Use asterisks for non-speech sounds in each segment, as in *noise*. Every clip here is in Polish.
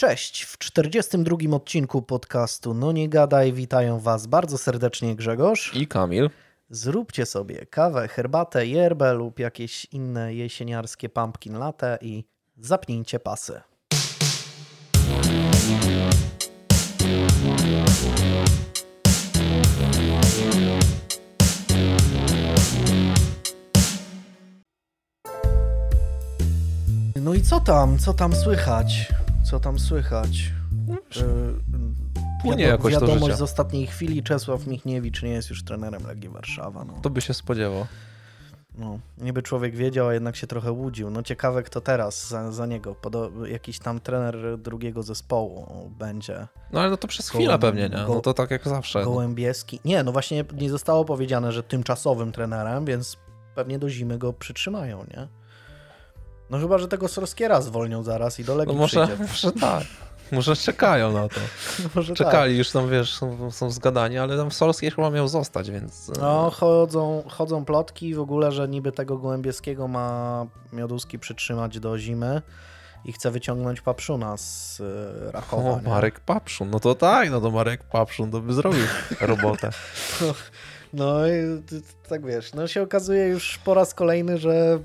Cześć, w 42 odcinku podcastu No Nie Gadaj witają Was bardzo serdecznie Grzegorz. I Kamil. Zróbcie sobie kawę, herbatę, yerbę lub jakieś inne jesieniarskie pumpkin latte i zapnijcie pasy. No i co tam? Co tam słychać? Co tam słychać? Yy, Płynie wiado- jakoś to Wiadomość życie. z ostatniej chwili, Czesław Michniewicz nie jest już trenerem Legii Warszawa. No. To by się spodziewał. No, niby człowiek wiedział, a jednak się trochę łudził. No ciekawe, kto teraz za, za niego. Podo- jakiś tam trener drugiego zespołu będzie. No ale no to przez chwilę pewnie, nie? No to tak jak zawsze. Gołębieski. Nie, no właśnie nie zostało powiedziane, że tymczasowym trenerem, więc pewnie do zimy go przytrzymają, nie? No chyba, że tego Sorskiera zwolnią zaraz i do No Legii może, przyjdzie. *laughs* może tak. Może czekają na to. *laughs* Może tak. Czekali, już tam wiesz, są, są zgadani, ale tam Solskjaer chyba miał zostać, więc. e, No, chodzą, chodzą plotki w ogóle, że niby tego Gołębieskiego ma Mioduski przytrzymać do zimy i chce wyciągnąć Papszuna z y, Rakowa. O, nie? Marek Papszun. No to tak, no to Marek Papszun to by zrobił *laughs* robotę. No i t- t- tak wiesz, no się okazuje już po raz kolejny, że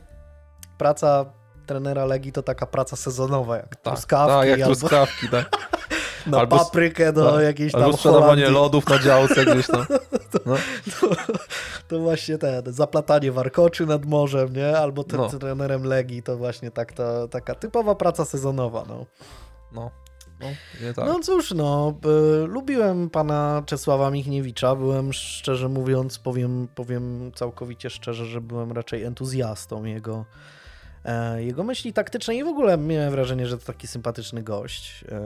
praca trenera Legii to taka praca sezonowa, jak Tak, truskawki tak jak albo truskawki, tak. *laughs* na albo paprykę do tak. jakiejś tam Albo sprzedawanie Holandii. lodów na działce gdzieś tam. *laughs* No. To, to właśnie ten, zaplatanie warkoczy nad morzem, nie? Albo ten No. trenerem Legii to właśnie tak to, taka typowa praca sezonowa, no. No. No, nie tak. No cóż, no, y, lubiłem pana Czesława Michniewicza, byłem szczerze mówiąc, powiem, powiem całkowicie szczerze, że byłem raczej entuzjastą jego, jego myśli taktycznej i w ogóle miałem wrażenie, że to taki sympatyczny gość. E,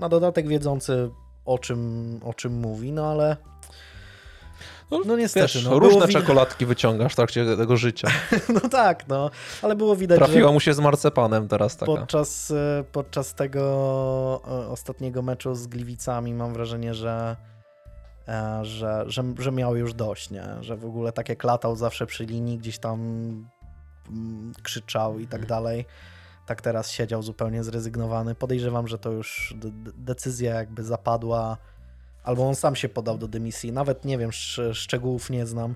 na dodatek wiedzący o czym, o czym mówi, no ale no niestety, Wiesz, no, różne widać- czekoladki wyciągasz w trakcie tego życia. *laughs* no tak, no, ale było widać, Trafiła mu się z marcepanem teraz taka. Podczas, e, podczas tego e, ostatniego meczu z Gliwicami mam wrażenie, że, e, że, że, że miał już dość, nie? że w ogóle tak jak latał zawsze przy linii, gdzieś tam krzyczał i tak dalej, tak teraz siedział zupełnie zrezygnowany. Podejrzewam, że to już de- de- decyzja jakby zapadła, albo on sam się podał do dymisji, nawet nie wiem, sz- szczegółów nie znam.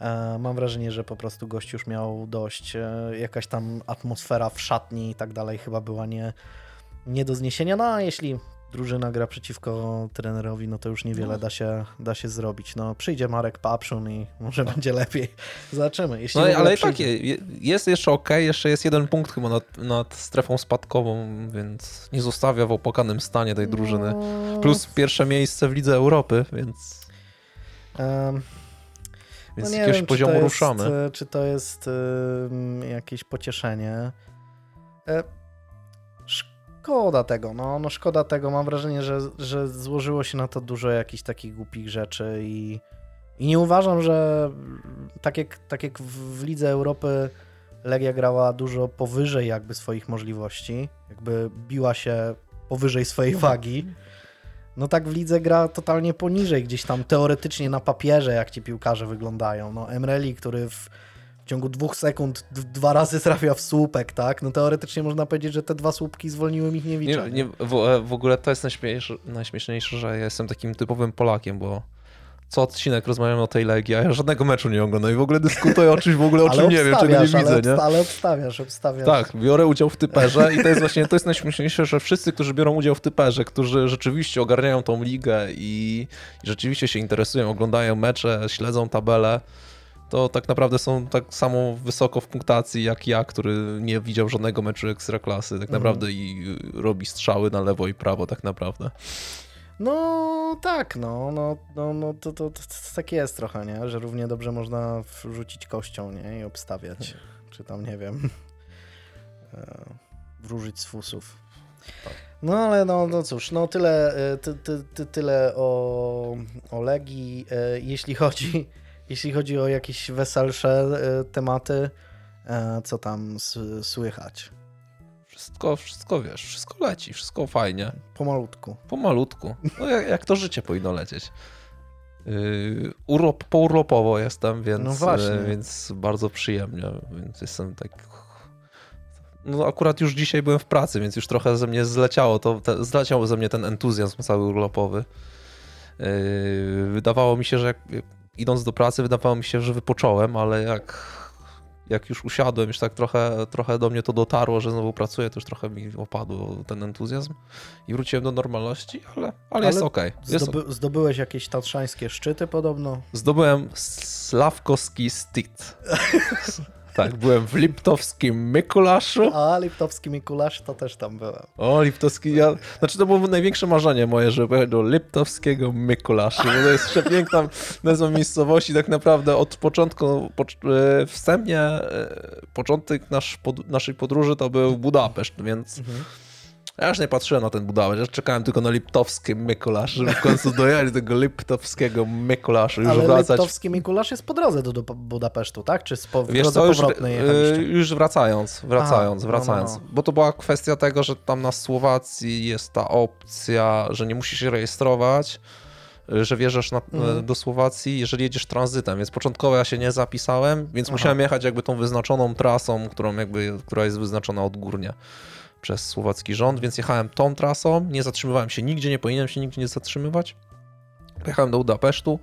E, Mam wrażenie, że po prostu gość już miał dość. E, Jakaś tam atmosfera w szatni i tak dalej chyba była nie, nie do zniesienia. No a jeśli drużyna gra przeciwko trenerowi, no to już niewiele No. da, się, da się zrobić. No przyjdzie Marek Papszun i może będzie lepiej. *laughs* Zobaczymy. Jeśli No ale i tak jest jeszcze ok, jeszcze jest jeden punkt chyba nad, nad strefą spadkową, więc nie zostawia w opłakanym stanie tej drużyny. No, Plus pierwsze miejsce w Lidze Europy, więc, em, więc no jakiegoś wiem, poziomu czy jest, ruszamy. e, Czy to jest em, jakieś pocieszenie? Szkoda tego, no, no szkoda tego. Mam wrażenie, że, że złożyło się na to dużo jakichś takich głupich rzeczy i, i nie uważam, że tak jak, tak jak w, w Lidze Europy Legia grała dużo powyżej jakby swoich możliwości, jakby biła się powyżej swojej wagi, no tak w lidze gra totalnie poniżej, gdzieś tam teoretycznie na papierze, jak ci piłkarze wyglądają. No Emreli, który w, w ciągu dwóch sekund dwa razy trafia w słupek, tak? No teoretycznie można powiedzieć, że te dwa słupki zwolniły Michniewicza. Nie, nie, w, w ogóle to jest najśmieszniejsze, najśmieszniejsze, że ja jestem takim typowym Polakiem, bo co odcinek rozmawiamy o tej Legii, a ja żadnego meczu nie oglądam i w ogóle dyskutuję o czymś w ogóle, o czym nie wiem, czego nie widzę, ale, nie? ale obstawiasz, obstawiasz. Tak, biorę udział w typerze i to jest właśnie, to jest najśmieszniejsze, że wszyscy, którzy biorą udział w typerze, którzy rzeczywiście ogarniają tą ligę i, i rzeczywiście się interesują, oglądają mecze, śledzą tabelę, to tak naprawdę są tak samo wysoko w punktacji jak ja, który nie widział żadnego meczu ekstraklasy tak Mhm. naprawdę i y, robi strzały na lewo i prawo tak naprawdę. No tak, no, no, no, no to, to, to, tak jest trochę, nie? Że równie dobrze można wrzucić kością, nie? I obstawiać. *laughs* Czy tam, nie wiem, e, wróżyć z fusów. No ale no, no cóż, no tyle, e, ty, ty, ty, tyle o, o Legii. E, Jeśli chodzi, jeśli chodzi o jakieś weselsze e, tematy, e, co tam słychać? Wszystko, wszystko wiesz, wszystko leci, wszystko fajnie. Pomalutku. Pomalutku. No jak, jak to życie powinno lecieć. Yy, urlop, pourlopowo jestem, więc, No właśnie. e, więc bardzo przyjemnie, więc jestem tak no akurat już dzisiaj byłem w pracy, więc już trochę ze mnie zleciało to, te, zleciał ze mnie ten entuzjazm cały urlopowy. Yy, wydawało mi się, że jak, idąc do pracy, wydawało mi się, że wypocząłem, ale jak, jak już usiadłem, już tak trochę, trochę do mnie to dotarło, że znowu pracuję, to już trochę mi opadł ten entuzjazm i wróciłem do normalności, ale, ale, ale jest okej. Okay. Zdoby, zdobyłeś jakieś tatrzańskie szczyty podobno? Zdobyłem Slawkowski Stit. *laughs* Tak, byłem w Liptowskim Mykulaszu. A, Liptowski Mikulasz to też tam byłem. O, Liptowski, ja... Znaczy to było największe marzenie moje, żeby pojechać do Liptowskiego Mykulaszu, bo to jest przepiękna nazwa miejscowości, tak naprawdę od początku, po, e, wstępnie, e, początek nasz, pod, naszej podróży to był Budapeszt, więc... Mhm ja już nie patrzyłem na ten Budapeszt, ja czekałem tylko na liptowski Mykolasz, żeby w końcu dojechać do tego liptowskiego Mykolaszu. Już Ale wracać... liptowski Mykolasz jest po drodze do, do Budapesztu, tak? Czy po, w Wiesz drodze co, już, powrotnej yy, już wracając, wracając, Aha, wracając. No, no, no. Bo to była kwestia tego, że tam na Słowacji jest ta opcja, że nie musisz się rejestrować, że wjeżdżasz na, mhm. do Słowacji, jeżeli jedziesz tranzytem, więc początkowo ja się nie zapisałem, więc Aha. musiałem jechać jakby tą wyznaczoną trasą, którą jakby, która jest wyznaczona odgórnie przez słowacki rząd, więc jechałem tą trasą, nie zatrzymywałem się nigdzie, nie powinienem się nigdzie nie zatrzymywać. Pojechałem do Budapesztu.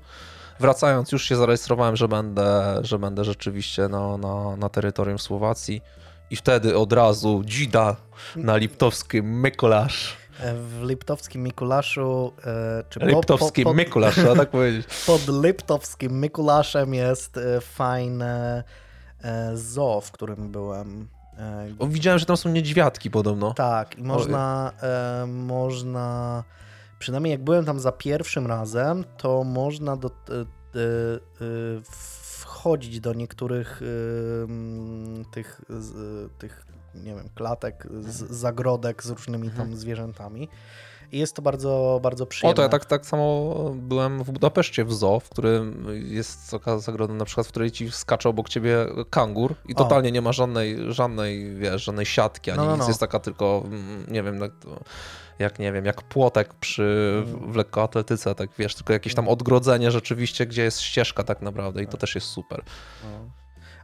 Wracając już się zarejestrowałem, że będę, że będę rzeczywiście na, na, na terytorium Słowacji i wtedy od razu dzida na liptowskim Mykolasz. E, w liptowskim Mikulaszu. E, czy Liptowskim po, po, Mikulaszu, tak *laughs* powiedzieć. Pod liptowskim Mikulaszem jest e, fajne zoo, w którym byłem. E, o, widziałem, że tam są niedźwiadki podobno. Tak, i można, e, można, przynajmniej jak byłem tam za pierwszym razem, to można do, e, e, wchodzić do niektórych e, tych, tych, nie wiem, klatek, z, zagrodek z różnymi tam mhm. zwierzętami. I jest to bardzo, bardzo przyjemne. O, to ja tak, tak samo byłem w Budapeszcie w zoo, w którym jest zagroda na przykład, w której ci skacze obok ciebie kangur i totalnie o. nie ma żadnej, żadnej, wiesz, żadnej siatki, ani no, no, nic. No. Jest taka tylko, mm, nie wiem, jak nie wiem, jak płotek przy mm. w lekkoatletyce, tak wiesz, tylko jakieś tam odgrodzenie rzeczywiście, gdzie jest ścieżka tak naprawdę i to też jest super.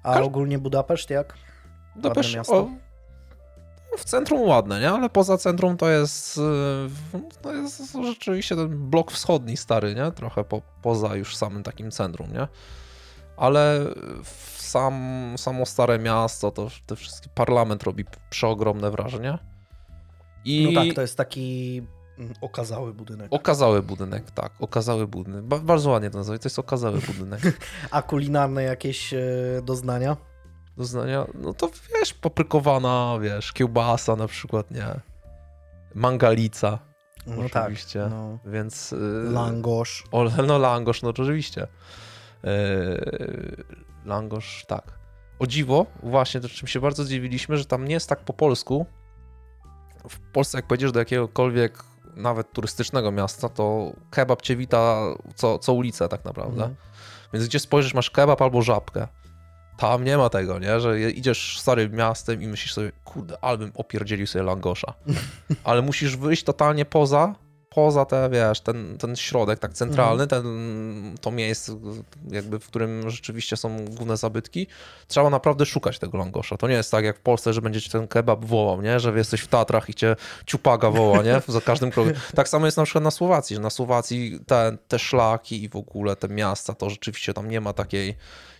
A Każ... ogólnie Budapeszt jak? Budapeszt, o, w centrum ładne, nie? Ale poza centrum to jest, y, to jest rzeczywiście ten blok wschodni stary, nie? Trochę po, poza już samym takim centrum, nie? Ale sam, samo stare miasto, to te wszystkie parlament robi przeogromne wrażenie. I... No tak, to jest taki mm, okazały budynek. Okazały budynek, tak, okazały budynek. Ba bardzo ładnie to nazwać, to jest okazały budynek. *laughs* A kulinarne jakieś e, doznania? Doznania, no to wiesz, paprykowana, wiesz, kiełbasa na przykład, nie? Mangalica. No tak, oczywiście, tak, no. więc... Yy, langosz. O, no langosz, no oczywiście. Yy, langosz, tak. O dziwo, właśnie, to czym się bardzo dziwiliśmy, że tam nie jest tak po polsku. W Polsce, jak pojedziesz do jakiegokolwiek nawet turystycznego miasta, to kebab cię wita co, co ulicę tak naprawdę. Mm. Więc gdzie spojrzysz, masz kebab albo żabkę. Tam nie ma tego, nie? Że idziesz starym miastem i myślisz sobie, kurde, albym opierdzielił sobie langosza. *laughs* Ale musisz wyjść totalnie poza, poza te, wiesz, ten, ten środek tak centralny, mhm. ten, to miejsce, jakby, w którym rzeczywiście są główne zabytki, trzeba naprawdę szukać tego langosza. To nie jest tak jak w Polsce, że będziecie ten kebab wołał, nie? Że jesteś w Tatrach i cię ciupaga woła, nie? *laughs* Za każdym krokiem. Tak samo jest na przykład na Słowacji, że na Słowacji te, te szlaki i w ogóle te miasta, to rzeczywiście tam nie ma takiej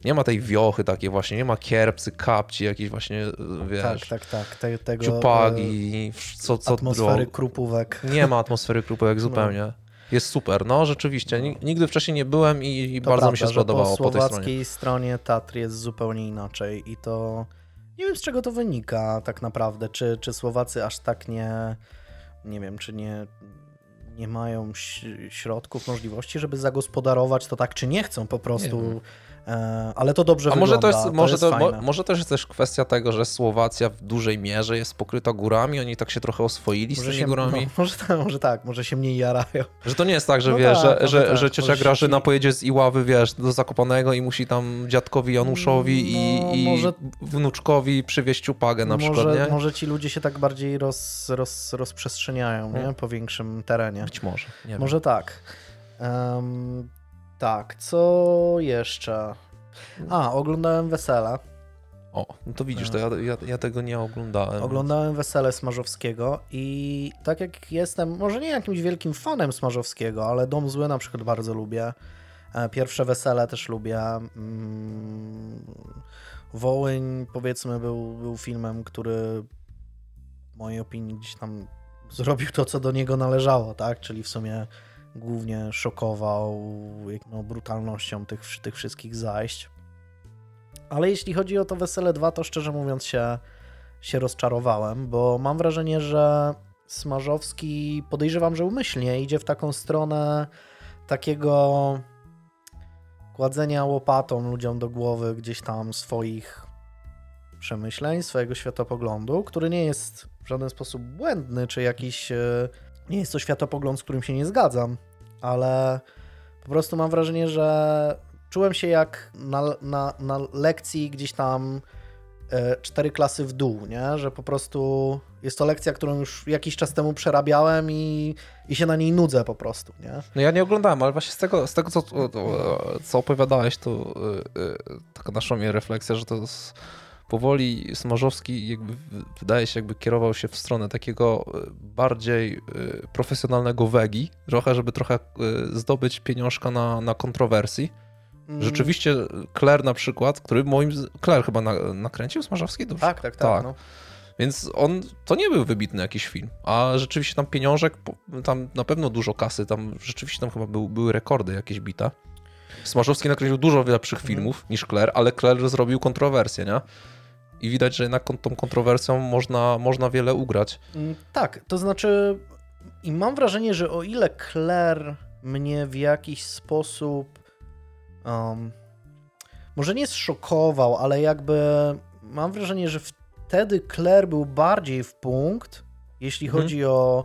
nie ma tej wiochy takiej właśnie, nie ma kierpcy, kapci, jakieś właśnie, wiesz... Tak, tak, tak. Te, tego, ciupagi, co, co... Atmosfery krupówek. Nie ma atmosfery krupówek *laughs* no. zupełnie. No. Jest super, no rzeczywiście. Nigdy wcześniej nie byłem i, i bardzo prawda, mi się spodobało po, po tej stronie. stronie Tatr jest zupełnie inaczej i to... Nie wiem z czego to wynika tak naprawdę. Czy, czy Słowacy aż tak nie... Nie wiem, czy nie nie mają środków, możliwości, żeby zagospodarować to tak, czy nie chcą po prostu E, ale to dobrze A może wygląda. to jest, może, to, to może też jest też kwestia tego, że Słowacja w dużej mierze jest pokryta górami, oni tak się trochę oswoili może z tymi się, górami. No, *laughs* może, tak, może tak, może się mniej jarają. Że to nie jest tak, że no wiesz, tak, że, że, tak, że ciocia Grażyna się... pojedzie z Iławy, wiesz, do Zakopanego i musi tam dziadkowi Januszowi no, i, i może... wnuczkowi przywieźć upagę na może, przykład, nie? Może ci ludzie się tak bardziej roz, roz, rozprzestrzeniają, nie? Po większym terenie. Być może, Może tak. Um, tak, co jeszcze? A, oglądałem wesela. O, no to widzisz, to ja, ja, ja, tego nie oglądałem. Oglądałem Wesele Smarzowskiego i tak jak jestem, może nie jakimś wielkim fanem Smarzowskiego, ale Dom Zły na przykład bardzo lubię. E, pierwsze Wesele też lubię. Mm, Wołyń powiedzmy był, był filmem, który w mojej opinii gdzieś tam zrobił to, co do niego należało, tak? Czyli w sumie głównie szokował no, brutalnością tych, tych wszystkich zajść. Ale jeśli chodzi o to Wesele 2, to szczerze mówiąc się, się rozczarowałem, bo mam wrażenie, że Smarzowski podejrzewam, że umyślnie idzie w taką stronę takiego kładzenia łopatą ludziom do głowy gdzieś tam swoich przemyśleń, swojego światopoglądu, który nie jest w żaden sposób błędny, czy jakiś. E, nie jest to światopogląd, z którym się nie zgadzam, ale po prostu mam wrażenie, że czułem się jak na, na, na lekcji gdzieś tam e, cztery klasy w dół, nie? że po prostu jest to lekcja, którą już jakiś czas temu przerabiałem i, i się na niej nudzę po prostu. Nie? No ja nie oglądałem, ale właśnie z tego, z tego co, co opowiadałeś, to yy, taka naszła mnie refleksja, że to jest powoli Smarzowski jakby wydaje się jakby kierował się w stronę takiego bardziej profesjonalnego wegi, trochę, żeby trochę zdobyć pieniążka na, na kontrowersji Mm. Rzeczywiście Claire na przykład, który moim... Claire chyba na, nakręcił Smarzowski? Dobrze? Tak, tak, tak. tak. No. Więc on, to nie był wybitny jakiś film, a rzeczywiście tam pieniążek, tam na pewno dużo kasy, tam rzeczywiście tam chyba był, były rekordy jakieś bita. Smarzowski nakręcił dużo lepszych mhm. filmów niż Claire, ale Claire zrobił kontrowersję, nie? I widać, że jednak tą kontrowersją można, można wiele ugrać. Mm, tak, to znaczy i mam wrażenie, że o ile Claire mnie w jakiś sposób um, może nie zszokował, ale jakby mam wrażenie, że wtedy Claire był bardziej w punkt, jeśli mhm. chodzi o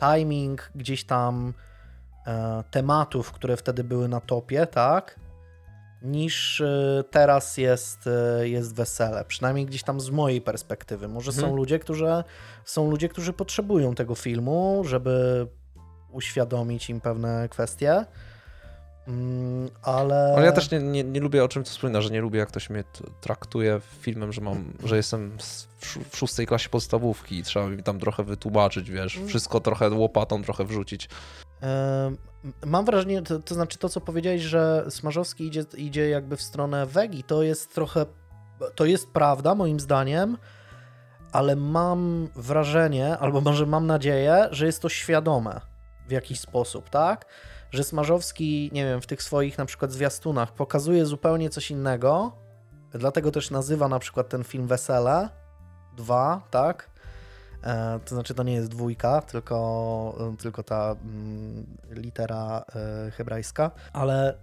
timing gdzieś tam e, tematów, które wtedy były na topie, tak? Niż e, teraz jest, e, jest wesele. Przynajmniej gdzieś tam z mojej perspektywy. Może mhm. są ludzie, którzy są ludzie, którzy potrzebują tego filmu, żeby uświadomić im pewne kwestie. Mm, ale... ale ja też nie, nie, nie lubię, o czym to wspomina, że nie lubię, jak ktoś mnie traktuje filmem, że mam, że jestem w szóstej klasie podstawówki i trzeba mi tam trochę wytłumaczyć, wiesz, mm. wszystko trochę łopatą trochę wrzucić. Mam wrażenie, to, to, znaczy to, co powiedziałeś, że Smarzowski idzie, idzie jakby w stronę wegi, to jest trochę, to jest prawda moim zdaniem, ale mam wrażenie, albo może mam nadzieję, że jest to świadome w jakiś sposób, tak? że Smarzowski, nie wiem, w tych swoich na przykład zwiastunach pokazuje zupełnie coś innego, dlatego też nazywa na przykład ten film Wesele 2, tak? E, to znaczy to nie jest dwójka, tylko, tylko ta mm, litera e, hebrajska, ale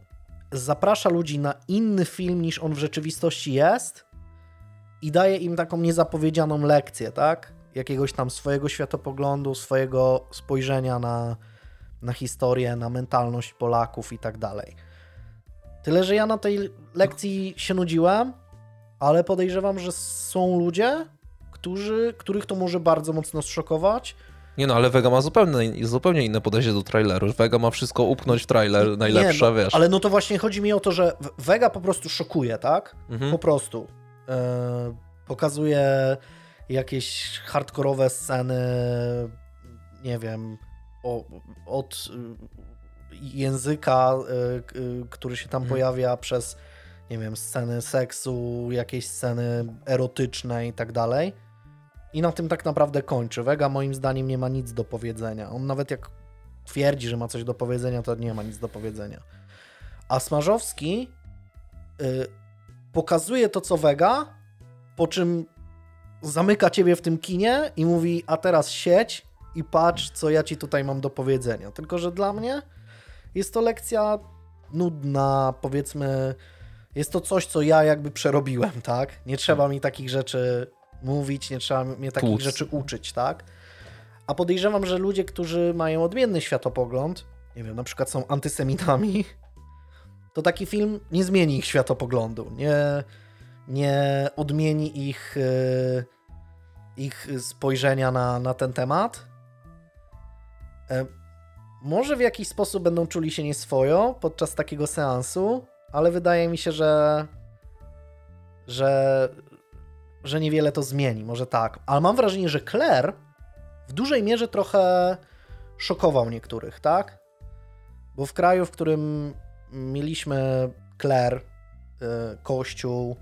zaprasza ludzi na inny film niż on w rzeczywistości jest i daje im taką niezapowiedzianą lekcję, tak? Jakiegoś tam swojego światopoglądu, swojego spojrzenia na, na historię, na mentalność Polaków i tak dalej. Tyle, że ja na tej lekcji się nudziłem, ale podejrzewam, że są ludzie, którzy, których to może bardzo mocno zszokować. Nie no, ale Vega ma zupełnie, zupełnie inne podejście do traileru. Vega ma wszystko upchnąć w trailer najlepsze, no, wiesz. Ale no to właśnie chodzi mi o to, że Vega po prostu szokuje, tak? Mhm. Po prostu. Yy, pokazuje jakieś hardkorowe sceny, nie wiem, o, od y, języka, y, y, który się tam hmm. pojawia przez, nie wiem, sceny seksu, jakieś sceny erotyczne i tak dalej. I na tym tak naprawdę kończy. Vega moim zdaniem nie ma nic do powiedzenia. On nawet jak twierdzi, że ma coś do powiedzenia, to nie ma nic do powiedzenia. A Smarzowski y, pokazuje to, co Vega, po czym zamyka ciebie w tym kinie i mówi, a teraz siedź i patrz, co ja ci tutaj mam do powiedzenia. Tylko, że dla mnie jest to lekcja nudna, powiedzmy, jest to coś, co ja jakby przerobiłem, tak? Nie trzeba mi takich rzeczy mówić, nie trzeba mnie takich Tłuc. rzeczy uczyć, tak? A podejrzewam, że ludzie, którzy mają odmienny światopogląd, nie wiem, na przykład są antysemitami, *laughs* to taki film nie zmieni ich światopoglądu, nie, nie odmieni ich, e, ich spojrzenia na, na ten temat, E, może w jakiś sposób będą czuli się nieswojo podczas takiego seansu, ale wydaje mi się, że, że że niewiele to zmieni, może tak. Ale mam wrażenie, że Claire w dużej mierze trochę szokował niektórych, tak? Bo w kraju, w którym mieliśmy Claire, y, kościół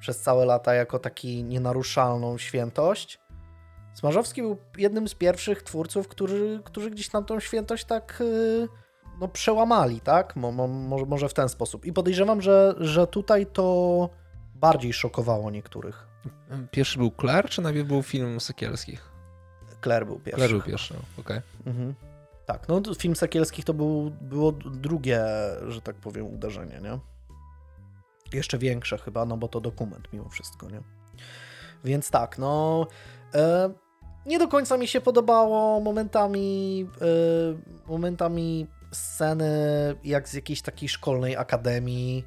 przez całe lata jako taki nienaruszalną świętość, Smarzowski był jednym z pierwszych twórców, którzy, którzy gdzieś tam tą świętość tak y, no, przełamali, tak? Mo, mo, może w ten sposób. I podejrzewam, że, że tutaj to bardziej szokowało niektórych. Pierwszy był Claire, czy najpierw był film Sekielskich? Claire był pierwszy. Claire był pierwszy, okej. Okay. Mhm. Tak, no film Sekielskich to był, było drugie, że tak powiem, uderzenie, nie? Jeszcze większe chyba, no bo to dokument mimo wszystko, nie? Więc tak, no... E, nie do końca mi się podobało momentami, e, momentami sceny jak z jakiejś takiej szkolnej akademii,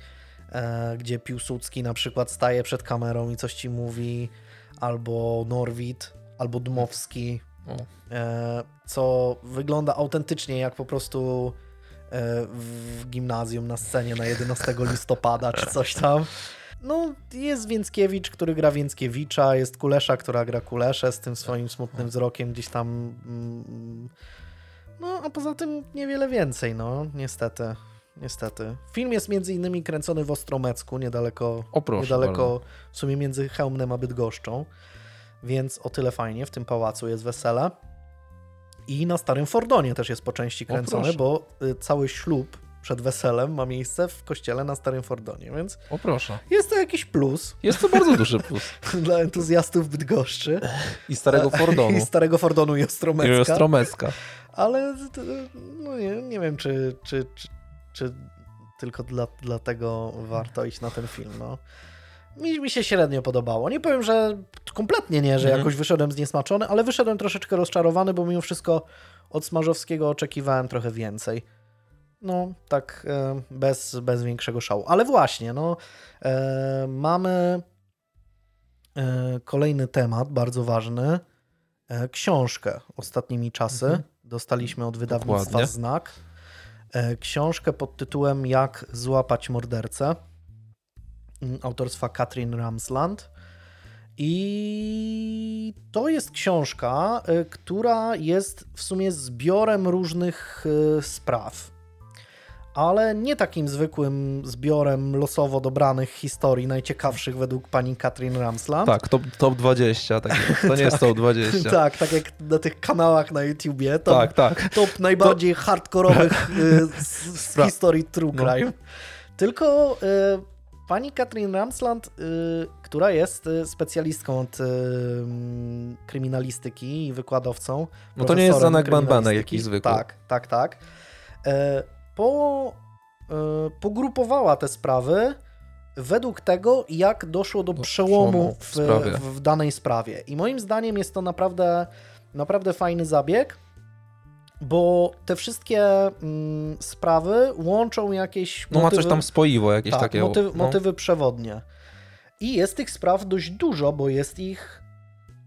gdzie Piłsudski na przykład staje przed kamerą i coś ci mówi, albo Norwid, albo Dmowski, e, co wygląda autentycznie jak po prostu e, w gimnazjum na scenie na 11 listopada czy coś tam. No, jest Więckiewicz, który gra Więckiewicza, jest Kulesza, która gra Kuleszę z tym swoim smutnym wzrokiem gdzieś tam. Mm, no, a poza tym niewiele więcej, no, niestety. Niestety. Film jest między innymi kręcony w Ostromecku, niedaleko, proszę, niedaleko w sumie między Chełmnem a Bydgoszczą, więc o tyle fajnie, w tym pałacu jest wesele. I na Starym Fordonie też jest po części kręcony, bo y, cały ślub przed weselem ma miejsce w kościele na Starym Fordonie, więc o proszę. jest to jakiś plus. Jest to bardzo duży plus. *laughs* dla entuzjastów Bydgoszczy. I Starego *laughs* Fordonu. I Starego Fordonu i Ostromecka. I Ostromecka. Ale no nie, nie wiem, czy, czy, czy, czy tylko dla, dlatego warto iść na ten film. No. Mi, mi się średnio podobało. Nie powiem, że kompletnie nie, że mhm. jakoś wyszedłem zniesmaczony, ale wyszedłem troszeczkę rozczarowany, bo mimo wszystko od Smarzowskiego oczekiwałem trochę więcej. No, tak e, bez, bez większego szału. Ale właśnie, no, e, mamy e, kolejny temat, bardzo ważny. E, książkę ostatnimi czasy. Mhm. Dostaliśmy od wydawnictwa Dokładnie. Znak. E, książkę pod tytułem Jak złapać mordercę mm, autorstwa Katrin Ramsland. I to jest książka, e, która jest w sumie zbiorem różnych spraw ale nie takim zwykłym zbiorem losowo dobranych historii, najciekawszych według pani Katrin Ramsland. Tak, top, top 20, tak, to nie jest *laughs* top 20. tak, tak jak na tych kanałach na YouTubie, top, tak, tak. top najbardziej to... hardkorowych *laughs* y, z, z historii True no. Crime. No. Tylko y, pani Katrin Ramsland, y, która jest y, specjalistką od y, kryminalistyki i wykładowcą. No to nie jest Zanek Banbanek jakiś zwykły. Tak, tak, tak. Po, e, pogrupowała te sprawy według tego, jak doszło do, do przełomu w, w, w, danej sprawie. I moim zdaniem jest to naprawdę, naprawdę fajny zabieg, bo te wszystkie mm, sprawy łączą jakieś. No motywy, ma coś tam spoiwo, jakieś tak, takie. Motywy, no. motywy przewodnie. I jest tych spraw dość dużo, bo jest ich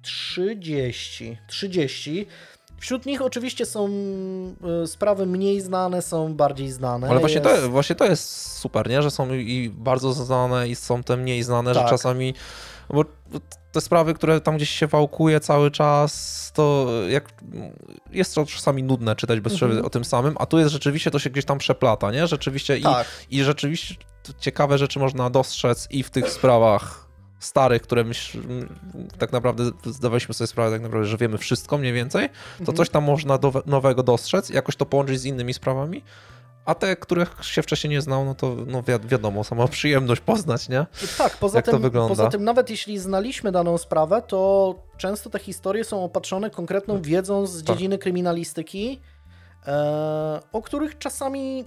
30. 30. Wśród nich oczywiście są y, sprawy mniej znane, są bardziej znane. Ale właśnie, jest... to, właśnie to jest super, nie? że są i bardzo znane i są te mniej znane, tak. że czasami bo te sprawy, które tam gdzieś się wałkuje cały czas, to jak jest to czasami nudne czytać bez przerwy mhm. o tym samym, a tu jest rzeczywiście, to się gdzieś tam przeplata, nie? Rzeczywiście tak. i, i rzeczywiście ciekawe rzeczy można dostrzec i w tych sprawach starych, które myśl, tak naprawdę zdawaliśmy sobie sprawę, tak naprawdę, że wiemy wszystko mniej więcej, to mhm. coś tam można do, nowego dostrzec, jakoś to połączyć z innymi sprawami. A te, których się wcześniej nie znał, no to no wi wiadomo, sama przyjemność poznać, nie? Tak, poza Jak tym, to wygląda. poza tym nawet jeśli znaliśmy daną sprawę, to często te historie są opatrzone konkretną wiedzą z tak. dziedziny kryminalistyki, E, o których czasami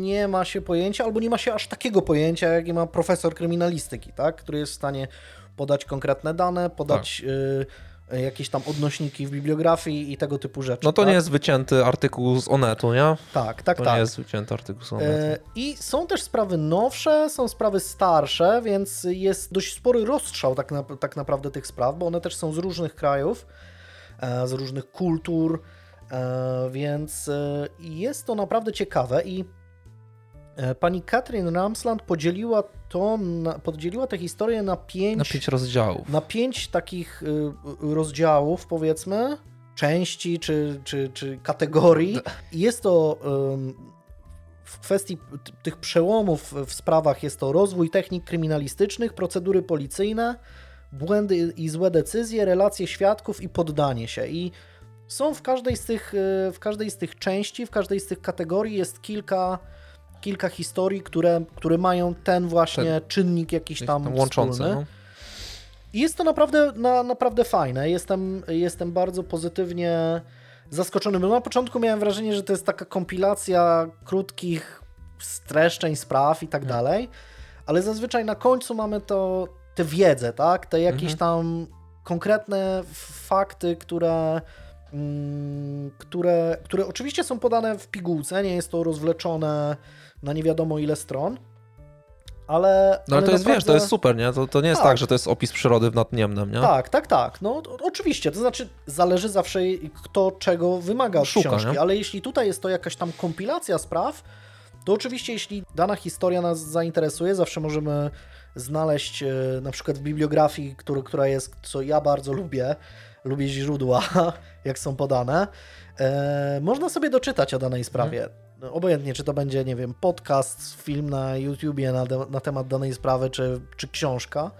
nie ma się pojęcia, albo nie ma się aż takiego pojęcia, jakie ma profesor kryminalistyki, tak? który jest w stanie podać konkretne dane, podać tak. y, jakieś tam odnośniki w bibliografii i tego typu rzeczy. No to tak? nie jest wycięty artykuł z Onetu, nie? Tak, tak, to tak. nie jest wycięty artykuł z Onetu. E, I są też sprawy nowsze, są sprawy starsze, więc jest dość spory rozstrzał tak, na, tak naprawdę tych spraw, bo one też są z różnych krajów, e, z różnych kultur, E, więc e, jest to naprawdę ciekawe i E, pani Katrin Ramsland podzieliła to, podzieliła tę historię na pięć, na pięć rozdziałów. Na pięć takich y, rozdziałów, powiedzmy, części czy, czy, czy kategorii. Jest to w kwestii tych przełomów w sprawach jest to rozwój technik kryminalistycznych, procedury policyjne, błędy i złe decyzje, relacje świadków i poddanie się. I są w każdej z tych, y, w każdej z tych części, w każdej z tych kategorii jest kilka kilka historii, które, które mają ten właśnie ten, czynnik jakiś tam, tam łączący. No. I jest to naprawdę, na, naprawdę fajne. Jestem, jestem bardzo pozytywnie zaskoczony, bo na początku miałem wrażenie, że to jest taka kompilacja krótkich streszczeń, spraw i tak mhm. dalej, ale zazwyczaj na końcu mamy to, tę wiedzę, tak? Te jakieś mhm. tam konkretne fakty, które które, które oczywiście są podane w pigułce, nie jest to rozwleczone na nie wiadomo ile stron. Ale, no ale to jest, naprawdę... wiesz, to jest super, nie? To, to nie jest tak. tak. że to jest opis przyrody w Nadniemnem, nie? Tak, tak, tak. No to, oczywiście, to znaczy zależy zawsze kto czego wymaga od Szuka, książki, nie? ale jeśli tutaj jest to jakaś tam kompilacja spraw, to oczywiście jeśli dana historia nas zainteresuje, zawsze możemy znaleźć e, na przykład w bibliografii, który, która jest, co ja bardzo lubię, lubię źródła, *laughs* jak są podane, e, można sobie doczytać o danej sprawie. Hmm obojętnie, czy to będzie, nie wiem, podcast, film na YouTubie na, na temat danej sprawy, czy, czy książka,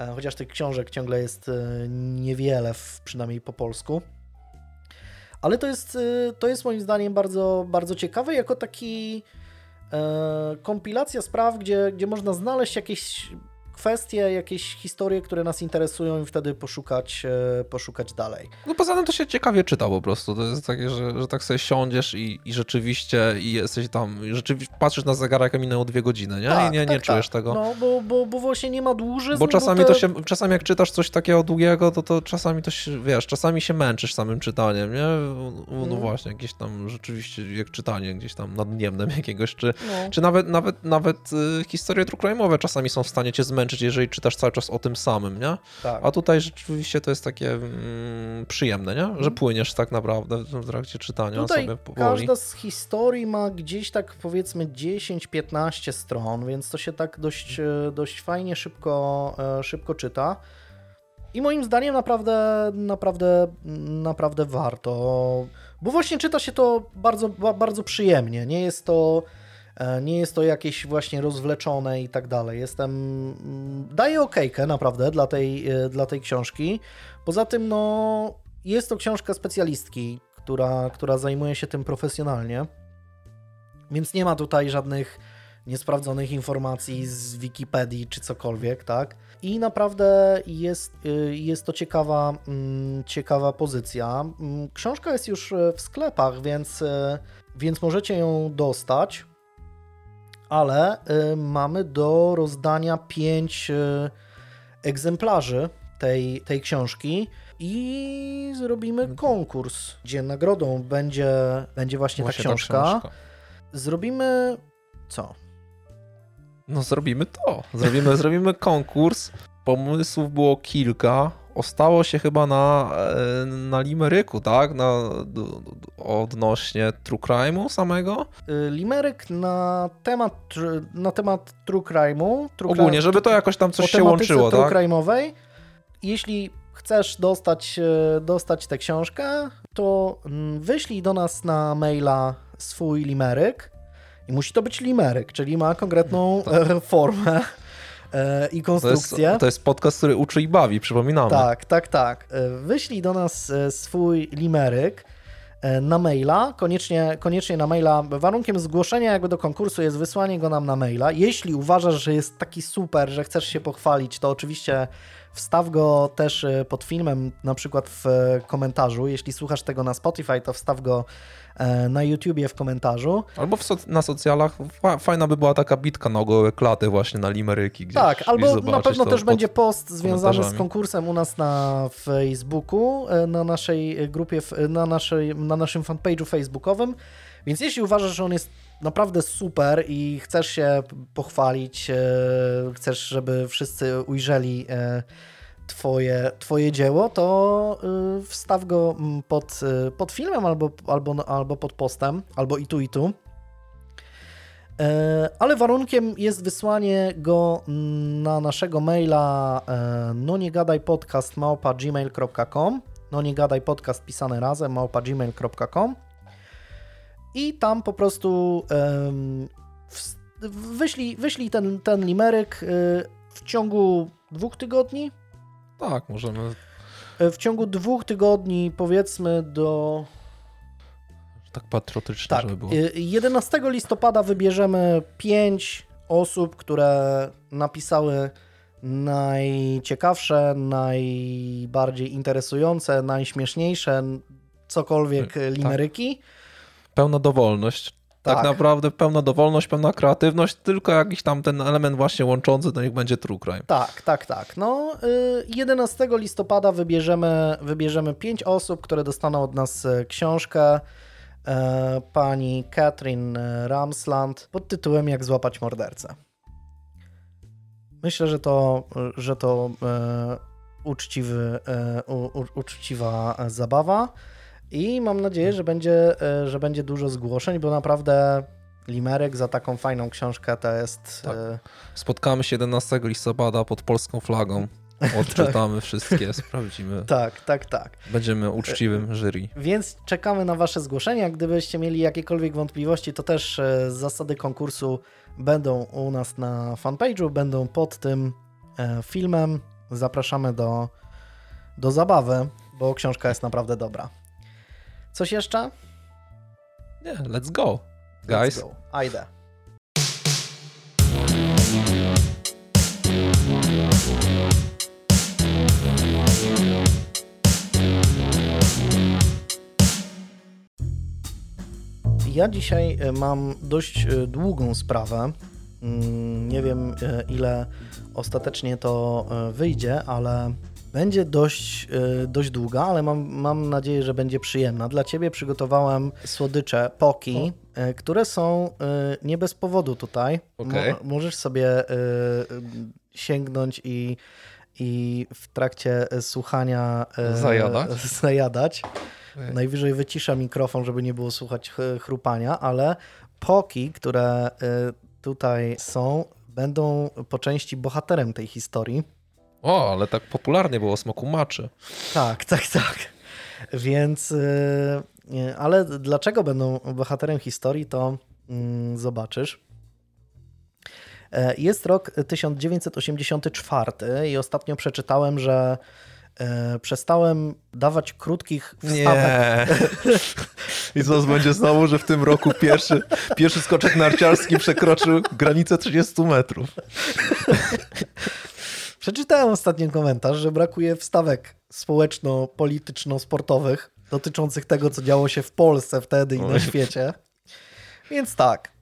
e, chociaż tych książek ciągle jest e, niewiele, przynajmniej po polsku. Ale to jest, e, to jest moim zdaniem bardzo, bardzo ciekawe, jako taki e, kompilacja spraw, gdzie, gdzie można znaleźć jakieś kwestie, jakieś historie, które nas interesują i wtedy poszukać, e, poszukać dalej. No poza tym to się ciekawie czyta po prostu. To jest takie, że, że tak sobie siądziesz i, i rzeczywiście i jesteś tam, rzeczywiście patrzysz na zegarek, a minęło dwie godziny, nie? Tak, I nie, tak, nie czujesz tak. tego. No, bo, bo, bo właśnie nie ma dłużyzn. Bo czasami bo te... to się, czasami jak czytasz coś takiego długiego, to, to czasami to się, wiesz, czasami się męczysz samym czytaniem, nie? No mm. właśnie, jakieś tam rzeczywiście, jak czytanie gdzieś tam nadniemnem *laughs* jakiegoś, czy, no. czy nawet, nawet, nawet y, historie true czasami są w stanie cię zmęczyć, jeżeli jeżeli czytasz cały czas o tym samym, nie? Tak. A tutaj rzeczywiście to jest takie mm, przyjemne, nie? Że mhm. płyniesz tak naprawdę w trakcie czytania tutaj sobie powoli. każda z historii ma gdzieś tak powiedzmy 10-15 stron, więc to się tak dość, e, dość fajnie, szybko, e, szybko czyta. I moim zdaniem naprawdę, naprawdę, naprawdę warto, bo właśnie czyta się to bardzo, bardzo przyjemnie. Nie jest to nie jest to jakieś właśnie rozwleczone i tak dalej. Jestem. Mm, daję okejkę naprawdę dla tej, e, dla tej książki. Poza tym, no, jest to książka specjalistki, która, która zajmuje się tym profesjonalnie. Więc nie ma tutaj żadnych niesprawdzonych informacji z Wikipedii czy cokolwiek, tak? I naprawdę jest, e, jest to ciekawa, mm, ciekawa pozycja. Mm, książka jest już w sklepach, więc, więc możecie ją dostać ale y, mamy do rozdania pięć y, egzemplarzy tej, tej książki i zrobimy mhm. konkurs, gdzie nagrodą będzie, będzie właśnie, właśnie ta, książka. ta książka. Zrobimy co? No zrobimy to. Zrobimy, *laughs* zrobimy konkurs. Pomysłów było kilka ostało się chyba na, e, na limeryku, tak? Na, odnośnie true crime'u samego? Y, limeryk na temat, na temat true crime'u. True Ogólnie, żeby to jakoś tam coś się łączyło, true tak? crime'owej. Jeśli chcesz dostać, e, dostać tę książkę, to mm, wyślij do nas na maila swój limeryk. I musi to być limeryk, czyli ma konkretną tak. formę e, i konstrukcję. To jest, to jest, podcast, który uczy i bawi, przypominamy. Tak, tak, tak. E, wyślij do nas e, swój limeryk e, na maila, koniecznie, koniecznie na maila. Warunkiem zgłoszenia jakby do konkursu jest wysłanie go nam na maila. Jeśli uważasz, że jest taki super, że chcesz się pochwalić, to oczywiście wstaw go też pod filmem, na przykład w komentarzu. Jeśli słuchasz tego na Spotify, to wstaw go E, na YouTubie w komentarzu. Albo so na socjalach. Fajna by była taka bitka na gołe klaty właśnie na limeryki. Gdzieś, tak, albo na pewno też będzie post związany z konkursem u nas na Facebooku, e, na naszej grupie, na, naszej, na naszym fanpage'u facebookowym. Więc jeśli uważasz, że on jest naprawdę super i chcesz się pochwalić, e, chcesz, żeby wszyscy ujrzeli twoje, twoje dzieło, to y, wstaw go mm, pod, y, pod filmem albo, albo, albo pod postem, albo i tu, i tu. E, ale warunkiem jest wysłanie go na naszego maila e, no nie gadaj podcast małpa gmail.com no nie gadaj podcast pisane razem małpa gmail.com i tam po prostu wyślij, wyślij ten, ten limeryk e, w ciągu dwóch tygodni. Tak, możemy. W ciągu dwóch tygodni, powiedzmy do tak patriotycznie, tak. żeby było. 11 y, listopada wybierzemy pięć osób, które napisały najciekawsze, najbardziej interesujące, najśmieszniejsze, cokolwiek y, limeryki. Tak. Pełna dowolność. Tak. tak. naprawdę pełna dowolność, pełna kreatywność, tylko jakiś tam ten element właśnie łączący, to niech będzie true crime. Tak, tak, tak. No, 11 y, listopada wybierzemy, wybierzemy pięć osób, które dostaną od nas książkę E, pani Katrin Ramsland pod tytułem Jak złapać mordercę. Myślę, że to, że to e, uczciwy, e, u, uczciwa zabawa i mam nadzieję, że będzie, e, że będzie dużo zgłoszeń, bo naprawdę Limerek za taką fajną książkę to jest... Tak. E, Spotkamy się 11 listopada pod polską flagą. *laughs* Odczytamy wszystkie, sprawdzimy. Tak, tak, tak. Będziemy uczciwym jury. Więc czekamy na Wasze zgłoszenia. Gdybyście mieli jakiekolwiek wątpliwości, to też e, zasady konkursu będą u nas na fanpage'u, będą pod tym e, filmem. Zapraszamy do, do zabawy, bo książka jest naprawdę dobra. Coś jeszcze? Nie, let's go, guys. Let's go. Ajde. Ja dzisiaj e, mam dość e, długą sprawę. Mm, nie wiem, e, ile ostatecznie to wyjdzie, ale będzie dość, dość długa, ale mam, mam nadzieję, że będzie przyjemna. Dla Ciebie przygotowałem słodycze Poki, o. które są nie bez powodu tutaj. Okay. Mo możesz sobie sięgnąć i, i w trakcie słuchania zajadać. zajadać. Najwyżej wycisza mikrofon, żeby nie było słuchać chrupania, ale poki, które tutaj są, będą po części bohaterem tej historii. O, ale tak popularnie było smoku maczy. Tak, tak, tak. Więc, y, ale dlaczego będą bohaterem historii, to mm, zobaczysz. E, jest rok 1984 i ostatnio przeczytałem, że e, przestałem dawać krótkich wstawek. Nie. *laughs* I co będzie znowu, że w tym roku pierwszy, pierwszy skoczek narciarski przekroczył granicę 30 metrów. *laughs* Przeczytałem ostatnio komentarz, że brakuje wstawek społeczno-polityczno-sportowych dotyczących tego, co działo się w Polsce wtedy i na świecie. Więc tak.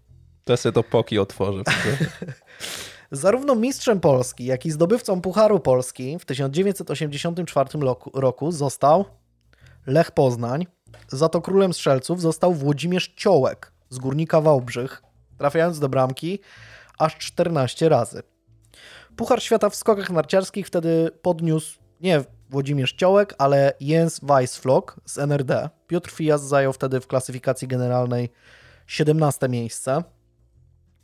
Teraz sobie to poki otworzę. *laughs* Zarówno mistrzem Polski, jak i zdobywcą Pucharu Polski w 1984 roku został Lech Poznań. Za to królem strzelców został Włodzimierz Ciołek z Górnika Wałbrzych, trafiając do bramki aż 14 razy. Puchar Świata w skokach narciarskich wtedy podniósł nie Włodzimierz Ciołek, ale Jens Weissflog z NRD. Piotr Fijas zajął wtedy w klasyfikacji generalnej 17 miejsce.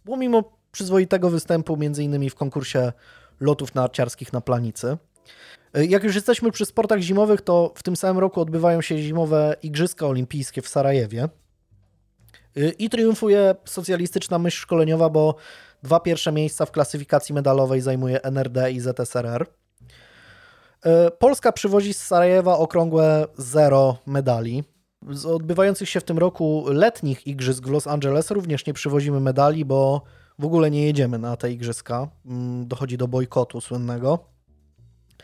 Było mimo przyzwoitego występu, m.in. w konkursie lotów narciarskich na planicy. Jak już jesteśmy przy sportach zimowych, to w tym samym roku odbywają się zimowe Igrzyska Olimpijskie w Sarajewie. I triumfuje socjalistyczna myśl szkoleniowa, bo dwa pierwsze miejsca w klasyfikacji medalowej zajmuje NRD i ZSRR. E, Polska przywozi z Sarajewa okrągłe zero medali. Z odbywających się w tym roku letnich igrzysk w Los Angeles również nie przywozimy medali, bo w ogóle nie jedziemy na te igrzyska. Mm, dochodzi do bojkotu słynnego.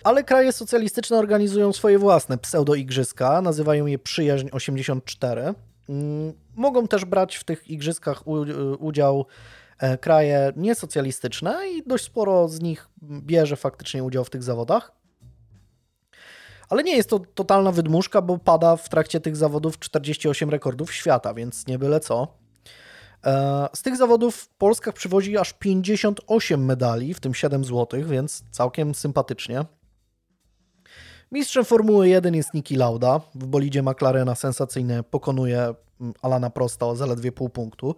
Ale kraje socjalistyczne organizują swoje własne pseudo-igrzyska, nazywają je Przyjaźń 84. Mm, mogą też brać w tych igrzyskach udział e, kraje niesocjalistyczne i dość sporo z nich bierze faktycznie udział w tych zawodach. Ale nie jest to totalna wydmuszka, bo pada w trakcie tych zawodów 48 rekordów świata, więc nie byle co. E, z tych zawodów Polska przywozi aż 58 medali, w tym 7 złotych, więc całkiem sympatycznie. Mistrzem Formuły 1 jest Niki Lauda. W bolidzie McLarena sensacyjnie pokonuje mm, Alana Prosta o zaledwie pół punktu.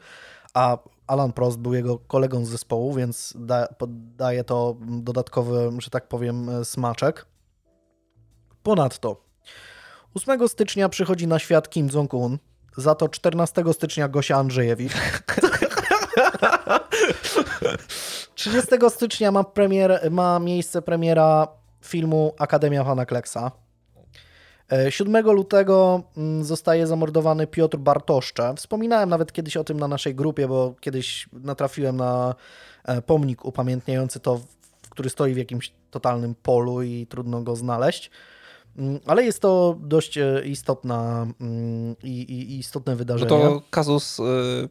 A Alan Prost był jego kolegą z zespołu, więc da, daje to dodatkowy, że tak powiem, smaczek. Ponadto 8 stycznia przychodzi na świat Kim Jong-un, za to 14 stycznia Gosia Andrzejewicz. *laughs* 30 stycznia ma, premier, ma miejsce premiera filmu Akademia Pana Kleksa. 7 e, lutego mm, zostaje zamordowany Piotr Bartoszcze. Wspominałem nawet kiedyś o tym na naszej grupie, bo kiedyś natrafiłem na e, pomnik upamiętniający to, który stoi w jakimś totalnym polu i trudno go znaleźć. Mm, ale jest to dość e, istotna mm, i, i istotne wydarzenie. No to kazus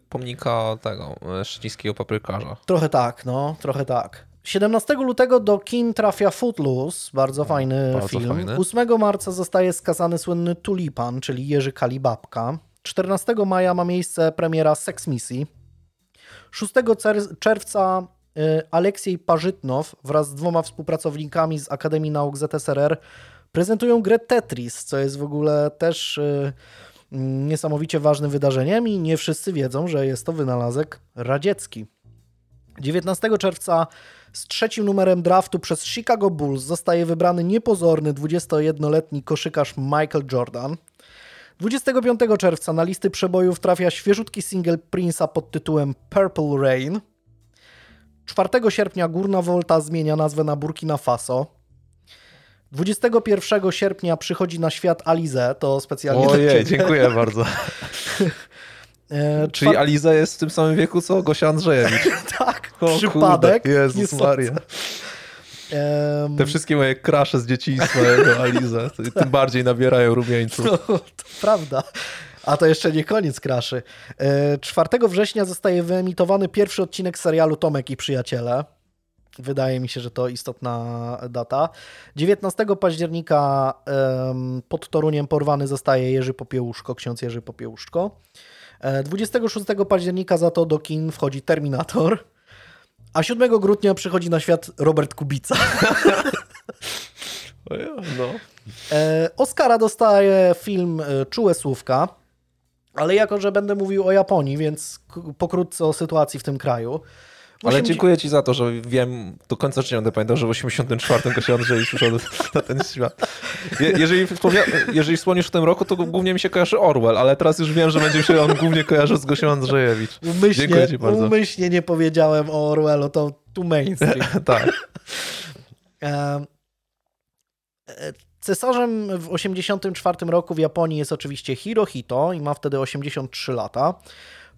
pomnika tego szczecińskiego paprykarza. Trochę tak, no, trochę tak. 17 lutego do kin trafia Footloose, bardzo fajny bardzo film. Fajny. 8 marca zostaje skazany słynny Tulipan, czyli Jerzy Kalibabka. 14 maja ma miejsce premiera Sex Missy. 6 czerwca y, Aleksiej Parzytnow wraz z dwoma współpracownikami z Akademii Nauk ZSRR prezentują grę Tetris, co jest w ogóle też y, niesamowicie ważnym wydarzeniem i nie wszyscy wiedzą, że jest to wynalazek radziecki. 19 czerwca z trzecim numerem draftu przez Chicago Bulls zostaje wybrany niepozorny 21-letni koszykarz Michael Jordan. 25 czerwca na listy przebojów trafia świeżutki single Prince'a pod tytułem Purple Rain. 4 sierpnia Górna Volta zmienia nazwę na Burkina Faso. 21 sierpnia przychodzi na świat Alize, to specjalnie Ojej, dziękuję bardzo. *laughs* E, Czyli Aliza jest w tym samym wieku co Gosia Andrzejewicz. *laughs* tak, o, przypadek. Kurde, Jezus Maria. Um... Te wszystkie moje krasze z dzieciństwa jako Aliza, tym bardziej nabierają rumieńców. No, to prawda. A to jeszcze nie koniec kraszy. 4 e, września zostaje wyemitowany pierwszy odcinek serialu Tomek i Przyjaciele. Wydaje mi się, że to istotna data. 19 października pod Toruniem porwany zostaje Jerzy Popiełuszko, ksiądz Jerzy Popiełuszko. 26 e, października za to do kin wchodzi Terminator, a 7 grudnia przychodzi na świat Robert Kubica. *laughs* no. E, Oscara dostaje film e, Czułe Słówka, ale jako, że będę mówił o Japonii, więc pokrótce o sytuacji w tym kraju. Ale dziękuję ci za to, że wiem, do końca życia będę pamiętał, że w 84 Gosia Andrzej przyszedł *laughs* na ten świat. Je, jeżeli, jeżeli wspomnisz w tym roku, to głównie mi się kojarzy Orwell, ale teraz już wiem, że będzie się on głównie kojarzył z Gosią Andrzejewicz. Umyślnie, dziękuję ci bardzo. Umyślnie nie powiedziałem o Orwellu, to tu mainstream. *laughs* tak. E, cesarzem w 84 roku w Japonii jest oczywiście Hirohito i ma wtedy 83 lata.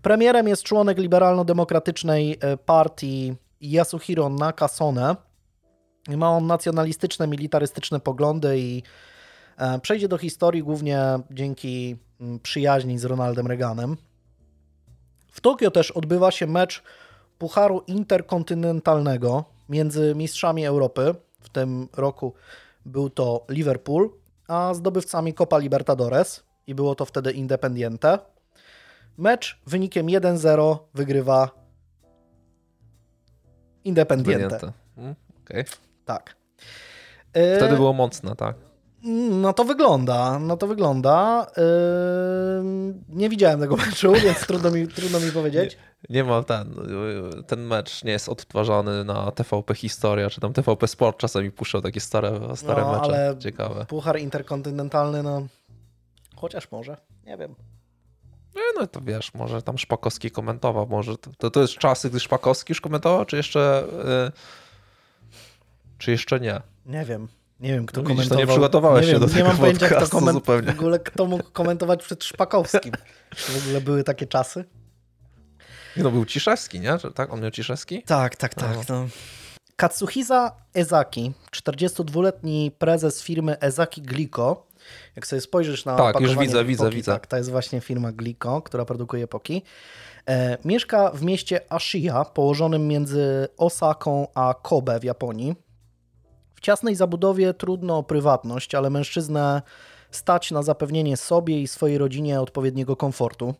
Premierem jest członek liberalno-demokratycznej e, partii Yasuhiro Nakasone. Ma on nacjonalistyczne, militarystyczne poglądy i e, przejdzie do historii głównie dzięki mm, przyjaźni z Ronaldem Reaganem. W Tokio też odbywa się mecz Pucharu Interkontynentalnego między mistrzami Europy. W tym roku był to Liverpool, a zdobywcami Copa Libertadores i było to wtedy Independiente. Mecz wynikiem 1-0 wygrywa Independiente. Hmm, okay. Tak. Wtedy było mocne, tak? No to wygląda, no to wygląda. nie widziałem tego *laughs* meczu, więc trudno mi, trudno mi powiedzieć. Nie, nie ma ten, ten mecz nie jest odtwarzany na TVP Historia, czy tam TVP Sport czasami puszczał takie stare, stare no, mecze. Ale Ciekawe. Puchar interkontynentalny, no chociaż może, nie wiem. No to wiesz, może tam Szpakowski komentował, może to, to jest czasy, gdy Szpakowski już komentował, czy jeszcze yy, czy jeszcze nie? Nie wiem. Nie wiem, kto no, komentował. To nie przygotowałeś nie się wiem, do tego Nie mam pojęcia, kto, koment... w ogóle, kto mógł komentować przed Szpakowskim. Czy w ogóle były takie czasy? No był Ciszewski, nie? Tak? On miał Ciszewski? Tak, tak, tak. No. no. Katsuhisa Ezaki, 42-letni prezes firmy Ezaki Glico, jak sobie spojrzysz na Tak, już widzę, widzę, Poki, widzę. Tak, to jest właśnie firma Glico, która produkuje Poki. E, mieszka w mieście Ashiya, położonym między Osaką a Kobe w Japonii. W ciasnej zabudowie trudno o prywatność, ale mężczyznę stać na zapewnienie sobie i swojej rodzinie odpowiedniego komfortu.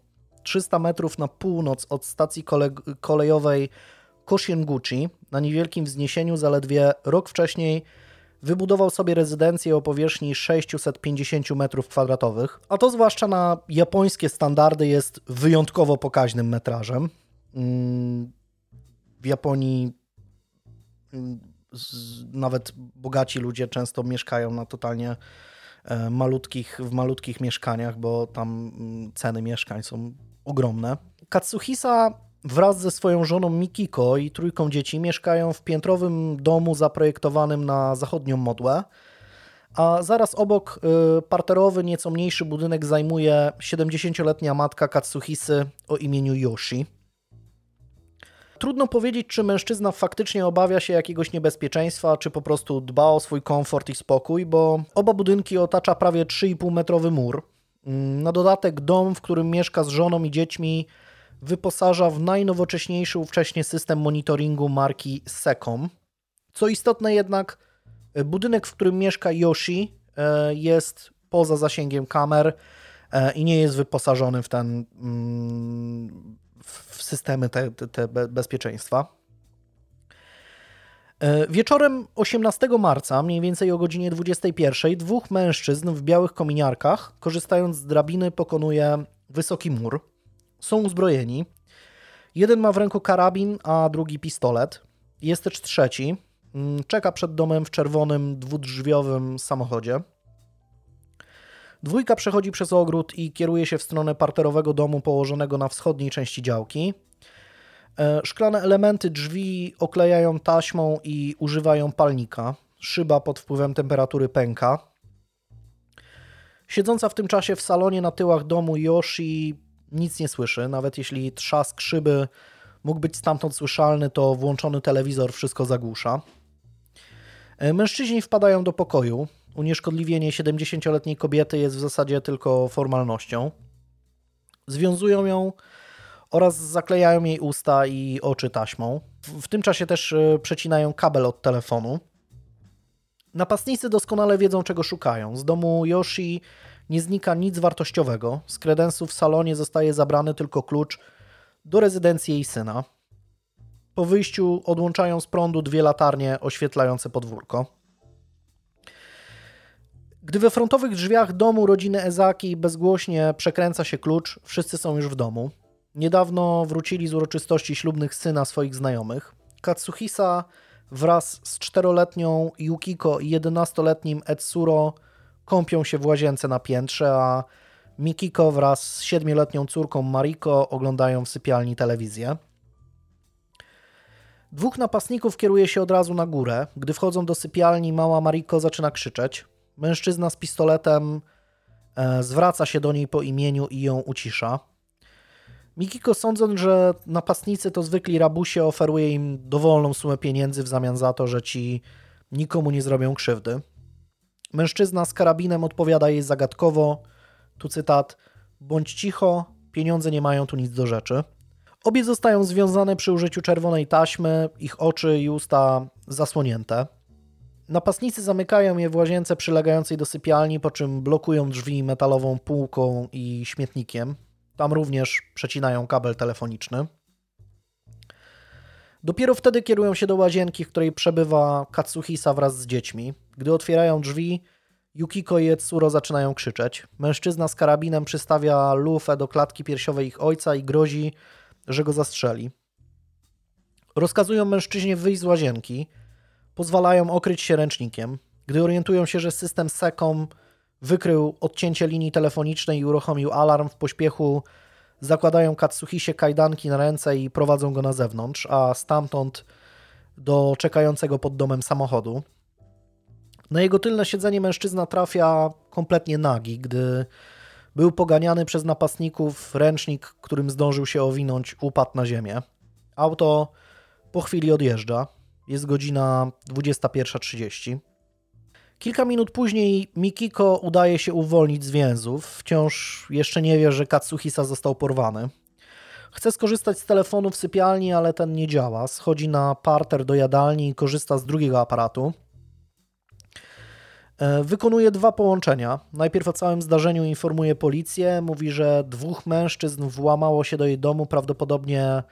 300 metrów na północ od stacji kole kolejowej Koshienguchi, na niewielkim wzniesieniu zaledwie rok wcześniej wybudował sobie rezydencję o powierzchni 650 m2, a to zwłaszcza na japońskie standardy jest wyjątkowo pokaźnym metrażem. mm, w Japonii mm, nawet bogaci ludzie często mieszkają na totalnie e, malutkich, w malutkich mieszkaniach, bo tam mm, ceny mieszkań są ogromne. Katsuhisa wraz ze swoją żoną Mikiko i trójką dzieci mieszkają w piętrowym domu zaprojektowanym na zachodnią modłę, a zaraz obok y, parterowy, nieco mniejszy budynek zajmuje 70-letnia matka Katsuhisy o imieniu Yoshi. Trudno powiedzieć, czy mężczyzna faktycznie obawia się jakiegoś niebezpieczeństwa, czy po prostu dba o swój komfort i spokój, bo oba budynki otacza prawie 3,5 metrowy mur. Mm, na dodatek dom, w którym mieszka z żoną i dziećmi, wyposaża w najnowocześniejszy ówcześnie system monitoringu marki Secom. Co istotne jednak, budynek, w którym mieszka Yoshi e, jest poza zasięgiem kamer e, i nie jest wyposażony w ten mm, w systemy te, te bezpieczeństwa. E, wieczorem 18 marca, mniej więcej o godzinie 21, dwóch mężczyzn w białych kominiarkach, korzystając z drabiny, pokonuje wysoki mur. Są uzbrojeni. Jeden ma w ręku karabin, a drugi pistolet. Jest też trzeci. Mm, czeka przed domem w czerwonym, dwudrzwiowym samochodzie. Dwójka przechodzi przez ogród i kieruje się w stronę parterowego domu położonego na wschodniej części działki. E, szklane elementy drzwi oklejają taśmą i używają palnika. Szyba pod wpływem temperatury pęka. Siedząca w tym czasie w salonie na tyłach domu Yoshi nic nie słyszy. Nawet jeśli trzask szyby mógł być stamtąd słyszalny, to włączony telewizor wszystko zagłusza. E, mężczyźni wpadają do pokoju. Unieszkodliwienie 70-letniej kobiety jest w zasadzie tylko formalnością. Związują ją oraz zaklejają jej usta i oczy taśmą. W tym czasie też e, przecinają kabel od telefonu. Napastnicy doskonale wiedzą, czego szukają. Z domu Yoshi nie znika nic wartościowego. Z kredensów w salonie zostaje zabrany tylko klucz do rezydencji jej syna. Po wyjściu odłączają z prądu dwie latarnie oświetlające podwórko. Gdy we frontowych drzwiach domu rodziny Ezaki bezgłośnie przekręca się klucz, wszyscy są już w domu. Niedawno wrócili z uroczystości ślubnych syna swoich znajomych. Katsuhisa wraz z czteroletnią Yukiko i jedenastoletnim Etsuro kąpią się w łazience na piętrze, a Mikiko wraz z siedmioletnią córką Mariko oglądają w sypialni telewizję. Dwóch napastników kieruje się od razu na górę. Gdy wchodzą do sypialni, mała Mariko zaczyna krzyczeć. Mężczyzna z pistoletem e, zwraca się do niej po imieniu i ją ucisza. Mikiko, sądząc, że napastnicy to zwykli rabusie, oferuje im dowolną sumę pieniędzy w zamian za to, że ci nikomu nie zrobią krzywdy. Mężczyzna z karabinem odpowiada jej zagadkowo, tu cytat, bądź cicho, pieniądze nie mają tu nic do rzeczy. Obie zostają związane przy użyciu czerwonej taśmy, ich oczy i usta zasłonięte. Napastnicy zamykają je w łazience przylegającej do sypialni, po czym blokują drzwi metalową półką i śmietnikiem. Tam również przecinają kabel telefoniczny. Dopiero wtedy kierują się do łazienki, w której przebywa Katsuhisa wraz z dziećmi. Gdy otwierają drzwi, Yukiko i Etsuro zaczynają krzyczeć. Mężczyzna z karabinem przystawia lufę do klatki piersiowej ich ojca i grozi, że go zastrzeli. Rozkazują mężczyźnie wyjść z łazienki, pozwalają okryć się ręcznikiem. Gdy orientują się, że system SECOM wykrył odcięcie linii telefonicznej i uruchomił alarm w pośpiechu, zakładają Katsuhisie kajdanki na ręce i prowadzą go na zewnątrz, a stamtąd do czekającego pod domem samochodu. Na jego tylne siedzenie mężczyzna trafia kompletnie nagi, gdy był poganiany przez napastników, ręcznik, którym zdążył się owinąć, upadł na ziemię. Auto po chwili odjeżdża. Jest godzina 21.30. Kilka minut później Mikiko udaje się uwolnić z więzów. Wciąż jeszcze nie wie, że Katsuhisa został porwany. Chce skorzystać z telefonu w sypialni, ale ten nie działa. Schodzi na parter do jadalni i korzysta z drugiego aparatu. E, wykonuje dwa połączenia. Najpierw o całym zdarzeniu informuje policję. Mówi, że dwóch mężczyzn włamało się do jej domu, prawdopodobnie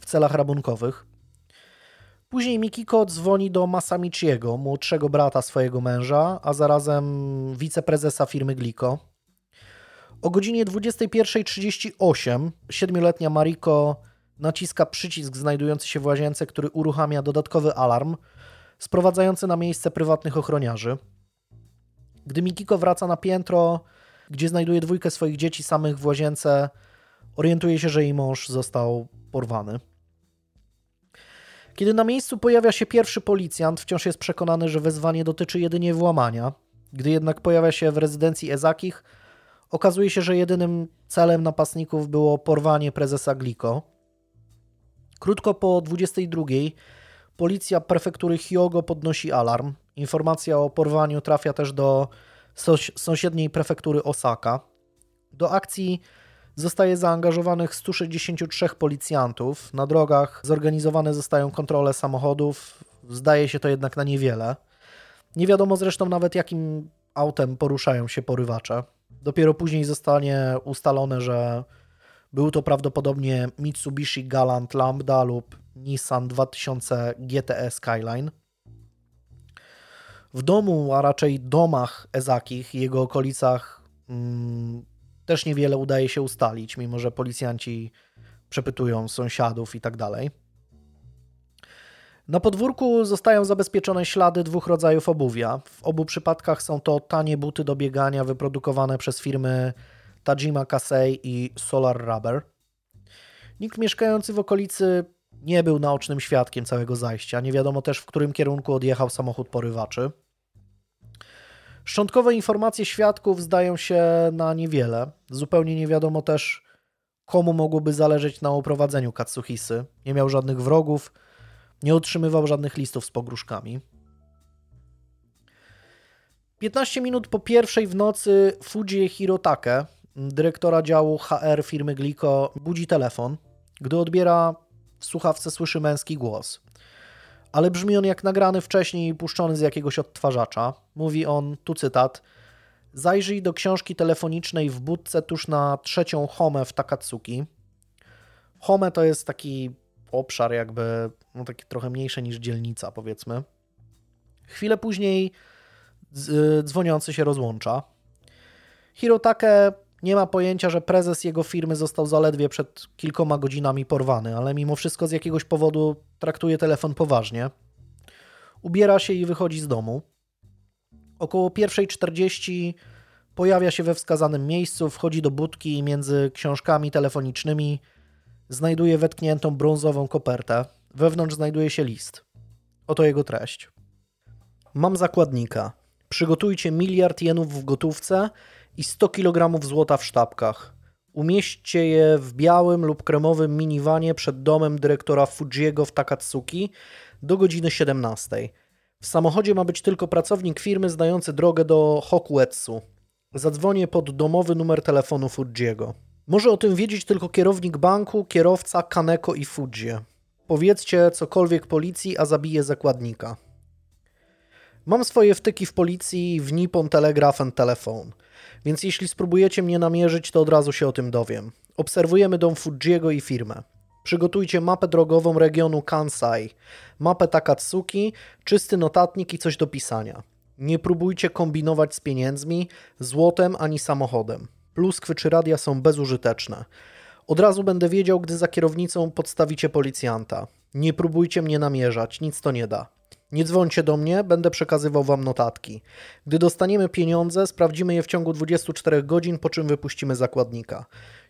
w celach rabunkowych. Później Mikiko dzwoni do Masamichiego, młodszego brata swojego męża, a zarazem wiceprezesa firmy Glico. O godzinie 21.38 siedmioletnia Mariko naciska przycisk znajdujący się w łazience, który uruchamia dodatkowy alarm sprowadzający na miejsce prywatnych ochroniarzy. Gdy Mikiko wraca na piętro, gdzie znajduje dwójkę swoich dzieci samych w łazience, orientuje się, że jej mąż został porwany. Kiedy na miejscu pojawia się pierwszy policjant, wciąż jest przekonany, że wezwanie dotyczy jedynie włamania. Gdy jednak pojawia się w rezydencji Ezakich, okazuje się, że jedynym celem napastników było porwanie prezesa Gliko. Krótko po 22 policja prefektury Hyogo podnosi alarm. Informacja o porwaniu trafia też do sąsiedniej prefektury Osaka. Do akcji zostaje zaangażowanych 163 policjantów. Na drogach zorganizowane zostają kontrole samochodów. Zdaje się to jednak na niewiele. Nie wiadomo zresztą nawet jakim autem poruszają się porywacze. Dopiero później zostanie ustalone, że był to prawdopodobnie Mitsubishi Galant Lambda lub Nissan 2000 GTE Skyline. W domu, a raczej domach Ezakich i jego okolicach mm, też niewiele udaje się ustalić, mimo że policjanci przepytują sąsiadów i tak dalej. Na podwórku zostają zabezpieczone ślady dwóch rodzajów obuwia. W obu przypadkach są to tanie buty do biegania wyprodukowane przez firmy Tajima Kasei i Solar Rubber. Nikt mieszkający w okolicy nie był naocznym świadkiem całego zajścia. Nie wiadomo też, w którym kierunku odjechał samochód porywaczy. Szczątkowe informacje świadków zdają się na niewiele. Zupełnie nie wiadomo też, komu mogłoby zależeć na uprowadzeniu Katsuhisy. Nie miał żadnych wrogów, nie otrzymywał żadnych listów z pogróżkami. 15 minut po pierwszej w nocy Fuji Hirotake, dyrektora działu HR firmy Glico, budzi telefon. Gdy odbiera, w słuchawce słyszy męski głos. Ale brzmi on jak nagrany wcześniej i puszczony z jakiegoś odtwarzacza. Mówi on, tu cytat, zajrzyj do książki telefonicznej w budce tuż na trzecią Home w Takatsuki. Home to jest taki obszar jakby, no taki trochę mniejszy niż dzielnica powiedzmy. Chwilę później dzwoniący się rozłącza. Hirotake nie ma pojęcia, że prezes jego firmy został zaledwie przed kilkoma godzinami porwany, ale mimo wszystko z jakiegoś powodu traktuje telefon poważnie. Ubiera się i wychodzi z domu. Około 1.40 pojawia się we wskazanym miejscu, wchodzi do budki i między książkami telefonicznymi znajduje wetkniętą brązową kopertę. Wewnątrz znajduje się list. Oto jego treść. Mam zakładnika. Przygotujcie miliard jenów w gotówce i 100 kg złota w sztabkach. Umieśćcie je w białym lub kremowym miniwanie przed domem dyrektora Fujiego w Takatsuki do godziny 17. W samochodzie ma być tylko pracownik firmy znający drogę do Hokuetsu. Zadzwonię pod domowy numer telefonu Fujiego. Może o tym wiedzieć tylko kierownik banku, kierowca, Kaneko i Fujie. Powiedzcie cokolwiek policji, a zabiję zakładnika. Mam swoje wtyki w policji w Nippon Telegraph and Telephone. Więc jeśli spróbujecie mnie namierzyć, to od razu się o tym dowiem. Obserwujemy dom Fujiego i firmę. Przygotujcie mapę drogową regionu Kansai, mapę Takatsuki, czysty notatnik i coś do pisania. Nie próbujcie kombinować z pieniędzmi, złotem ani samochodem. Pluskwy czy radia są bezużyteczne. Od razu będę wiedział, gdy za kierownicą podstawicie policjanta. Nie próbujcie mnie namierzać, nic to nie da. Nie dzwońcie do mnie, będę przekazywał wam notatki. Gdy dostaniemy pieniądze, sprawdzimy je w ciągu 24 godzin, po czym wypuścimy zakładnika.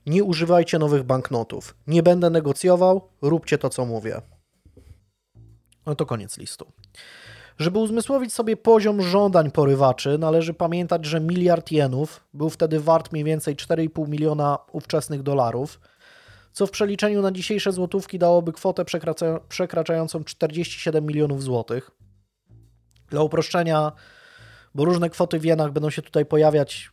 Nie używajcie nowych banknotów. Nie będę negocjował, róbcie to, co mówię. No to koniec listu. Żeby uzmysłowić sobie poziom żądań porywaczy, należy pamiętać, że miliard jenów był wtedy wart mniej więcej 4,5 miliona ówczesnych dolarów, co w przeliczeniu na dzisiejsze złotówki dałoby kwotę przekraczającą 47 milionów złotych. Dla uproszczenia, bo różne kwoty w jenach będą się tutaj pojawiać,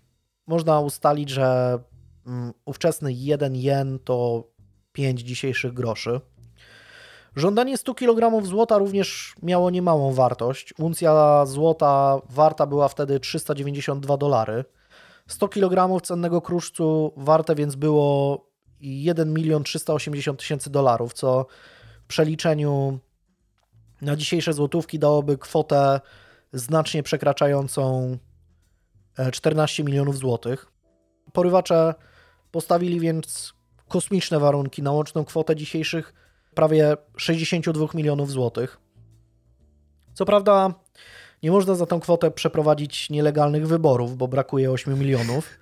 można ustalić, że mm, ówczesny 1 jen to 5 dzisiejszych groszy. Żądanie 100 kg złota również miało niemałą wartość. Uncja złota warta była wtedy 392 dolary. 100 kg cennego kruszcu warte więc było 1 milion 380 tysięcy dolarów, co w przeliczeniu na dzisiejsze złotówki dałoby kwotę znacznie przekraczającą 14 e, milionów złotych. Porywacze postawili więc kosmiczne warunki na łączną kwotę dzisiejszych prawie 62 milionów złotych. Co prawda, nie można za tą kwotę przeprowadzić nielegalnych wyborów, bo brakuje 8 milionów.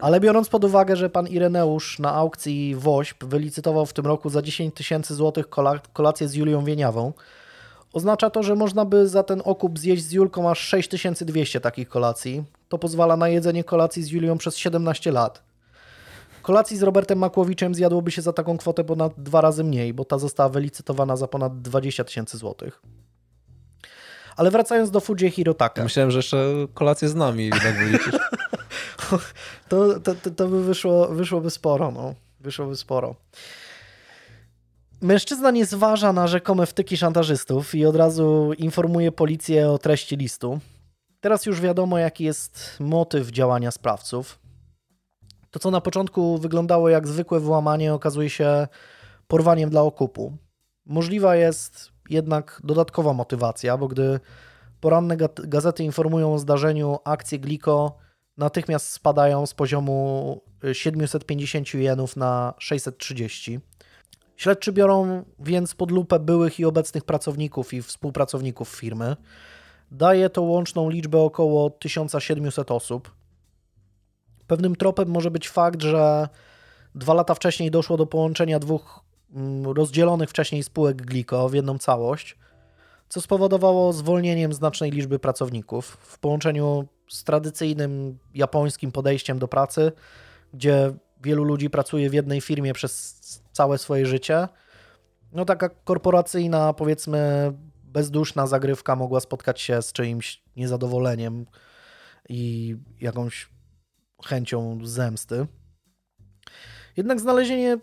Ale biorąc pod uwagę, że pan Ireneusz na aukcji WOŚP wylicytował w tym roku za 10 tysięcy złotych kolację z Julią Wieniawą, oznacza to, że można by za ten okup zjeść z Julką aż 6200 takich kolacji. To pozwala na jedzenie kolacji z Julią przez 17 lat. Kolacji z Robertem Makłowiczem zjadłoby się za taką kwotę ponad dwa razy mniej, bo ta została wylicytowana za ponad 20 tysięcy złotych. Ale wracając do Fuji Hirotaka. Myślałem, że jeszcze kolację z nami jednak wyliczysz. *laughs* to, to, to, to, by wyszło, wyszłoby sporo, no. Wyszłoby sporo. Mężczyzna nie zważa na rzekome wtyki szantażystów i od razu informuje policję o treści listu. Teraz już wiadomo, jaki jest motyw działania sprawców. To, co na początku wyglądało jak zwykłe włamanie, okazuje się porwaniem dla okupu. Możliwa jest jednak dodatkowa motywacja, bo gdy poranne gazety informują o zdarzeniu, akcje Gliko natychmiast spadają z poziomu 750 jenów na 630. Śledczy biorą więc pod lupę byłych i obecnych pracowników i współpracowników firmy. Daje to łączną liczbę około 1700 osób. Pewnym tropem może być fakt, że dwa lata wcześniej doszło do połączenia dwóch mm, rozdzielonych wcześniej spółek Gliko w jedną całość, co spowodowało zwolnieniem znacznej liczby pracowników w połączeniu z tradycyjnym japońskim podejściem do pracy, gdzie wielu ludzi pracuje w jednej firmie przez całe swoje życie. No taka korporacyjna, powiedzmy, bezduszna zagrywka mogła spotkać się z czyimś niezadowoleniem i jakąś chęcią zemsty. Jednak znalezienie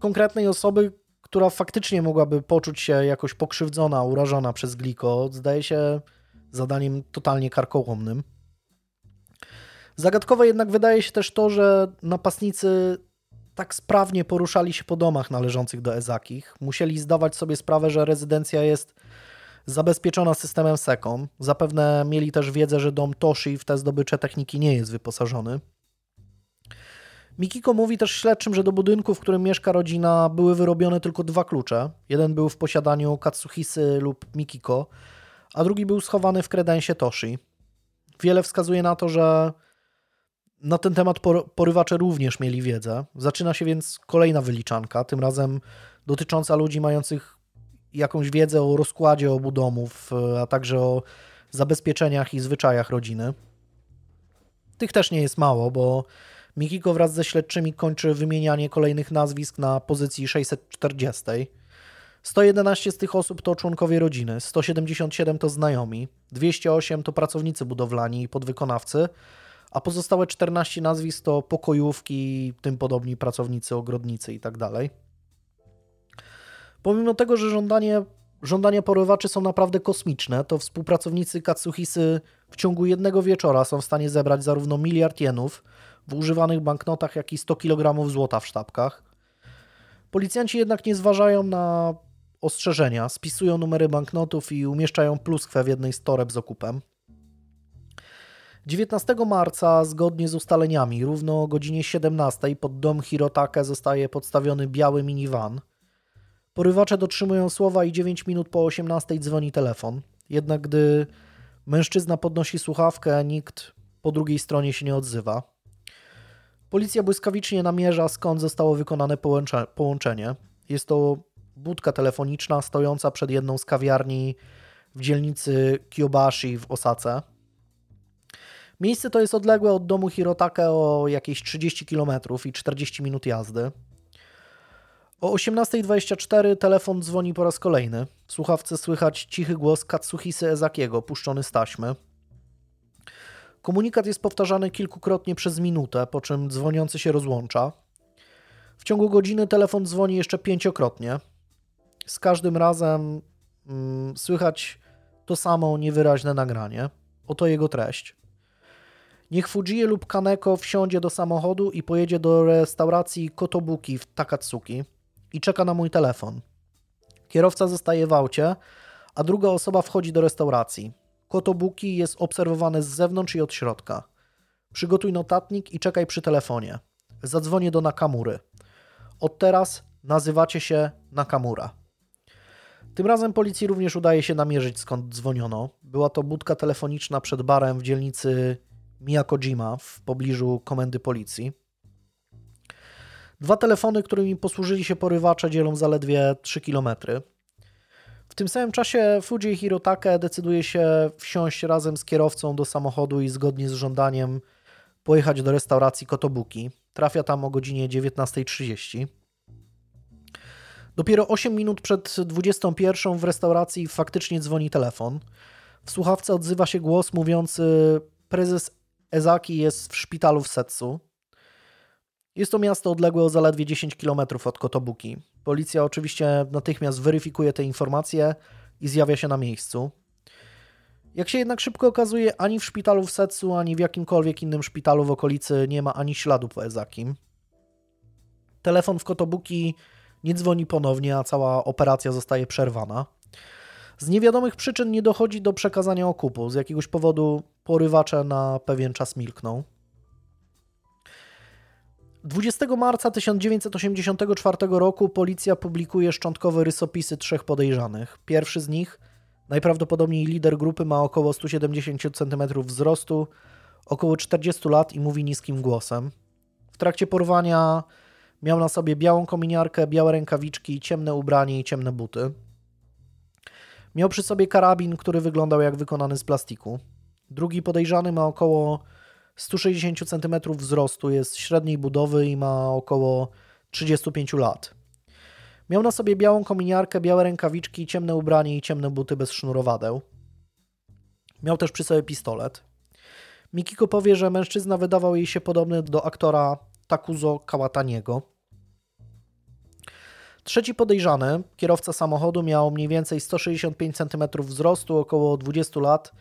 konkretnej osoby, która faktycznie mogłaby poczuć się jakoś pokrzywdzona, urażona przez Gliko, zdaje się zadaniem totalnie karkołomnym. Zagadkowe jednak wydaje się też to, że napastnicy tak sprawnie poruszali się po domach należących do Ezakich. Musieli zdawać sobie sprawę, że rezydencja jest zabezpieczona systemem SECOM. Zapewne mieli też wiedzę, że dom Toshi w te zdobycze techniki nie jest wyposażony. Mikiko mówi też śledczym, że do budynku, w którym mieszka rodzina, były wyrobione tylko dwa klucze. Jeden był w posiadaniu Katsuhisy lub Mikiko, a drugi był schowany w kredensie Toshi. Wiele wskazuje na to, że na ten temat porywacze również mieli wiedzę. Zaczyna się więc kolejna wyliczanka, tym razem dotycząca ludzi mających jakąś wiedzę o rozkładzie obu domów, a także o zabezpieczeniach i zwyczajach rodziny. Tych też nie jest mało, bo Mikiko wraz ze śledczymi kończy wymienianie kolejnych nazwisk na pozycji 640. 111 z tych osób to członkowie rodziny, 177 to znajomi, 208 to pracownicy budowlani i podwykonawcy, a pozostałe 14 nazwisk to pokojówki, tym podobni pracownicy, ogrodnicy itd. Tak Pomimo tego, że żądanie, żądania porywaczy są naprawdę kosmiczne, to współpracownicy Katsuhisy w ciągu jednego wieczora są w stanie zebrać zarówno miliard jenów w używanych banknotach, jak i 100 kg złota w sztabkach. Policjanci jednak nie zważają na ostrzeżenia, spisują numery banknotów i umieszczają pluskwę w jednej z toreb z okupem. 19 marca, zgodnie z ustaleniami, równo o godzinie 17 pod dom Hirotake zostaje podstawiony biały minivan. Porywacze dotrzymują słowa i 9 minut po 18 dzwoni telefon. Jednak gdy mężczyzna podnosi słuchawkę, nikt po drugiej stronie się nie odzywa. Policja błyskawicznie namierza, skąd zostało wykonane połączenie. Jest to budka telefoniczna stojąca przed jedną z kawiarni w dzielnicy Kyobashi w Osace. Miejsce to jest odległe od domu Hirotake o jakieś 30 km i 40 minut jazdy. O 18.24 telefon dzwoni po raz kolejny. W słuchawce słychać cichy głos Katsuhisy Ezakiego, puszczony z taśmy. Komunikat jest powtarzany kilkukrotnie przez minutę, po czym dzwoniący się rozłącza. W ciągu godziny telefon dzwoni jeszcze pięciokrotnie. Z każdym razem mm, słychać to samo niewyraźne nagranie. Oto jego treść. Niech Fujie lub Kaneko wsiądzie do samochodu i pojedzie do restauracji Kotobuki w Takatsuki i czeka na mój telefon. Kierowca zostaje w aucie, a druga osoba wchodzi do restauracji. Kotobuki jest obserwowane z zewnątrz i od środka. Przygotuj notatnik i czekaj przy telefonie. Zadzwonię do Nakamury. Od teraz nazywacie się Nakamura. Tym razem policji również udaje się namierzyć skąd dzwoniono. Była to budka telefoniczna przed barem w dzielnicy Miyakojima w pobliżu komendy policji. Dwa telefony, którymi posłużyli się porywacze, dzielą zaledwie 3 km. W tym samym czasie Fuji Hirotake decyduje się wsiąść razem z kierowcą do samochodu i zgodnie z żądaniem pojechać do restauracji Kotobuki. Trafia tam o godzinie 19.30. Dopiero 8 minut przed 21 w restauracji faktycznie dzwoni telefon. W słuchawce odzywa się głos mówiący: Prezes Ezaki jest w szpitalu w Setsu. Jest to miasto odległe o zaledwie 10 km od Kotobuki. Policja oczywiście natychmiast weryfikuje te informacje i zjawia się na miejscu. Jak się jednak szybko okazuje, ani w szpitalu w Setsu, ani w jakimkolwiek innym szpitalu w okolicy nie ma ani śladu po Ezakim. Telefon w Kotobuki nie dzwoni ponownie, a cała operacja zostaje przerwana. Z niewiadomych przyczyn nie dochodzi do przekazania okupu. Z jakiegoś powodu porywacze na pewien czas milkną. 20 marca 1984 roku policja publikuje szczątkowe rysopisy trzech podejrzanych. Pierwszy z nich, najprawdopodobniej lider grupy, ma około 170 cm wzrostu, około 40 lat i mówi niskim głosem. W trakcie porwania miał na sobie białą kominiarkę, białe rękawiczki, ciemne ubranie i ciemne buty. Miał przy sobie karabin, który wyglądał jak wykonany z plastiku. Drugi podejrzany ma około 160 cm wzrostu, jest średniej budowy i ma około 35 lat. Miał na sobie białą kominiarkę, białe rękawiczki, ciemne ubranie i ciemne buty bez sznurowadeł. Miał też przy sobie pistolet. Mikiko powie, że mężczyzna wydawał jej się podobny do aktora Takuzo Kawataniego. Trzeci podejrzany, kierowca samochodu, miał mniej więcej 165 cm wzrostu, około 20 lat,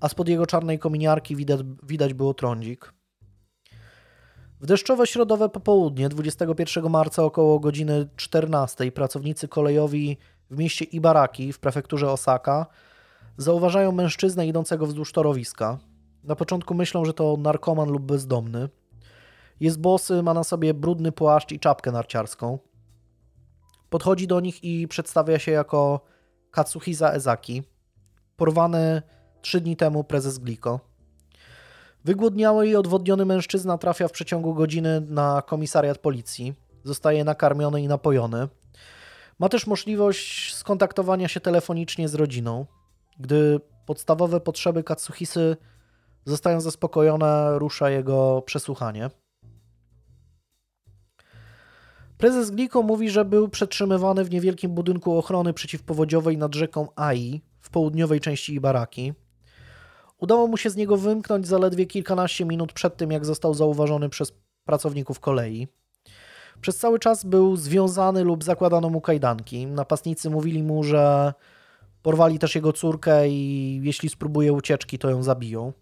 a spod jego czarnej kominiarki widać, widać było trądzik. W deszczowe środowe popołudnie 21 marca około godziny 14 pracownicy kolejowi w mieście Ibaraki w prefekturze Osaka zauważają mężczyznę idącego wzdłuż torowiska. Na początku myślą, że to narkoman lub bezdomny. Jest bosy, ma na sobie brudny płaszcz i czapkę narciarską. Podchodzi do nich i przedstawia się jako Katsuhisa Ezaki, porwany trzy dni temu prezes Gliko. Wygłodniały i odwodniony mężczyzna trafia w przeciągu godziny na komisariat policji. Zostaje nakarmiony i napojony. Ma też możliwość skontaktowania się telefonicznie z rodziną. Gdy podstawowe potrzeby Katsuhisy zostają zaspokojone, rusza jego przesłuchanie. Prezes Gliko mówi, że był przetrzymywany w niewielkim budynku ochrony przeciwpowodziowej nad rzeką Ai w południowej części Ibaraki. Udało mu się z niego wymknąć zaledwie kilkanaście minut przed tym, jak został zauważony przez pracowników kolei. Przez cały czas był związany lub zakładano mu kajdanki. Napastnicy mówili mu, że porwali też jego córkę i jeśli spróbuje ucieczki, to ją zabiją.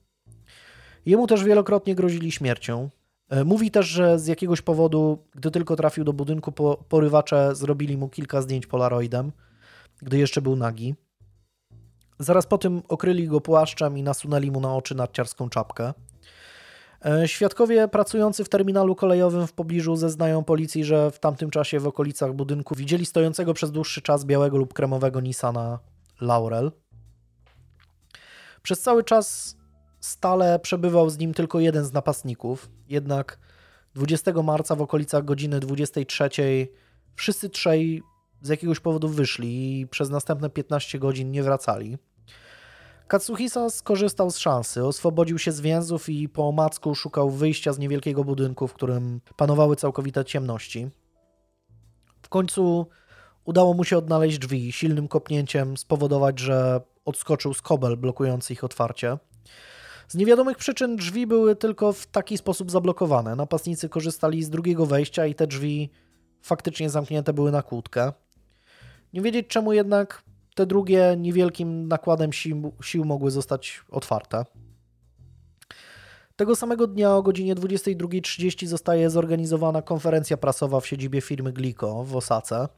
Jemu też wielokrotnie grozili śmiercią. E, mówi też, że z jakiegoś powodu, gdy tylko trafił do budynku, porywacze zrobili mu kilka zdjęć polaroidem, gdy jeszcze był nagi. Zaraz po tym okryli go płaszczem i nasunęli mu na oczy narciarską czapkę. E, świadkowie pracujący w terminalu kolejowym w pobliżu zeznają policji, że w tamtym czasie w okolicach budynku widzieli stojącego przez dłuższy czas białego lub kremowego Nissana Laurel. Przez cały czas stale przebywał z nim tylko jeden z napastników, jednak 20 marca w okolicach godziny 23 wszyscy trzej z jakiegoś powodu wyszli i przez następne 15 godzin nie wracali. Katsuhisa skorzystał z szansy, oswobodził się z więzów i po omacku szukał wyjścia z niewielkiego budynku, w którym panowały całkowite ciemności. W końcu udało mu się odnaleźć drzwi, silnym kopnięciem spowodować, że odskoczył z kobel blokujący ich otwarcie. Z niewiadomych przyczyn drzwi były tylko w taki sposób zablokowane. Napastnicy korzystali z drugiego wejścia i te drzwi faktycznie zamknięte były na kłódkę. Nie wiedzieć czemu jednak te drugie niewielkim nakładem sił, sił mogły zostać otwarte. Tego samego dnia o godzinie 22.30 zostaje zorganizowana konferencja prasowa w siedzibie firmy Glico w Osace.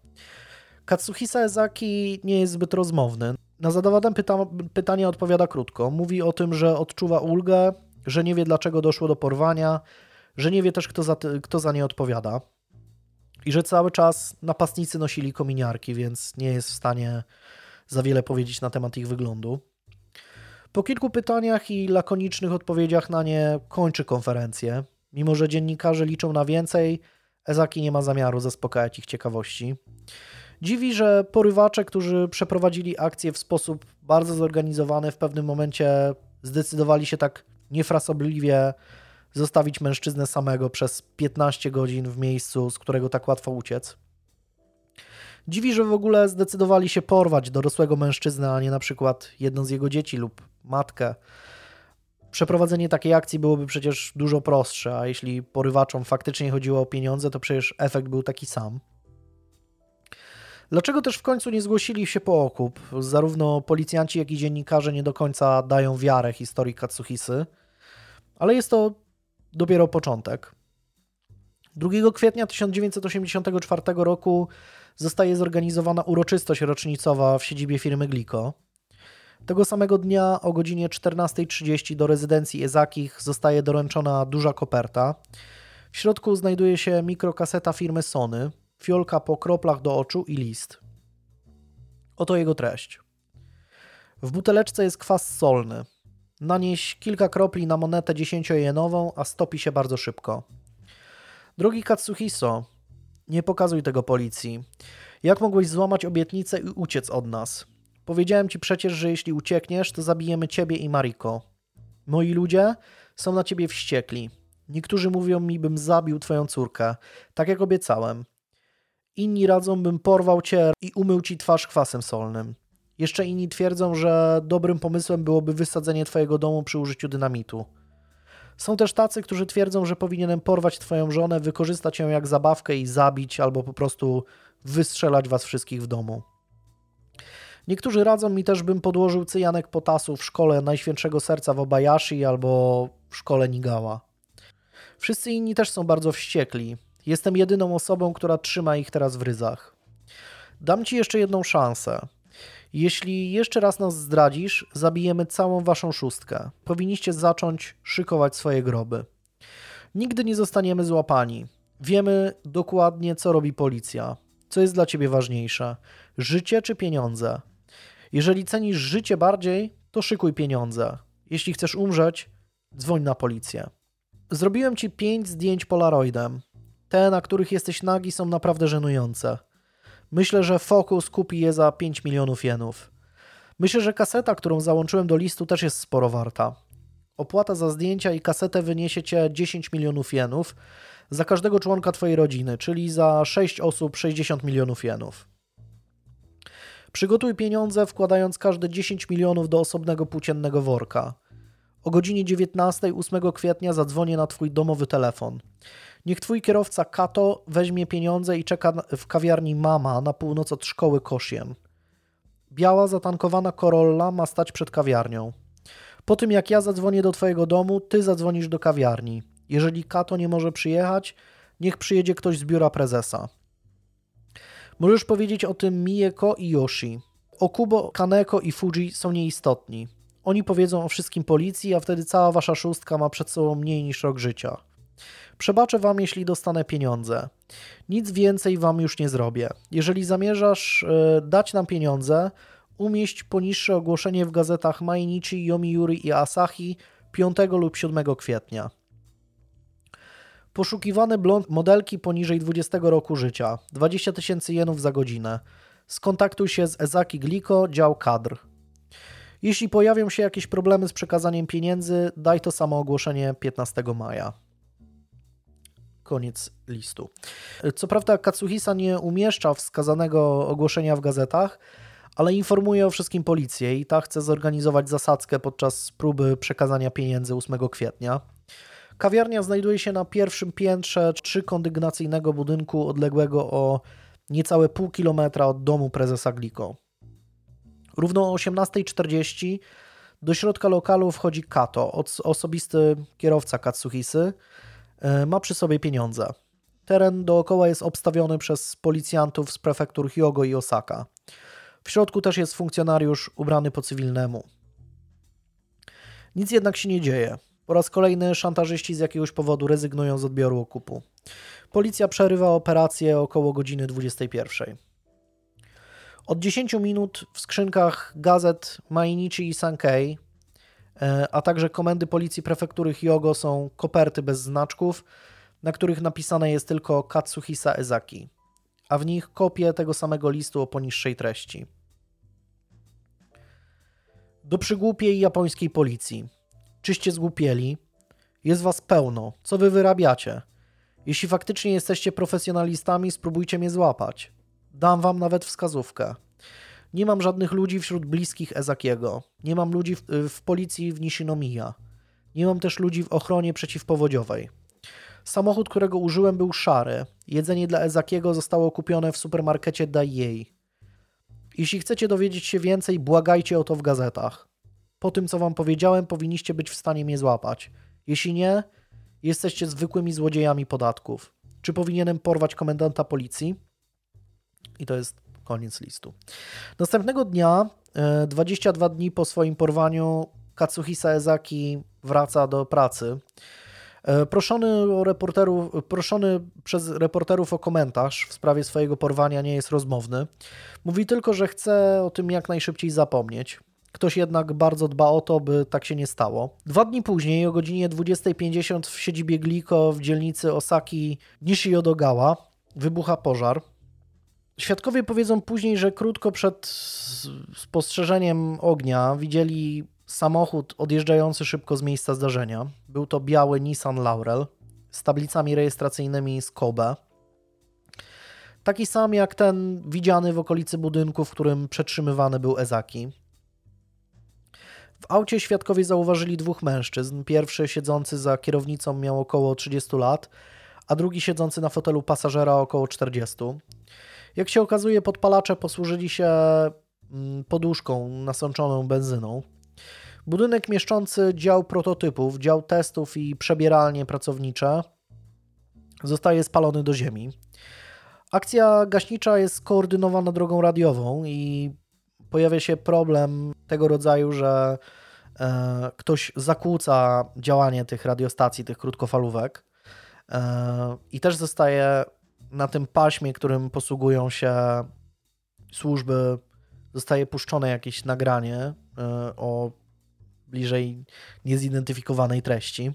Katsuhisa Ezaki nie jest zbyt rozmowny. Na zadawane pyta pytanie odpowiada krótko. Mówi o tym, że odczuwa ulgę, że nie wie dlaczego doszło do porwania, że nie wie też kto za, kto za nie odpowiada. i że cały czas napastnicy nosili kominiarki, więc nie jest w stanie za wiele powiedzieć na temat ich wyglądu. Po kilku pytaniach i lakonicznych odpowiedziach na nie kończy konferencję. Mimo, że dziennikarze liczą na więcej, Ezaki nie ma zamiaru zaspokajać ich ciekawości. Dziwi, że porywacze, którzy przeprowadzili akcję w sposób bardzo zorganizowany, w pewnym momencie zdecydowali się tak niefrasobliwie zostawić mężczyznę samego przez 15 godzin w miejscu, z którego tak łatwo uciec. Dziwi, że w ogóle zdecydowali się porwać dorosłego mężczyznę, a nie na przykład jedną z jego dzieci lub matkę. Przeprowadzenie takiej akcji byłoby przecież dużo prostsze, a jeśli porywaczom faktycznie chodziło o pieniądze, to przecież efekt był taki sam. Dlaczego też w końcu nie zgłosili się po okup? Zarówno policjanci, jak i dziennikarze nie do końca dają wiarę historii Katsuhisy, ale jest to dopiero początek. 2 kwietnia 1984 roku zostaje zorganizowana uroczystość rocznicowa w siedzibie firmy Glico. Tego samego dnia o godzinie 14.30 do rezydencji Ezakich zostaje doręczona duża koperta. W środku znajduje się mikrokaseta firmy Sony, fiolka po kroplach do oczu i list. Oto jego treść. W buteleczce jest kwas solny. Nanieś kilka kropli na monetę dziesięciojenową, a stopi się bardzo szybko. Drogi Katsuhiso, nie pokazuj tego policji. Jak mogłeś złamać obietnicę i uciec od nas? Powiedziałem ci przecież, że jeśli uciekniesz, to zabijemy ciebie i Mariko. Moi ludzie są na ciebie wściekli. Niektórzy mówią mi, bym zabił twoją córkę, tak jak obiecałem. Inni radzą, bym porwał cię i umył ci twarz kwasem solnym. Jeszcze inni twierdzą, że dobrym pomysłem byłoby wysadzenie twojego domu przy użyciu dynamitu. Są też tacy, którzy twierdzą, że powinienem porwać twoją żonę, wykorzystać ją jak zabawkę i zabić, albo po prostu wystrzelać was wszystkich w domu. Niektórzy radzą mi też, bym podłożył cyjanek potasu w szkole Najświętszego Serca w Obayashi albo w szkole Nigała. Wszyscy inni też są bardzo wściekli. Jestem jedyną osobą, która trzyma ich teraz w ryzach. Dam ci jeszcze jedną szansę. Jeśli jeszcze raz nas zdradzisz, zabijemy całą waszą szóstkę. Powinniście zacząć szykować swoje groby. Nigdy nie zostaniemy złapani. Wiemy dokładnie, co robi policja. Co jest dla ciebie ważniejsze? Życie czy pieniądze? Jeżeli cenisz życie bardziej, to szykuj pieniądze. Jeśli chcesz umrzeć, dzwoń na policję. Zrobiłem ci pięć zdjęć polaroidem. Te, na których jesteś nagi, są naprawdę żenujące. Myślę, że Focus kupi je za 5 milionów jenów. Myślę, że kaseta, którą załączyłem do listu, też jest sporo warta. Opłata za zdjęcia i kasetę wyniesie cię 10 milionów jenów za każdego członka twojej rodziny, czyli za 6 osób 60 milionów jenów. Przygotuj pieniądze, wkładając każde 10 milionów do osobnego płóciennego worka. O godzinie 19 8 kwietnia zadzwonię na twój domowy telefon. Niech twój kierowca Kato weźmie pieniądze i czeka w kawiarni Mama na północ od szkoły Koszien. Biała, zatankowana Corolla ma stać przed kawiarnią. Po tym jak ja zadzwonię do twojego domu, ty zadzwonisz do kawiarni. Jeżeli Kato nie może przyjechać, niech przyjedzie ktoś z biura prezesa. Możesz powiedzieć o tym Mieko i Yoshi. Okubo, Kaneko i Fuji są nieistotni. Oni powiedzą o wszystkim policji, a wtedy cała wasza szóstka ma przed sobą mniej niż rok życia. Przebaczę wam, jeśli dostanę pieniądze. Nic więcej wam już nie zrobię. Jeżeli zamierzasz yy, dać nam pieniądze, umieść poniższe ogłoszenie w gazetach Mainichi, Yomiuri i Asahi 5 lub 7 kwietnia. Poszukiwany blond modelki poniżej 20 roku życia. 20 tysięcy jenów za godzinę. Skontaktuj się z Ezaki Gliko, dział kadr. Jeśli pojawią się jakieś problemy z przekazaniem pieniędzy, daj to samo ogłoszenie 15 maja. Koniec listu. Co prawda Katsuhisa nie umieszcza wskazanego ogłoszenia w gazetach, ale informuje o wszystkim policję i ta chce zorganizować zasadzkę podczas próby przekazania pieniędzy 8 kwietnia. Kawiarnia znajduje się na pierwszym piętrze trzykondygnacyjnego budynku odległego o niecałe pół kilometra od domu prezesa Gliko. Równo o 18.40 do środka lokalu wchodzi Kato, osobisty kierowca Katsuhisy. E, ma przy sobie pieniądze. Teren dookoła jest obstawiony przez policjantów z prefektur Hyogo i Osaka. W środku też jest funkcjonariusz ubrany po cywilnemu. Nic jednak się nie dzieje. Po raz kolejny szantażyści z jakiegoś powodu rezygnują z odbioru okupu. Policja przerywa operację około godziny 21. Od 10 minut w skrzynkach gazet Mainichi i Sankei, a także komendy policji prefektury Hyogo są koperty bez znaczków, na których napisane jest tylko Katsuhisa Ezaki, a w nich kopie tego samego listu o poniższej treści. Do przygłupiej japońskiej policji. Czyście zgłupieli? Jest was pełno. Co wy wyrabiacie? Jeśli faktycznie jesteście profesjonalistami, spróbujcie mnie złapać. Dam wam nawet wskazówkę. Nie mam żadnych ludzi wśród bliskich Ezakiego. Nie mam ludzi w, w policji w Nishinomiya. Nie mam też ludzi w ochronie przeciwpowodziowej. Samochód, którego użyłem, był szary. Jedzenie dla Ezakiego zostało kupione w supermarkecie Daiei. Jeśli chcecie dowiedzieć się więcej, błagajcie o to w gazetach. Po tym, co wam powiedziałem, powinniście być w stanie mnie złapać. Jeśli nie, jesteście zwykłymi złodziejami podatków. Czy powinienem porwać komendanta policji? I to jest koniec listu. Następnego dnia, 22 e, dni po swoim porwaniu, Katsuhisa Ezaki wraca do pracy. E, proszony, o reporterów, proszony przez reporterów o komentarz w sprawie swojego porwania nie jest rozmowny. Mówi tylko, że chce o tym jak najszybciej zapomnieć. Ktoś jednak bardzo dba o to, by tak się nie stało. Dwa dni później, o godzinie 20.50 w siedzibie Gliko w dzielnicy Osaki Nishiodogawa wybucha pożar. Świadkowie powiedzą później, że krótko przed spostrzeżeniem ognia widzieli samochód odjeżdżający szybko z miejsca zdarzenia. Był to biały Nissan Laurel z tablicami rejestracyjnymi z Kobe. Taki sam jak ten widziany w okolicy budynku, w którym przetrzymywany był Ezaki. W aucie świadkowie zauważyli dwóch mężczyzn. Pierwszy siedzący za kierownicą miał około 30 lat, a drugi siedzący na fotelu pasażera około 40. Jak się okazuje, podpalacze posłużyli się mm, poduszką nasączoną benzyną. Budynek mieszczący dział prototypów, dział testów i przebieralnie pracownicze zostaje spalony do ziemi. Akcja gaśnicza jest skoordynowana drogą radiową i pojawia się problem tego rodzaju, że e, ktoś zakłóca działanie tych radiostacji, tych krótkofalówek e, i też zostaje na tym paśmie, którym posługują się służby, zostaje puszczone jakieś nagranie e, o bliżej niezidentyfikowanej treści.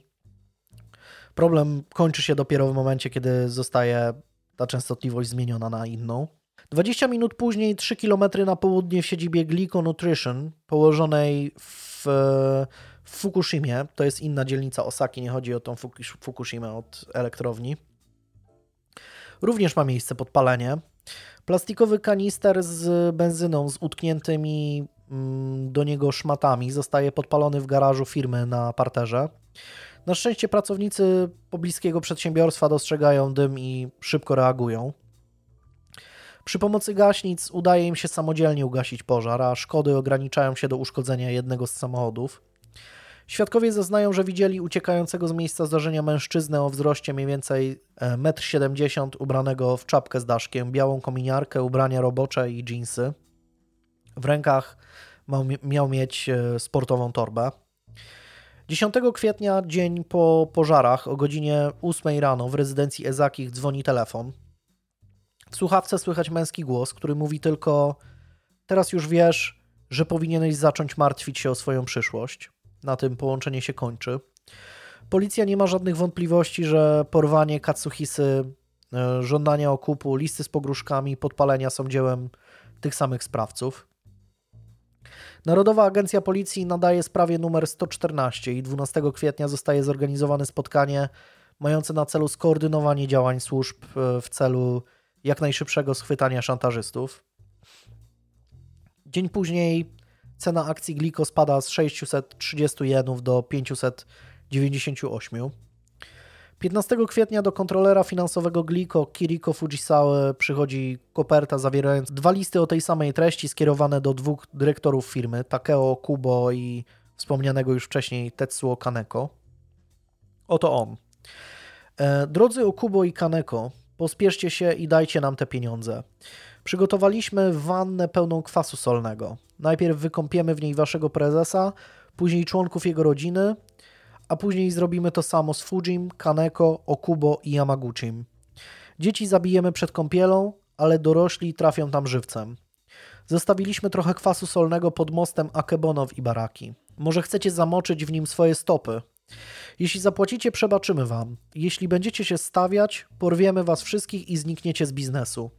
Problem kończy się dopiero w momencie, kiedy zostaje ta częstotliwość zmieniona na inną. 20 minut później, 3 km na południe w siedzibie Glico Nutrition, położonej w, w Fukushimie, to jest inna dzielnica Osaki, nie chodzi o tą Fukushimę od elektrowni, również ma miejsce podpalenie. Plastikowy kanister z benzyną z utkniętymi mm, do niego szmatami zostaje podpalony w garażu firmy na parterze. Na szczęście pracownicy pobliskiego przedsiębiorstwa dostrzegają dym i szybko reagują. Przy pomocy gaśnic udaje im się samodzielnie ugasić pożar, a szkody ograniczają się do uszkodzenia jednego z samochodów. Świadkowie zeznają, że widzieli uciekającego z miejsca zdarzenia mężczyznę o wzroście mniej więcej 1,70 m, ubranego w czapkę z daszkiem, białą kominiarkę, ubrania robocze i dżinsy. W rękach miał mieć e, sportową torbę. 10 kwietnia, dzień po pożarach, o godzinie 8 rano w rezydencji Ezakich dzwoni telefon. W słuchawce słychać męski głos, który mówi tylko: Teraz już wiesz, że powinieneś zacząć martwić się o swoją przyszłość. Na tym połączenie się kończy. Policja nie ma żadnych wątpliwości, że porwanie Katsuhisy, e, żądania okupu, listy z pogróżkami, podpalenia są dziełem tych samych sprawców. Narodowa Agencja Policji nadaje sprawie numer 114 i 12 kwietnia zostaje zorganizowane spotkanie mające na celu skoordynowanie działań służb e, w celu jak najszybszego schwytania szantażystów. Dzień później cena akcji Glico spada z 630 jenów do 598. 15 kwietnia do kontrolera finansowego Glico Kiriko Fujisawa przychodzi koperta zawierająca dwa listy o tej samej treści skierowane do dwóch dyrektorów firmy, Takeo Kubo i wspomnianego już wcześniej Tetsuo Kaneko. Oto on. E, drodzy Okubo i Kaneko, Pospieszcie się i dajcie nam te pieniądze. Przygotowaliśmy wannę pełną kwasu solnego. Najpierw wykąpiemy w niej waszego prezesa, później członków jego rodziny, a później zrobimy to samo z Fujim, Kaneko, Okubo i Yamaguchim. Dzieci zabijemy przed kąpielą, ale dorośli trafią tam żywcem. Zostawiliśmy trochę kwasu solnego pod mostem Akebono w Ibaraki. Może chcecie zamoczyć w nim swoje stopy? Jeśli zapłacicie, przebaczymy wam. Jeśli będziecie się stawiać, porwiemy was wszystkich i znikniecie z biznesu.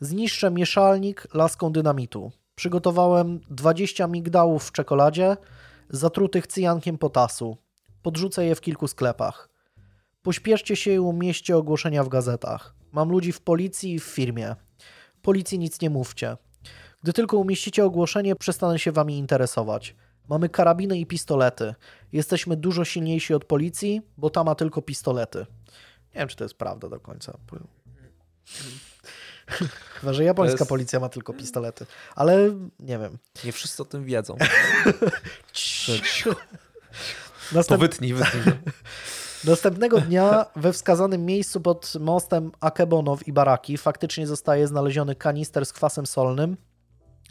Zniszczę mieszalnik laską dynamitu. Przygotowałem 20 migdałów w czekoladzie, zatrutych cyjankiem potasu. Podrzucę je w kilku sklepach. Pośpieszcie się i umieście ogłoszenia w gazetach. Mam ludzi w policji i w firmie. Policji nic nie mówcie. Gdy tylko umieścicie ogłoszenie, przestanę się wami interesować. Mamy karabiny i pistolety. Jesteśmy dużo silniejsi od policji, bo ta ma tylko pistolety. Nie wiem, czy to jest prawda do końca. *laughs* Chyba, że japońska jest... policja ma tylko pistolety. Ale nie wiem. Nie wszyscy o tym wiedzą. *laughs* Następ... To wytnij, wytnij. *laughs* Następnego dnia we wskazanym miejscu pod mostem Akebono w Ibaraki faktycznie zostaje znaleziony kanister z kwasem solnym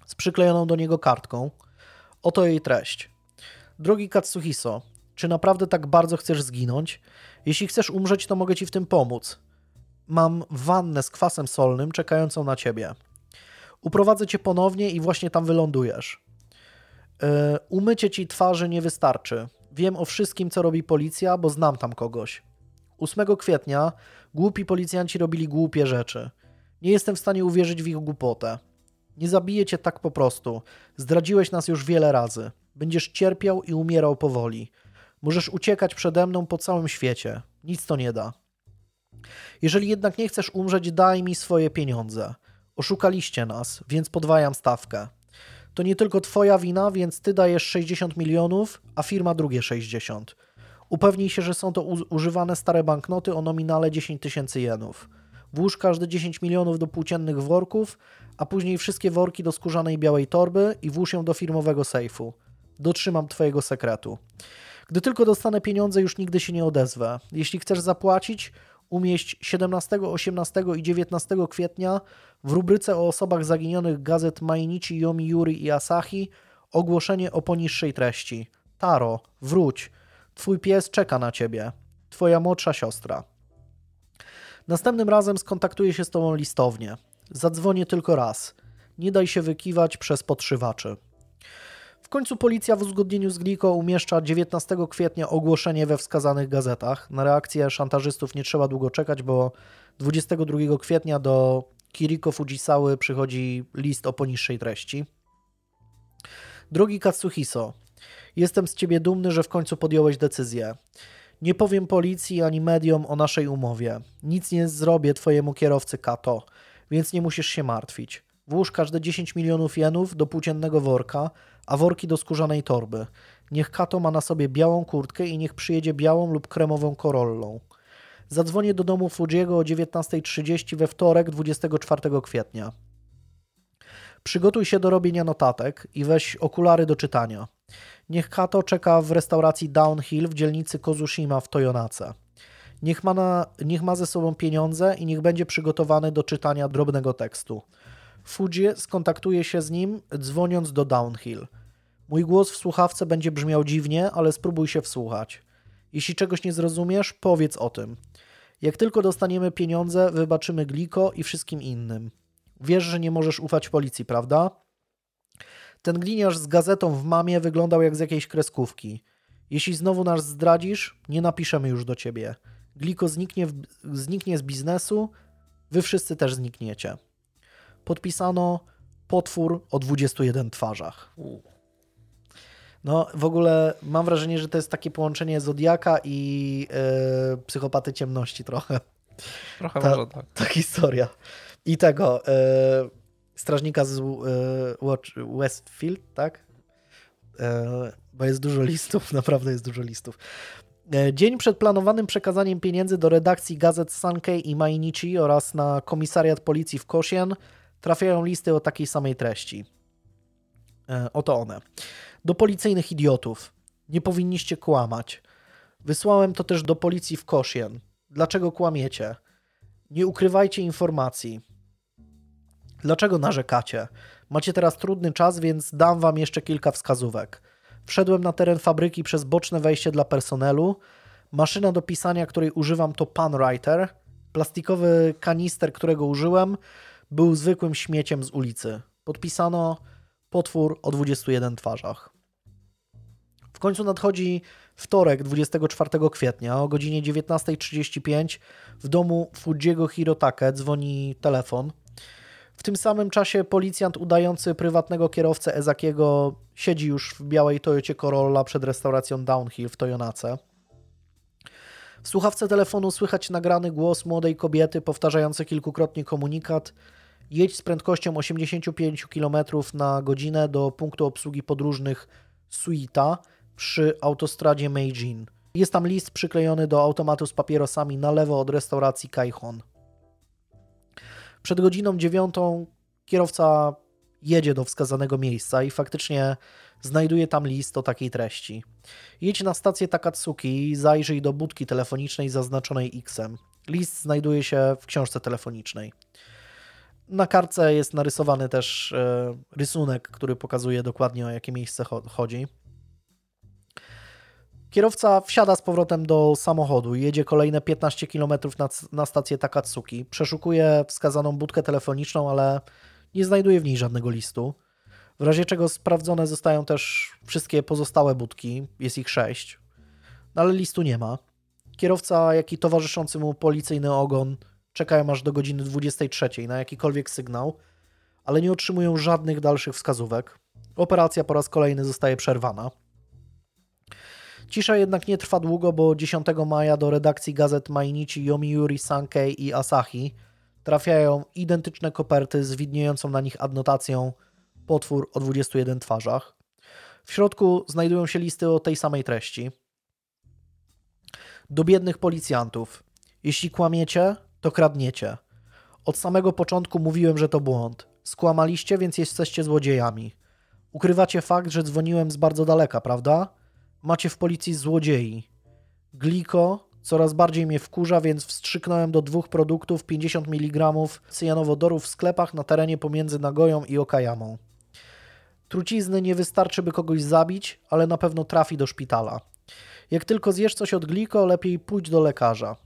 z przyklejoną do niego kartką. Oto jej treść. Drogi Katsuhiso, czy naprawdę tak bardzo chcesz zginąć? Jeśli chcesz umrzeć, to mogę ci w tym pomóc. Mam wannę z kwasem solnym czekającą na ciebie. Uprowadzę cię ponownie i właśnie tam wylądujesz. Yy, umycie ci twarzy nie wystarczy. Wiem o wszystkim, co robi policja, bo znam tam kogoś. 8 kwietnia głupi policjanci robili głupie rzeczy. Nie jestem w stanie uwierzyć w ich głupotę. Nie zabiję cię tak po prostu. Zdradziłeś nas już wiele razy. Będziesz cierpiał i umierał powoli. Możesz uciekać przede mną po całym świecie. Nic to nie da. Jeżeli jednak nie chcesz umrzeć, daj mi swoje pieniądze. Oszukaliście nas, więc podwajam stawkę. To nie tylko twoja wina, więc ty dajesz 60 milionów, a firma drugie 60. Upewnij się, że są to używane stare banknoty o nominale 10 tysięcy jenów. Włóż każde 10 milionów do płóciennych worków, a później wszystkie worki do skórzanej białej torby i włóż ją do firmowego sejfu. Dotrzymam twojego sekretu. Gdy tylko dostanę pieniądze, już nigdy się nie odezwę. Jeśli chcesz zapłacić, umieść 17, 18 i 19 kwietnia w rubryce o osobach zaginionych gazet Mainichi, Yomiuri i Asahi ogłoszenie o poniższej treści. Taro, wróć. Twój pies czeka na ciebie. Twoja młodsza siostra. Następnym razem skontaktuję się z tobą listownie. Zadzwonię tylko raz. Nie daj się wykiwać przez podszywaczy. W końcu policja w uzgodnieniu z Gliko umieszcza 19 kwietnia ogłoszenie we wskazanych gazetach. Na reakcję szantażystów nie trzeba długo czekać, bo 22 kwietnia do Kiriko Fujisały przychodzi list o poniższej treści. Drogi Katsuhiso, jestem z ciebie dumny, że w końcu podjąłeś decyzję. Nie powiem policji ani mediom o naszej umowie. Nic nie zrobię twojemu kierowcy Kato, więc nie musisz się martwić. Włóż każde 10 milionów jenów do płóciennego worka, a worki do skórzanej torby. Niech Kato ma na sobie białą kurtkę i niech przyjedzie białą lub kremową korollą. Zadzwonię do domu Fujiego o 19.30 we wtorek 24 kwietnia. Przygotuj się do robienia notatek i weź okulary do czytania. Niech Kato czeka w restauracji Downhill w dzielnicy Kozushima w Toyonace. Niech ma, na, niech ma ze sobą pieniądze i niech będzie przygotowany do czytania drobnego tekstu. Fuji skontaktuje się z nim, dzwoniąc do Downhill. Mój głos w słuchawce będzie brzmiał dziwnie, ale spróbuj się wsłuchać. Jeśli czegoś nie zrozumiesz, powiedz o tym. Jak tylko dostaniemy pieniądze, wybaczymy Gliko i wszystkim innym. Wiesz, że nie możesz ufać policji, prawda? Ten gliniarz z gazetą w mamie wyglądał jak z jakiejś kreskówki. Jeśli znowu nas zdradzisz, nie napiszemy już do ciebie. Gliko zniknie, w, zniknie z biznesu, wy wszyscy też znikniecie. Podpisano potwór o 21 twarzach. No, w ogóle mam wrażenie, że to jest takie połączenie Zodiaka i yy, psychopaty ciemności trochę. Trochę ta, może tak. Ta historia. I tego yy, strażnika z yy, Westfield, tak? bo jest dużo listów, *laughs* naprawdę jest dużo listów. Dzień przed planowanym przekazaniem pieniędzy do redakcji gazet Sankei i Mainichi oraz na komisariat policji w Kosien trafiają listy o takiej samej treści. Oto one do policyjnych idiotów. Nie powinniście kłamać. Wysłałem to też do policji w Koszien. Dlaczego kłamiecie? Nie ukrywajcie informacji. Dlaczego narzekacie? Macie teraz trudny czas, więc dam wam jeszcze kilka wskazówek. Wszedłem na teren fabryki przez boczne wejście dla personelu. Maszyna do pisania, której używam, to Panwriter. Plastikowy kanister, którego użyłem, był zwykłym śmieciem z ulicy. Podpisano potwór o 21 twarzach. W końcu nadchodzi wtorek, 24 kwietnia o godzinie 19.35 w domu Fujiego Hirotake dzwoni telefon. W tym samym czasie policjant udający prywatnego kierowcę Ezakiego siedzi już w białej Toyocie Corolla przed restauracją Downhill w Toyonace. W słuchawce telefonu słychać nagrany głos młodej kobiety powtarzający kilkukrotnie komunikat jedź z prędkością 85 km na godzinę do punktu obsługi podróżnych Suita przy autostradzie Meijin. Jest tam list przyklejony do automatu z papierosami na lewo od restauracji Kaihon. Przed godziną dziewiątą kierowca jedzie do wskazanego miejsca i faktycznie znajduje tam list o takiej treści. Jedź na stację Takatsuki i zajrzyj do budki telefonicznej zaznaczonej X-em. List znajduje się w książce telefonicznej. Na kartce jest narysowany też e, rysunek, który pokazuje dokładnie o jakie miejsce chodzi. Kierowca wsiada z powrotem do samochodu, jedzie kolejne 15 km na, na stację Takatsuki, przeszukuje wskazaną budkę telefoniczną, ale nie znajduje w niej żadnego listu. W razie czego sprawdzone zostają też wszystkie pozostałe budki, jest ich sześć, no ale listu nie ma. Kierowca, jak i towarzyszący mu policyjny ogon czekają aż do godziny 23 na jakikolwiek sygnał, ale nie otrzymują żadnych dalszych wskazówek. Operacja po raz kolejny zostaje przerwana. Cisza jednak nie trwa długo, bo 10 maja do redakcji gazet Mainichi, Yomiuri, Sankei i Asahi trafiają identyczne koperty z widniejącą na nich adnotacją potwór o 21 twarzach. W środku znajdują się listy o tej samej treści. Do biednych policjantów. Jeśli kłamiecie, to kradniecie. Od samego początku mówiłem, że to błąd. Skłamaliście, więc jesteście złodziejami. Ukrywacie fakt, że dzwoniłem z bardzo daleka, prawda? Macie w policji złodziei. Gliko coraz bardziej mnie wkurza, więc wstrzyknąłem do dwóch produktów 50 mg cyjanowodoru w sklepach na terenie pomiędzy Nagoją i Okayamą. Trucizny nie wystarczy, by kogoś zabić, ale na pewno trafi do szpitala. Jak tylko zjesz coś od gliko, lepiej pójdź do lekarza.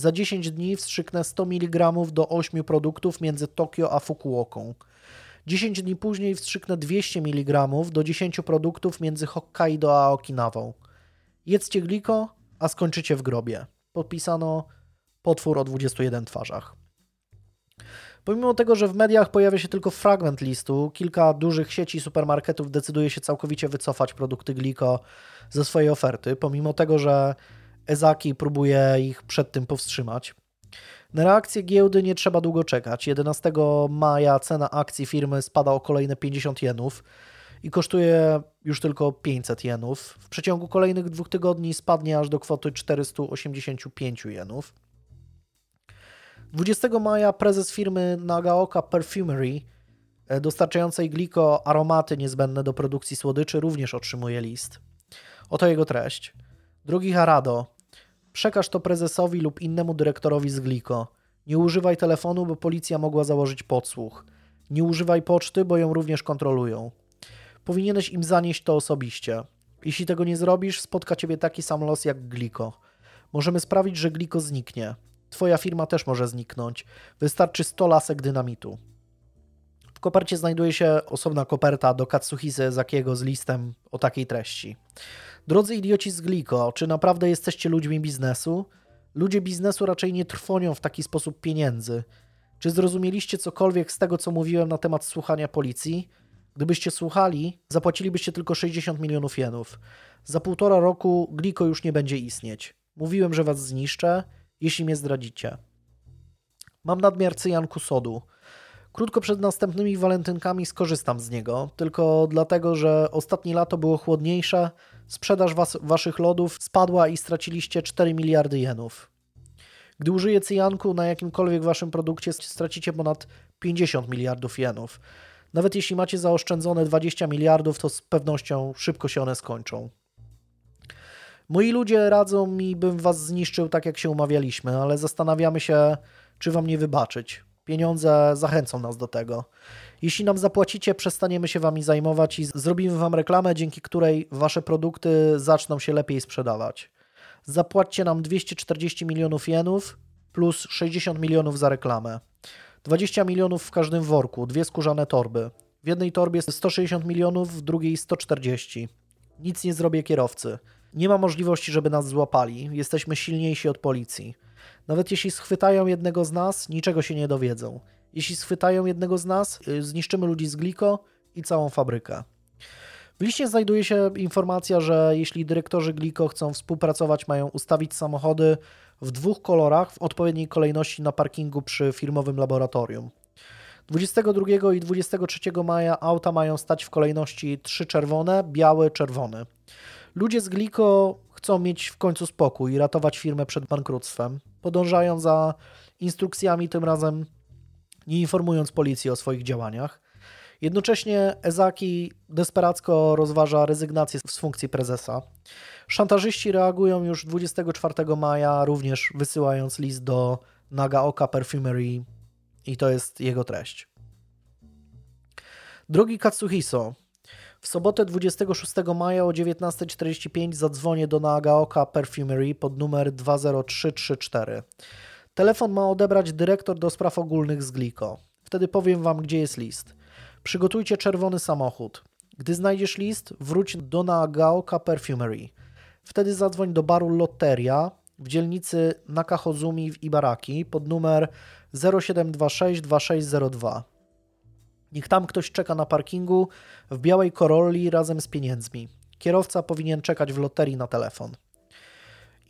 Za 10 dni wstrzyknę 100 mg do 8 produktów między Tokio a Fukuoką. 10 dni później wstrzyknę 200 mg do 10 produktów między Hokkaido a Okinawą. Jedzcie gliko, a skończycie w grobie. Podpisano potwór o 21 twarzach. Pomimo tego, że w mediach pojawia się tylko fragment listu, kilka dużych sieci supermarketów decyduje się całkowicie wycofać produkty Gliko ze swojej oferty, pomimo tego, że Ezaki próbuje ich przed tym powstrzymać. Na reakcję giełdy nie trzeba długo czekać. 11 maja cena akcji firmy spada o kolejne 50 jenów i kosztuje już tylko 500 jenów. W przeciągu kolejnych dwóch tygodni spadnie aż do kwoty 485 jenów. 20 maja prezes firmy Nagaoka Perfumery, e, dostarczającej gliko aromaty niezbędne do produkcji słodyczy, również otrzymuje list. Oto jego treść. Drugi Harado, przekaż to prezesowi lub innemu dyrektorowi z gliko. Nie używaj telefonu, bo policja mogła założyć podsłuch. Nie używaj poczty, bo ją również kontrolują. Powinieneś im zanieść to osobiście. Jeśli tego nie zrobisz, spotka ciebie taki sam los jak Gliko. Możemy sprawić, że Gliko zniknie. Twoja firma też może zniknąć. Wystarczy 100 lasek dynamitu. W kopercie znajduje się osobna koperta do Katsuhise Zakiego z listem o takiej treści. Drodzy idioci z Gliko, czy naprawdę jesteście ludźmi biznesu? Ludzie biznesu raczej nie trwonią w taki sposób pieniędzy. Czy zrozumieliście cokolwiek z tego, co mówiłem na temat słuchania policji? Gdybyście słuchali, zapłacilibyście tylko 60 milionów jenów. Za półtora roku Gliko już nie będzie istnieć. Mówiłem, że was zniszczę, jeśli mnie zdradzicie. Mam nadmiar cyjanku sodu. Krótko przed następnymi walentynkami skorzystam z niego, tylko dlatego, że ostatnie lato było chłodniejsze, sprzedaż was, waszych lodów spadła i straciliście 4 miliardy jenów. Gdy użyję cyjanku na jakimkolwiek waszym produkcie, stracicie ponad 50 miliardów jenów. Nawet jeśli macie zaoszczędzone 20 miliardów, to z pewnością szybko się one skończą. Moi ludzie radzą mi, bym was zniszczył tak, jak się umawialiśmy, ale zastanawiamy się, czy wam nie wybaczyć. Pieniądze zachęcą nas do tego. Jeśli nam zapłacicie, przestaniemy się wami zajmować i zrobimy wam reklamę, dzięki której wasze produkty zaczną się lepiej sprzedawać. Zapłaćcie nam 240 milionów jenów plus 60 milionów za reklamę. 20 milionów w każdym worku, dwie skórzane torby. W jednej torbie 160 milionów, w drugiej 140. Nic nie zrobię kierowcy. Nie ma możliwości, żeby nas złapali. Jesteśmy silniejsi od policji. Nawet jeśli schwytają jednego z nas, niczego się nie dowiedzą. Jeśli schwytają jednego z nas, y, zniszczymy ludzi z Gliko i całą fabrykę. W liście znajduje się informacja, że jeśli dyrektorzy Gliko chcą współpracować, mają ustawić samochody w dwóch kolorach w odpowiedniej kolejności na parkingu przy firmowym laboratorium. 22 i 23 maja auta mają stać w kolejności trzy czerwone, biały, czerwony. Ludzie z Gliko chcą mieć w końcu spokój i ratować firmę przed bankructwem. Podążają za instrukcjami, tym razem nie informując policji o swoich działaniach. Jednocześnie Ezaki desperacko rozważa rezygnację z funkcji prezesa. Szantażyści reagują już 24 maja, również wysyłając list do Nagaoka Perfumery i to jest jego treść. Drogi Katsuhiso, w sobotę 26 maja o 19.45 zadzwonię do Nagaoka Perfumery pod numer 20334. Telefon ma odebrać dyrektor do spraw ogólnych z Gliko. Wtedy powiem wam, gdzie jest list. Przygotujcie czerwony samochód. Gdy znajdziesz list, wróć do Nagaoka Perfumery. Wtedy zadzwoń do baru Lotteria w dzielnicy Nakahozumi w Ibaraki pod numer 0726 2602. Niech tam ktoś czeka na parkingu w białej Corolli razem z pieniędzmi. Kierowca powinien czekać w loterii na telefon.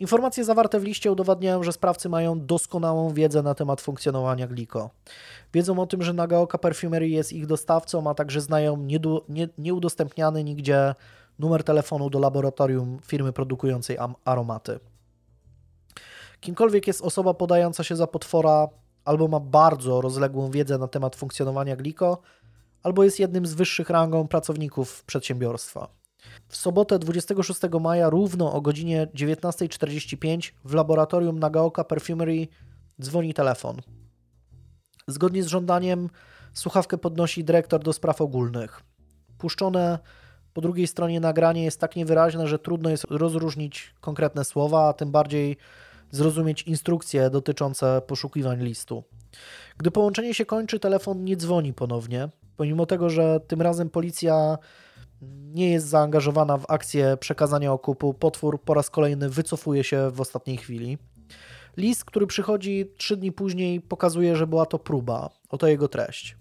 Informacje zawarte w liście udowadniają, że sprawcy mają doskonałą wiedzę na temat funkcjonowania Gliko. Wiedzą o tym, że Nagaoka Perfumery jest ich dostawcą, a także znają nieudostępniany nigdzie numer telefonu do laboratorium firmy produkującej aromaty. Kimkolwiek jest osoba podająca się za potwora, albo ma bardzo rozległą wiedzę na temat funkcjonowania Gliko, albo jest jednym z wyższych rangą pracowników przedsiębiorstwa. W sobotę 26 maja równo o godzinie 19.45 w laboratorium Nagaoka Perfumery dzwoni telefon. Zgodnie z żądaniem słuchawkę podnosi dyrektor do spraw ogólnych. Puszczone po drugiej stronie nagranie jest tak niewyraźne, że trudno jest rozróżnić konkretne słowa, a tym bardziej zrozumieć instrukcje dotyczące poszukiwań listu. Gdy połączenie się kończy, telefon nie dzwoni ponownie, pomimo tego, że tym razem policja nie jest zaangażowana w akcję przekazania okupu, potwór po raz kolejny wycofuje się w ostatniej chwili. List, który przychodzi trzy dni później, pokazuje, że była to próba. Oto jego treść.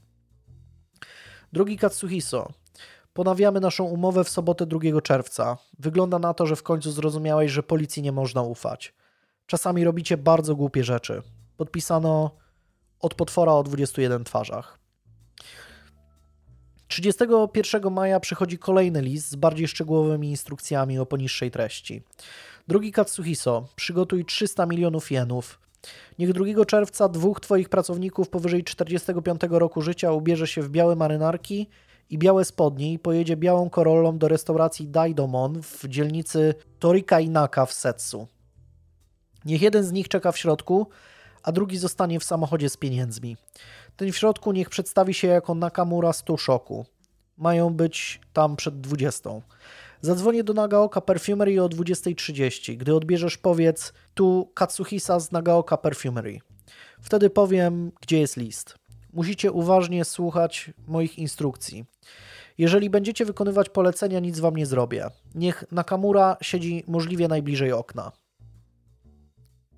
Drogi Katsuhiso, ponawiamy naszą umowę w sobotę 2 czerwca. Wygląda na to, że w końcu zrozumiałeś, że policji nie można ufać. Czasami robicie bardzo głupie rzeczy. Podpisano od potwora o 21 twarzach. 31 maja przychodzi kolejny list z bardziej szczegółowymi instrukcjami o poniższej treści. Drugi Katsuhiso, przygotuj 300 milionów jenów. Niech 2 czerwca dwóch Twoich pracowników powyżej 45 roku życia ubierze się w białe marynarki i białe spodnie i pojedzie białą korolą do restauracji Daidomon w dzielnicy Torika Inaka w Setsu. Niech jeden z nich czeka w środku, a drugi zostanie w samochodzie z pieniędzmi. Ten w środku niech przedstawi się jako Nakamura z Tushoku. Mają być tam przed 20. Zadzwonię do Nagaoka Perfumery o 20.30. Gdy odbierzesz, powiedz tu Katsuhisa z Nagaoka Perfumery. Wtedy powiem, gdzie jest list. Musicie uważnie słuchać moich instrukcji. Jeżeli będziecie wykonywać polecenia, nic wam nie zrobię. Niech Nakamura siedzi możliwie najbliżej okna.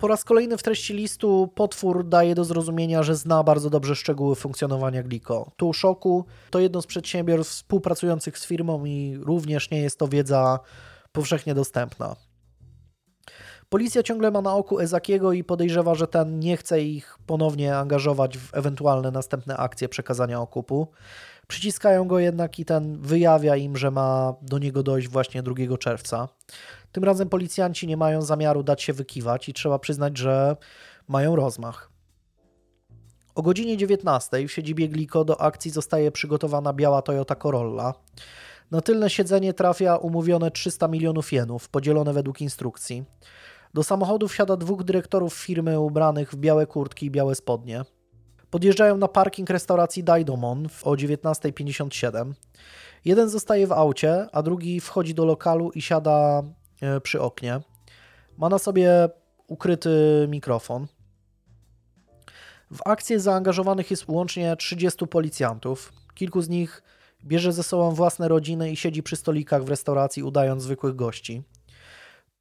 Po raz kolejny w treści listu potwór daje do zrozumienia, że zna bardzo dobrze szczegóły funkcjonowania Gliko. Tu Szoku to jedno z przedsiębiorstw współpracujących z firmą i również nie jest to wiedza powszechnie dostępna. Policja ciągle ma na oku Ezakiego i podejrzewa, że ten nie chce ich ponownie angażować w ewentualne następne akcje przekazania okupu. Przyciskają go jednak i ten wyjawia im, że ma do niego dojść właśnie 2 czerwca. Tym razem policjanci nie mają zamiaru dać się wykiwać i trzeba przyznać, że mają rozmach. O godzinie 19 w siedzibie Gliko do akcji zostaje przygotowana biała Toyota Corolla. Na tylne siedzenie trafia umówione 300 milionów jenów, podzielone według instrukcji. Do samochodu wsiada dwóch dyrektorów firmy ubranych w białe kurtki i białe spodnie. Podjeżdżają na parking restauracji Daidomon o 19.57. Jeden zostaje w aucie, a drugi wchodzi do lokalu i siada e, przy oknie. Ma na sobie ukryty mikrofon. W akcję zaangażowanych jest łącznie 30 policjantów. Kilku z nich bierze ze sobą własne rodziny i siedzi przy stolikach w restauracji, udając zwykłych gości.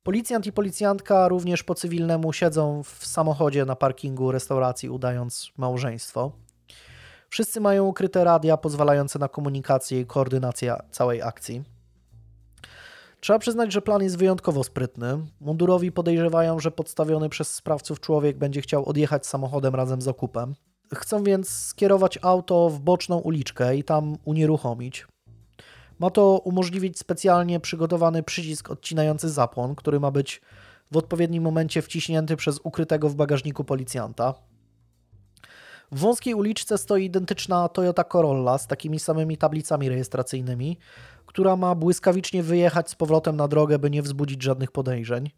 Policjant i policjantka również po cywilnemu siedzą w samochodzie na parkingu restauracji, udając małżeństwo. Wszyscy mają ukryte radia pozwalające na komunikację i koordynację całej akcji. Trzeba przyznać, że plan jest wyjątkowo sprytny. Mundurowi podejrzewają, że podstawiony przez sprawców człowiek będzie chciał odjechać samochodem razem z okupem. Chcą więc skierować auto w boczną uliczkę i tam unieruchomić. Ma to umożliwić specjalnie przygotowany przycisk odcinający zapłon, który ma być w odpowiednim momencie wciśnięty przez ukrytego w bagażniku policjanta. W wąskiej uliczce stoi identyczna Toyota Corolla z takimi samymi tablicami rejestracyjnymi, która ma błyskawicznie wyjechać z powrotem na drogę, by nie wzbudzić żadnych podejrzeń.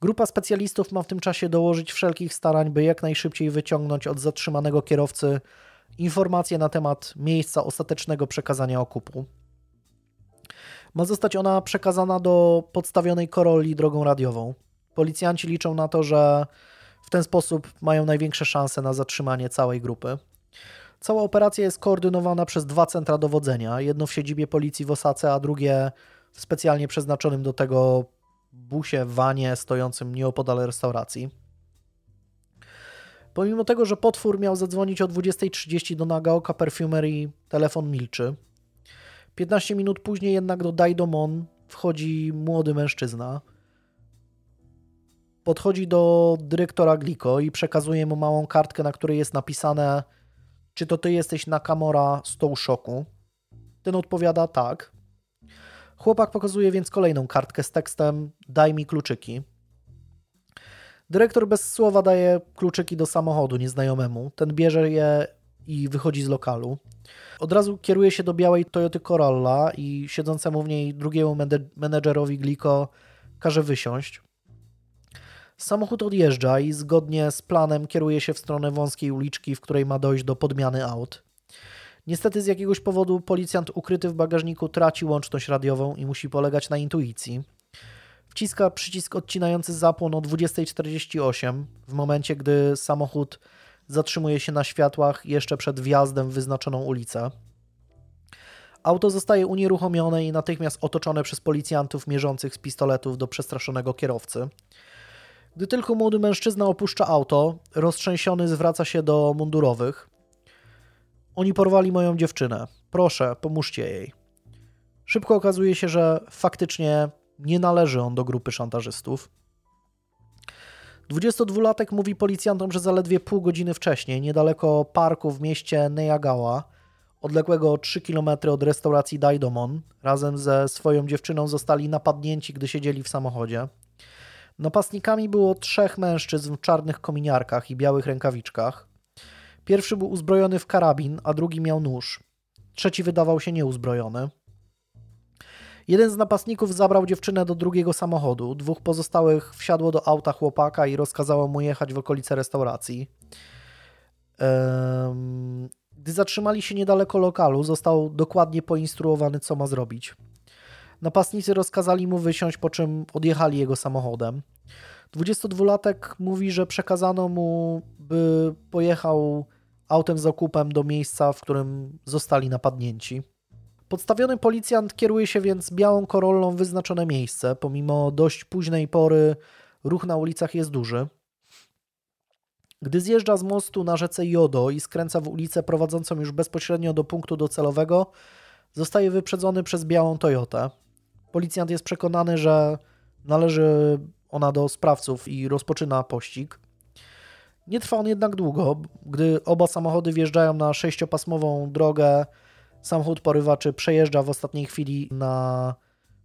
Grupa specjalistów ma w tym czasie dołożyć wszelkich starań, by jak najszybciej wyciągnąć od zatrzymanego kierowcy informacje na temat miejsca ostatecznego przekazania okupu. Ma zostać ona przekazana do podstawionej Koroli drogą radiową. Policjanci liczą na to, że w ten sposób mają największe szanse na zatrzymanie całej grupy. Cała operacja jest koordynowana przez dwa centra dowodzenia. Jedno w siedzibie policji w Osace, a drugie w specjalnie przeznaczonym do tego busie, wanie stojącym nieopodal restauracji. Pomimo tego, że potwór miał zadzwonić o 20.30 do Nagaoka Perfumery, telefon milczy. 15 minut później jednak do Daidomon wchodzi młody mężczyzna. Podchodzi do dyrektora Gliko i przekazuje mu małą kartkę, na której jest napisane czy to ty jesteś Nakamura z tą szoku? Ten odpowiada tak. Chłopak pokazuje więc kolejną kartkę z tekstem daj mi kluczyki. Dyrektor bez słowa daje kluczyki do samochodu nieznajomemu. Ten bierze je i wychodzi z lokalu. Od razu kieruje się do białej Toyoty Corolla i siedzącemu w niej drugiemu menedżerowi Gliko każe wysiąść. Samochód odjeżdża i zgodnie z planem kieruje się w stronę wąskiej uliczki, w której ma dojść do podmiany aut. Niestety z jakiegoś powodu policjant ukryty w bagażniku traci łączność radiową i musi polegać na intuicji. Wciska przycisk odcinający zapłon o 20.48 w momencie, gdy samochód zatrzymuje się na światłach jeszcze przed wjazdem w wyznaczoną ulicę. Auto zostaje unieruchomione i natychmiast otoczone przez policjantów mierzących z pistoletów do przestraszonego kierowcy. Gdy tylko młody mężczyzna opuszcza auto, roztrzęsiony zwraca się do mundurowych. Oni porwali moją dziewczynę. Proszę, pomóżcie jej. Szybko okazuje się, że faktycznie nie należy on do grupy szantażystów. 22-latek mówi policjantom, że zaledwie pół godziny wcześniej, niedaleko parku w mieście Neyagawa, odległego o 3 km od restauracji Daidomon, razem ze swoją dziewczyną zostali napadnięci, gdy siedzieli w samochodzie. Napastnikami było trzech mężczyzn w czarnych kominiarkach i białych rękawiczkach. Pierwszy był uzbrojony w karabin, a drugi miał nóż. Trzeci wydawał się nieuzbrojony. Jeden z napastników zabrał dziewczynę do drugiego samochodu, dwóch pozostałych wsiadło do auta chłopaka i rozkazało mu jechać w okolice restauracji. Gdy zatrzymali się niedaleko lokalu, został dokładnie poinstruowany, co ma zrobić. Napastnicy rozkazali mu wysiąść, po czym odjechali jego samochodem. 22-latek mówi, że przekazano mu, by pojechał autem z okupem do miejsca, w którym zostali napadnięci. Podstawiony policjant kieruje się więc białą korollą w wyznaczone miejsce. Pomimo dość późnej pory ruch na ulicach jest duży. Gdy zjeżdża z mostu na rzece Jodo i skręca w ulicę prowadzącą już bezpośrednio do punktu docelowego, zostaje wyprzedzony przez białą Toyotę. Policjant jest przekonany, że należy ona do sprawców i rozpoczyna pościg. Nie trwa on jednak długo, gdy oba samochody wjeżdżają na sześciopasmową drogę. Samochód porywaczy przejeżdża w ostatniej chwili na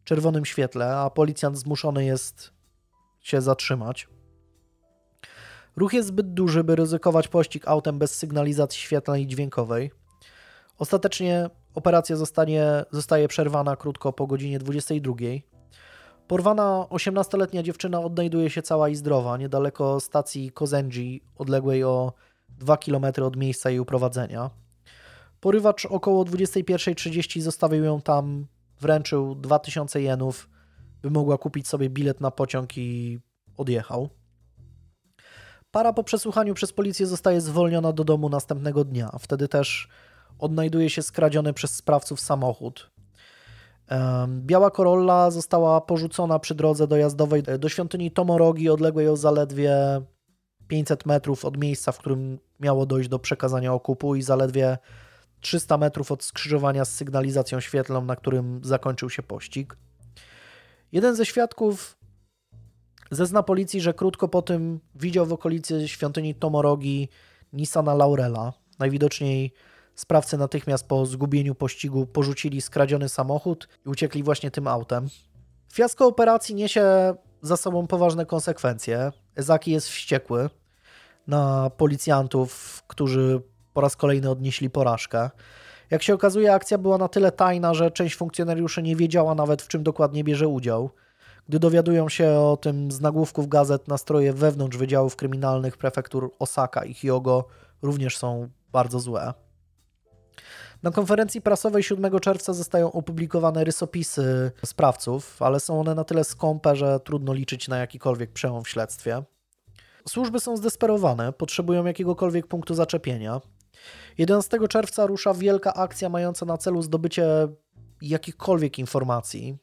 czerwonym świetle, a policjant zmuszony jest się zatrzymać. Ruch jest zbyt duży, by ryzykować pościg autem bez sygnalizacji świetlnej i dźwiękowej. Ostatecznie operacja zostanie, zostaje przerwana krótko po godzinie 22. Porwana 18-letnia dziewczyna odnajduje się cała i zdrowa niedaleko stacji Kozenji, odległej o 2 km od miejsca jej uprowadzenia. Porywacz około 21.30 zostawił ją tam, wręczył 2000 jenów, by mogła kupić sobie bilet na pociąg i odjechał. Para po przesłuchaniu przez policję zostaje zwolniona do domu następnego dnia. Wtedy też odnajduje się skradziony przez sprawców samochód. Biała Corolla została porzucona przy drodze dojazdowej do świątyni Tomorogi, odległej o zaledwie 500 metrów od miejsca, w którym miało dojść do przekazania okupu i zaledwie 300 metrów od skrzyżowania z sygnalizacją świetlną, na którym zakończył się pościg. Jeden ze świadków zezna policji, że krótko po tym widział w okolicy świątyni Tomorogi Nissana Laurela. Najwidoczniej sprawcy natychmiast po zgubieniu pościgu porzucili skradziony samochód i uciekli właśnie tym autem. Fiasko operacji niesie za sobą poważne konsekwencje. Ezaki jest wściekły na policjantów, którzy po raz kolejny odnieśli porażkę. Jak się okazuje, akcja była na tyle tajna, że część funkcjonariuszy nie wiedziała nawet w czym dokładnie bierze udział. Gdy dowiadują się o tym z nagłówków gazet, nastroje wewnątrz wydziałów kryminalnych prefektur Osaka i Hyogo również są bardzo złe. Na konferencji prasowej 7 czerwca zostają opublikowane rysopisy sprawców, ale są one na tyle skąpe, że trudno liczyć na jakikolwiek przełom w śledztwie. Służby są zdesperowane, potrzebują jakiegokolwiek punktu zaczepienia. 11 czerwca rusza wielka akcja mająca na celu zdobycie jakichkolwiek informacji.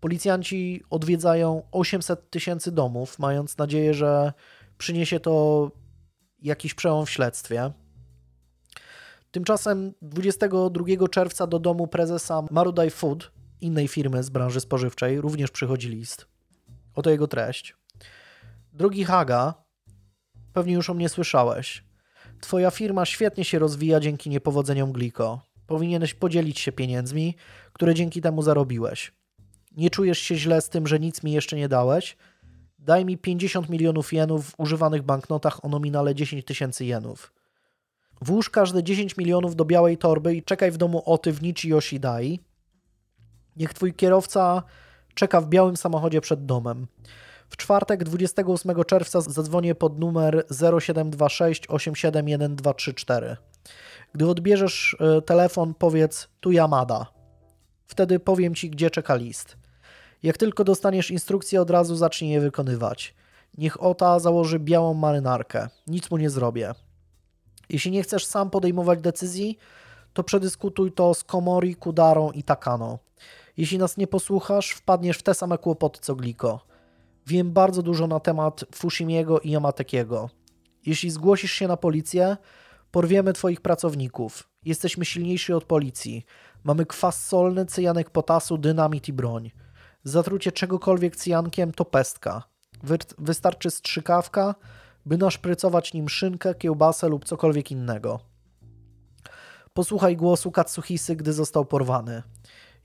Policjanci odwiedzają 800 tysięcy domów, mając nadzieję, że przyniesie to jakiś przełom w śledztwie. Tymczasem 22 czerwca do domu prezesa Marudai Food, innej firmy z branży spożywczej, również przychodzi list. Oto jego treść. Drogi Haga, pewnie już o mnie słyszałeś. Twoja firma świetnie się rozwija dzięki niepowodzeniom Gliko. Powinieneś podzielić się pieniędzmi, które dzięki temu zarobiłeś. Nie czujesz się źle z tym, że nic mi jeszcze nie dałeś? Daj mi 50 milionów jenów w używanych banknotach o nominale 10 tysięcy jenów. Włóż każde 10 milionów do białej torby i czekaj w domu Oty w Nichi Yoshidai. Niech twój kierowca czeka w białym samochodzie przed domem. W czwartek 28 czerwca zadzwonię pod numer 0726 871234. Gdy odbierzesz e, telefon, powiedz tu Yamada. Wtedy powiem ci, gdzie czeka list. Jak tylko dostaniesz instrukcję, od razu zacznij je wykonywać. Niech Ota założy białą marynarkę. Nic mu nie zrobię. Jeśli nie chcesz sam podejmować decyzji, to przedyskutuj to z Komori, Kudarą i Takano. Jeśli nas nie posłuchasz, wpadniesz w te same kłopoty co Gliko. Wiem bardzo dużo na temat Fushimiego i Yamatekiego. Jeśli zgłosisz się na policję, porwiemy twoich pracowników. Jesteśmy silniejsi od policji. Mamy kwas solny, cyjanek potasu, dynamit i broń. Zatrucie czegokolwiek cyjankiem to pestka. Wystarczy strzykawka, by naszprycować nim szynkę, kiełbasę lub cokolwiek innego. Posłuchaj głosu Katsuhisy, gdy został porwany.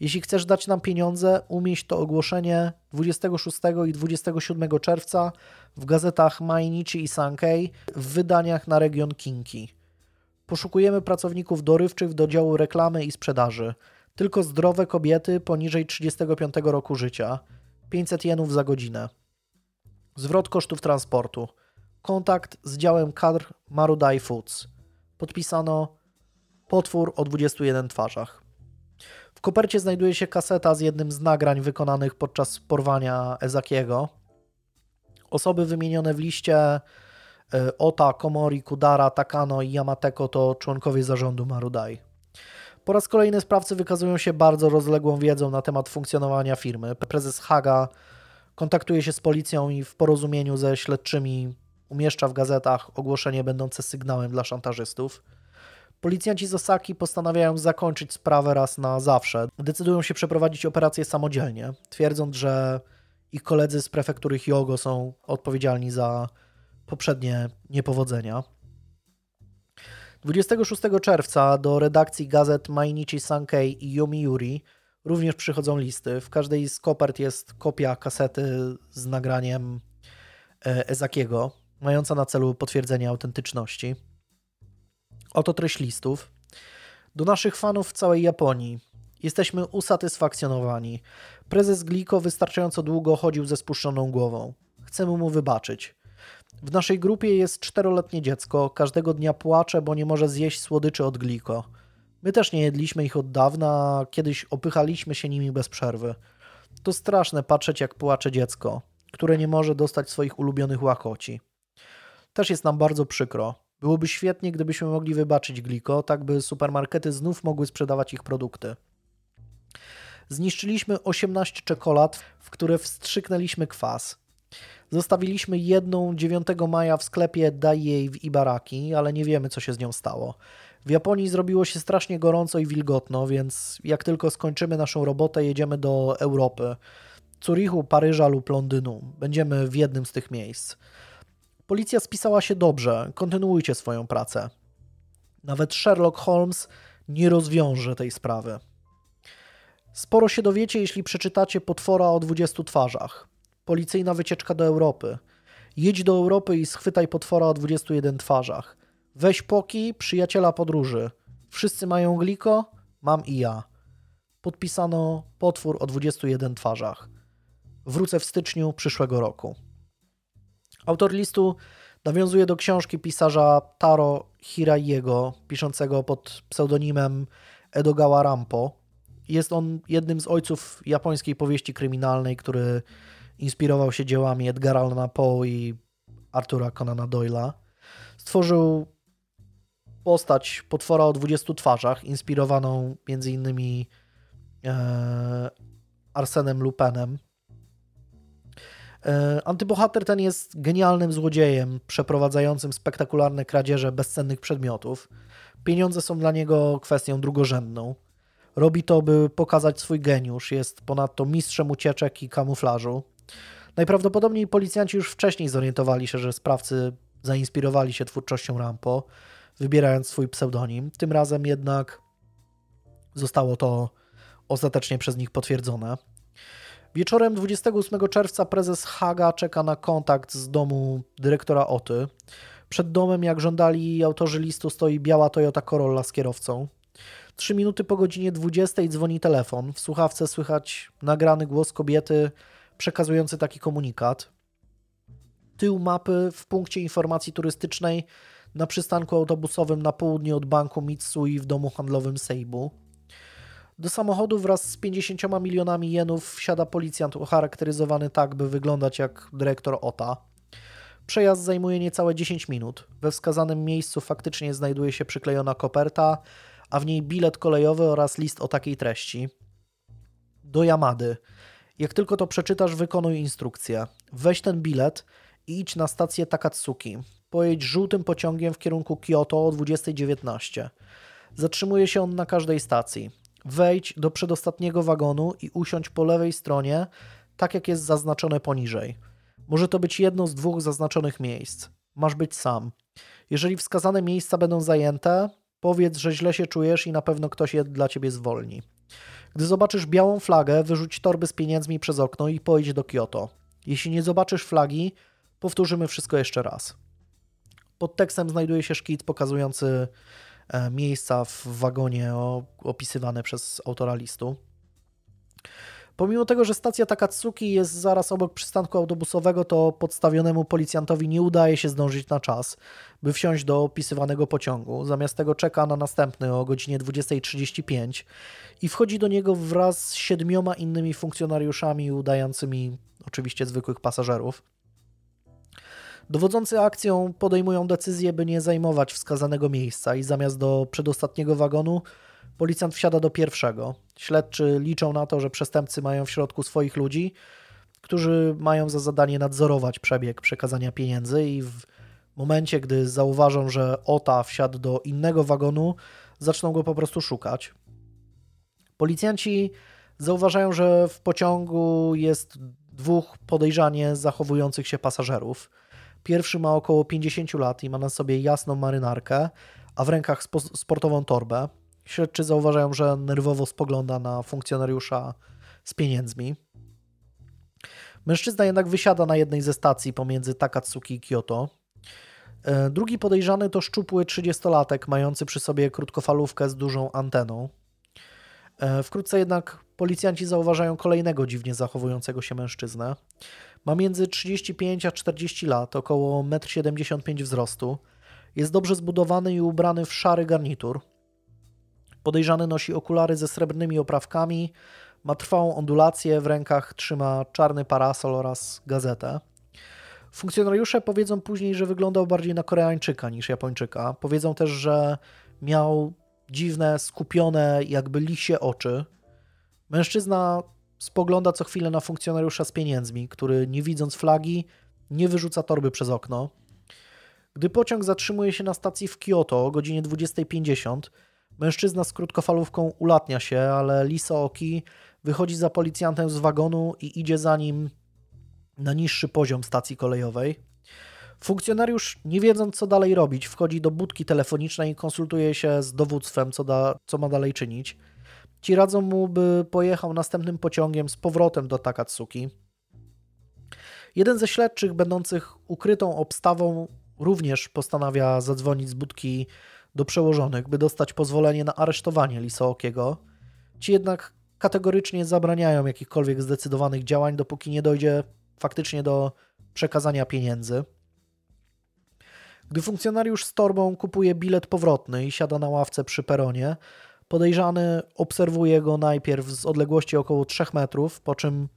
Jeśli chcesz dać nam pieniądze, umieść to ogłoszenie 26 i 27 czerwca w gazetach Mainichi i Sankei w wydaniach na region Kinki. Poszukujemy pracowników dorywczych do działu reklamy i sprzedaży. Tylko zdrowe kobiety poniżej 35 roku życia. 500 jenów za godzinę. Zwrot kosztów transportu. Kontakt z działem kadr Marudai Foods. Podpisano potwór o 21 twarzach. W kopercie znajduje się kaseta z jednym z nagrań wykonanych podczas porwania Ezakiego. Osoby wymienione w liście e, Ota, Komori, Kudara, Takano i Yamateko to członkowie zarządu Marudai. Po raz kolejny sprawcy wykazują się bardzo rozległą wiedzą na temat funkcjonowania firmy. Prezes Haga kontaktuje się z policją i w porozumieniu ze śledczymi umieszcza w gazetach ogłoszenie będące sygnałem dla szantażystów. Policjanci z Osaki postanawiają zakończyć sprawę raz na zawsze. Decydują się przeprowadzić operację samodzielnie, twierdząc, że ich koledzy z prefektury Hyogo są odpowiedzialni za poprzednie niepowodzenia. 26 czerwca do redakcji gazet Mainichi Sankei i Yomiuri również przychodzą listy. W każdej z kopert jest kopia kasety z nagraniem e, Ezakiego, mająca na celu potwierdzenie autentyczności. Oto treść listów. Do naszych fanów w całej Japonii. Jesteśmy usatysfakcjonowani. Prezes Gliko wystarczająco długo chodził ze spuszczoną głową. Chcemy mu wybaczyć. W naszej grupie jest czteroletnie dziecko, każdego dnia płacze, bo nie może zjeść słodyczy od gliko. My też nie jedliśmy ich od dawna, kiedyś opychaliśmy się nimi bez przerwy. To straszne patrzeć, jak płacze dziecko, które nie może dostać swoich ulubionych łakoci. Też jest nam bardzo przykro. Byłoby świetnie, gdybyśmy mogli wybaczyć gliko, tak by supermarkety znów mogły sprzedawać ich produkty. Zniszczyliśmy 18 czekolad, w które wstrzyknęliśmy kwas. Zostawiliśmy jedną 9 maja w sklepie Daj jej w Ibaraki, ale nie wiemy, co się z nią stało. W Japonii zrobiło się strasznie gorąco i wilgotno, więc jak tylko skończymy naszą robotę, jedziemy do Europy. Zurichu, Paryża lub Londynu. Będziemy w jednym z tych miejsc. Policja spisała się dobrze, kontynuujcie swoją pracę. Nawet Sherlock Holmes nie rozwiąże tej sprawy. Sporo się dowiecie, jeśli przeczytacie Potwora o 20 twarzach. Policyjna wycieczka do Europy. Jedź do Europy i schwytaj potwora o 21 twarzach. Weź poki, przyjaciela podróży. Wszyscy mają gliko, mam i ja. Podpisano potwór o 21 twarzach. Wrócę w styczniu przyszłego roku. Autor listu nawiązuje do książki pisarza Taro Hiraiego, piszącego pod pseudonimem Edogawa Rampo. Jest on jednym z ojców japońskiej powieści kryminalnej, który inspirował się dziełami Edgara Allana Poe i Artura Conana Doyle'a. Stworzył postać potwora o 20 twarzach, inspirowaną innymi e, Arsenem Lupinem. E, antybohater ten jest genialnym złodziejem, przeprowadzającym spektakularne kradzieże bezcennych przedmiotów. Pieniądze są dla niego kwestią drugorzędną. Robi to, by pokazać swój geniusz. Jest ponadto mistrzem ucieczek i kamuflażu. Najprawdopodobniej policjanci już wcześniej zorientowali się, że sprawcy zainspirowali się twórczością Rampo, wybierając swój pseudonim. Tym razem jednak zostało to ostatecznie przez nich potwierdzone. Wieczorem 28 czerwca prezes Haga czeka na kontakt z domu dyrektora Oty. Przed domem, jak żądali autorzy listu, stoi biała Toyota Corolla z kierowcą. Trzy minuty po godzinie 20 dzwoni telefon. W słuchawce słychać nagrany głos kobiety przekazujący taki komunikat. Tył mapy w punkcie informacji turystycznej na przystanku autobusowym na południe od banku Mitsui w domu handlowym Seibu. Do samochodu wraz z 50 milionami jenów wsiada policjant ucharakteryzowany tak, by wyglądać jak dyrektor OTA. Przejazd zajmuje niecałe 10 minut. We wskazanym miejscu faktycznie znajduje się przyklejona koperta, a w niej bilet kolejowy oraz list o takiej treści. Do Yamady. Jak tylko to przeczytasz, wykonuj instrukcję. Weź ten bilet i idź na stację Takatsuki. Pojedź żółtym pociągiem w kierunku Kyoto o 20.19. Zatrzymuje się on na każdej stacji. Wejdź do przedostatniego wagonu i usiądź po lewej stronie, tak jak jest zaznaczone poniżej. Może to być jedno z dwóch zaznaczonych miejsc. Masz być sam. Jeżeli wskazane miejsca będą zajęte, powiedz, że źle się czujesz i na pewno ktoś je dla ciebie zwolni. Gdy zobaczysz białą flagę, wyrzuć torby z pieniędzmi przez okno i pojedź do Kyoto. Jeśli nie zobaczysz flagi, powtórzymy wszystko jeszcze raz. Pod tekstem znajduje się szkic pokazujący miejsca w wagonie opisywane przez autora listu. Pomimo tego, że stacja Takatsuki jest zaraz obok przystanku autobusowego, to podstawionemu policjantowi nie udaje się zdążyć na czas, by wsiąść do opisywanego pociągu. Zamiast tego czeka na następny o godzinie 20.35 i wchodzi do niego wraz z siedmioma innymi funkcjonariuszami udającymi oczywiście zwykłych pasażerów. Dowodzący akcją podejmują decyzję, by nie zajmować wskazanego miejsca i zamiast do przedostatniego wagonu Policjant wsiada do pierwszego. Śledczy liczą na to, że przestępcy mają w środku swoich ludzi, którzy mają za zadanie nadzorować przebieg przekazania pieniędzy i w momencie, gdy zauważą, że OTA wsiadł do innego wagonu, zaczną go po prostu szukać. Policjanci zauważają, że w pociągu jest dwóch podejrzanie zachowujących się pasażerów. Pierwszy ma około 50 lat i ma na sobie jasną marynarkę, a w rękach sportową torbę. Śledczy zauważają, że nerwowo spogląda na funkcjonariusza z pieniędzmi. Mężczyzna jednak wysiada na jednej ze stacji pomiędzy Takatsuki i Kyoto. E, drugi podejrzany to szczupły 30-latek mający przy sobie krótkofalówkę z dużą anteną. E, wkrótce jednak policjanci zauważają kolejnego dziwnie zachowującego się mężczyznę. Ma między 35 a 40 lat, około 1,75 m wzrostu. Jest dobrze zbudowany i ubrany w szary garnitur. Podejrzany nosi okulary ze srebrnymi oprawkami, ma trwałą ondulację, w rękach trzyma czarny parasol oraz gazetę. Funkcjonariusze powiedzą później, że wyglądał bardziej na Koreańczyka niż Japończyka. Powiedzą też, że miał dziwne, skupione, jakby lisie oczy. Mężczyzna spogląda co chwilę na funkcjonariusza z pieniędzmi, który nie widząc flagi, nie wyrzuca torby przez okno. Gdy pociąg zatrzymuje się na stacji w Kyoto o godzinie 20.50, mężczyzna z krótkofalówką ulatnia się, ale Lisa Oki wychodzi za policjantem z wagonu i idzie za nim na niższy poziom stacji kolejowej. Funkcjonariusz, nie wiedząc co dalej robić, wchodzi do budki telefonicznej i konsultuje się z dowództwem, co, da, co ma dalej czynić. Ci radzą mu, by pojechał następnym pociągiem z powrotem do Takatsuki. Jeden ze śledczych, będących ukrytą obstawą, również postanawia zadzwonić z budki do przełożonych, by dostać pozwolenie na aresztowanie Lisookiego. Ci jednak kategorycznie zabraniają jakichkolwiek zdecydowanych działań, dopóki nie dojdzie faktycznie do przekazania pieniędzy. Gdy funkcjonariusz z torbą kupuje bilet powrotny i siada na ławce przy peronie, podejrzany obserwuje go najpierw z odległości około 3 metrów, po czym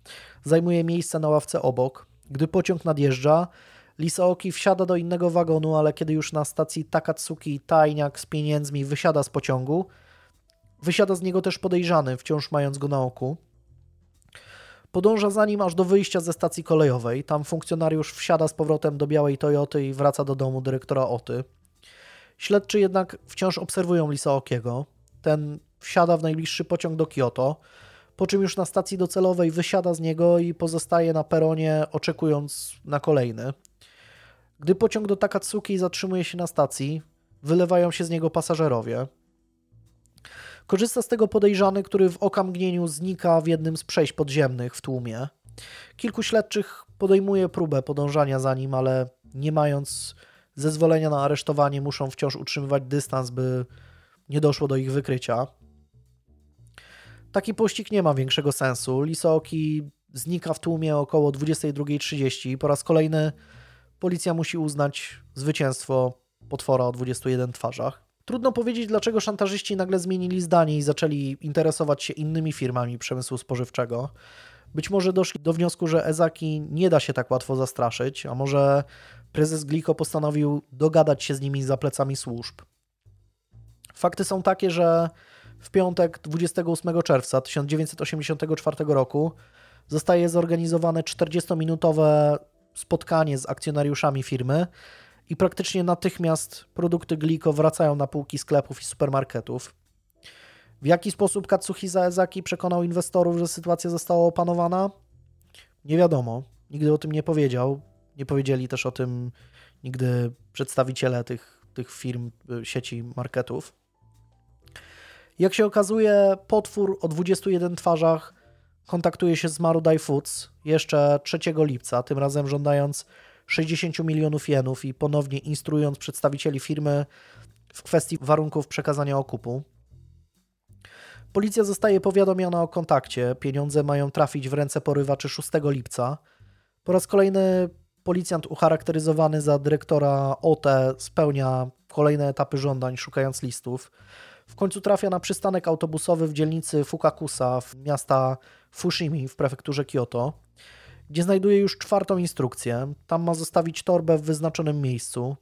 zajmuje miejsce na ławce obok. Gdy pociąg nadjeżdża, Lisaoki wsiada do innego wagonu, ale kiedy już na stacji Takatsuki tajniak z pieniędzmi wysiada z pociągu, wysiada z niego też podejrzany, wciąż mając go na oku. Podąża za nim aż do wyjścia ze stacji kolejowej. Tam funkcjonariusz wsiada z powrotem do białej Toyoty i wraca do domu dyrektora Oty. Śledczy jednak wciąż obserwują Lisaokiego. Ten wsiada w najbliższy pociąg do Kyoto, po czym już na stacji docelowej wysiada z niego i pozostaje na peronie, oczekując na kolejny. Gdy pociąg do Takatsuki zatrzymuje się na stacji, wylewają się z niego pasażerowie. Korzysta z tego podejrzany, który w okamgnieniu znika w jednym z przejść podziemnych w tłumie. Kilku śledczych podejmuje próbę podążania za nim, ale nie mając zezwolenia na aresztowanie, muszą wciąż utrzymywać dystans, by nie doszło do ich wykrycia. Taki pościg nie ma większego sensu. Lisoki znika w tłumie około 22.30. Po raz kolejny policja musi uznać zwycięstwo potwora o 21 twarzach. Trudno powiedzieć, dlaczego szantażyści nagle zmienili zdanie i zaczęli interesować się innymi firmami przemysłu spożywczego. Być może doszli do wniosku, że Ezaki nie da się tak łatwo zastraszyć, a może prezes Gliko postanowił dogadać się z nimi za plecami służb. Fakty są takie, że w piątek 28 czerwca 1984 roku zostaje zorganizowane 40-minutowe spotkanie z akcjonariuszami firmy i praktycznie natychmiast produkty Gliko wracają na półki sklepów i supermarketów. W jaki sposób Katsuhisa Ezaki przekonał inwestorów, że sytuacja została opanowana? Nie wiadomo. Nigdy o tym nie powiedział. Nie powiedzieli też o tym nigdy przedstawiciele tych, tych firm, y, sieci marketów. Jak się okazuje, potwór o 21 twarzach kontaktuje się z Marudai Foods jeszcze 3 lipca, tym razem żądając 60 milionów jenów i ponownie instruując przedstawicieli firmy w kwestii warunków przekazania okupu. Policja zostaje powiadomiona o kontakcie. Pieniądze mają trafić w ręce porywaczy 6 lipca. Po raz kolejny policjant ucharakteryzowany za dyrektora OT spełnia kolejne etapy żądań, szukając listów. W końcu trafia na przystanek autobusowy w dzielnicy Fukakusa w miasta Fushimi w prefekturze Kyoto, gdzie znajduje już czwartą instrukcję. Tam ma zostawić torbę w wyznaczonym miejscu.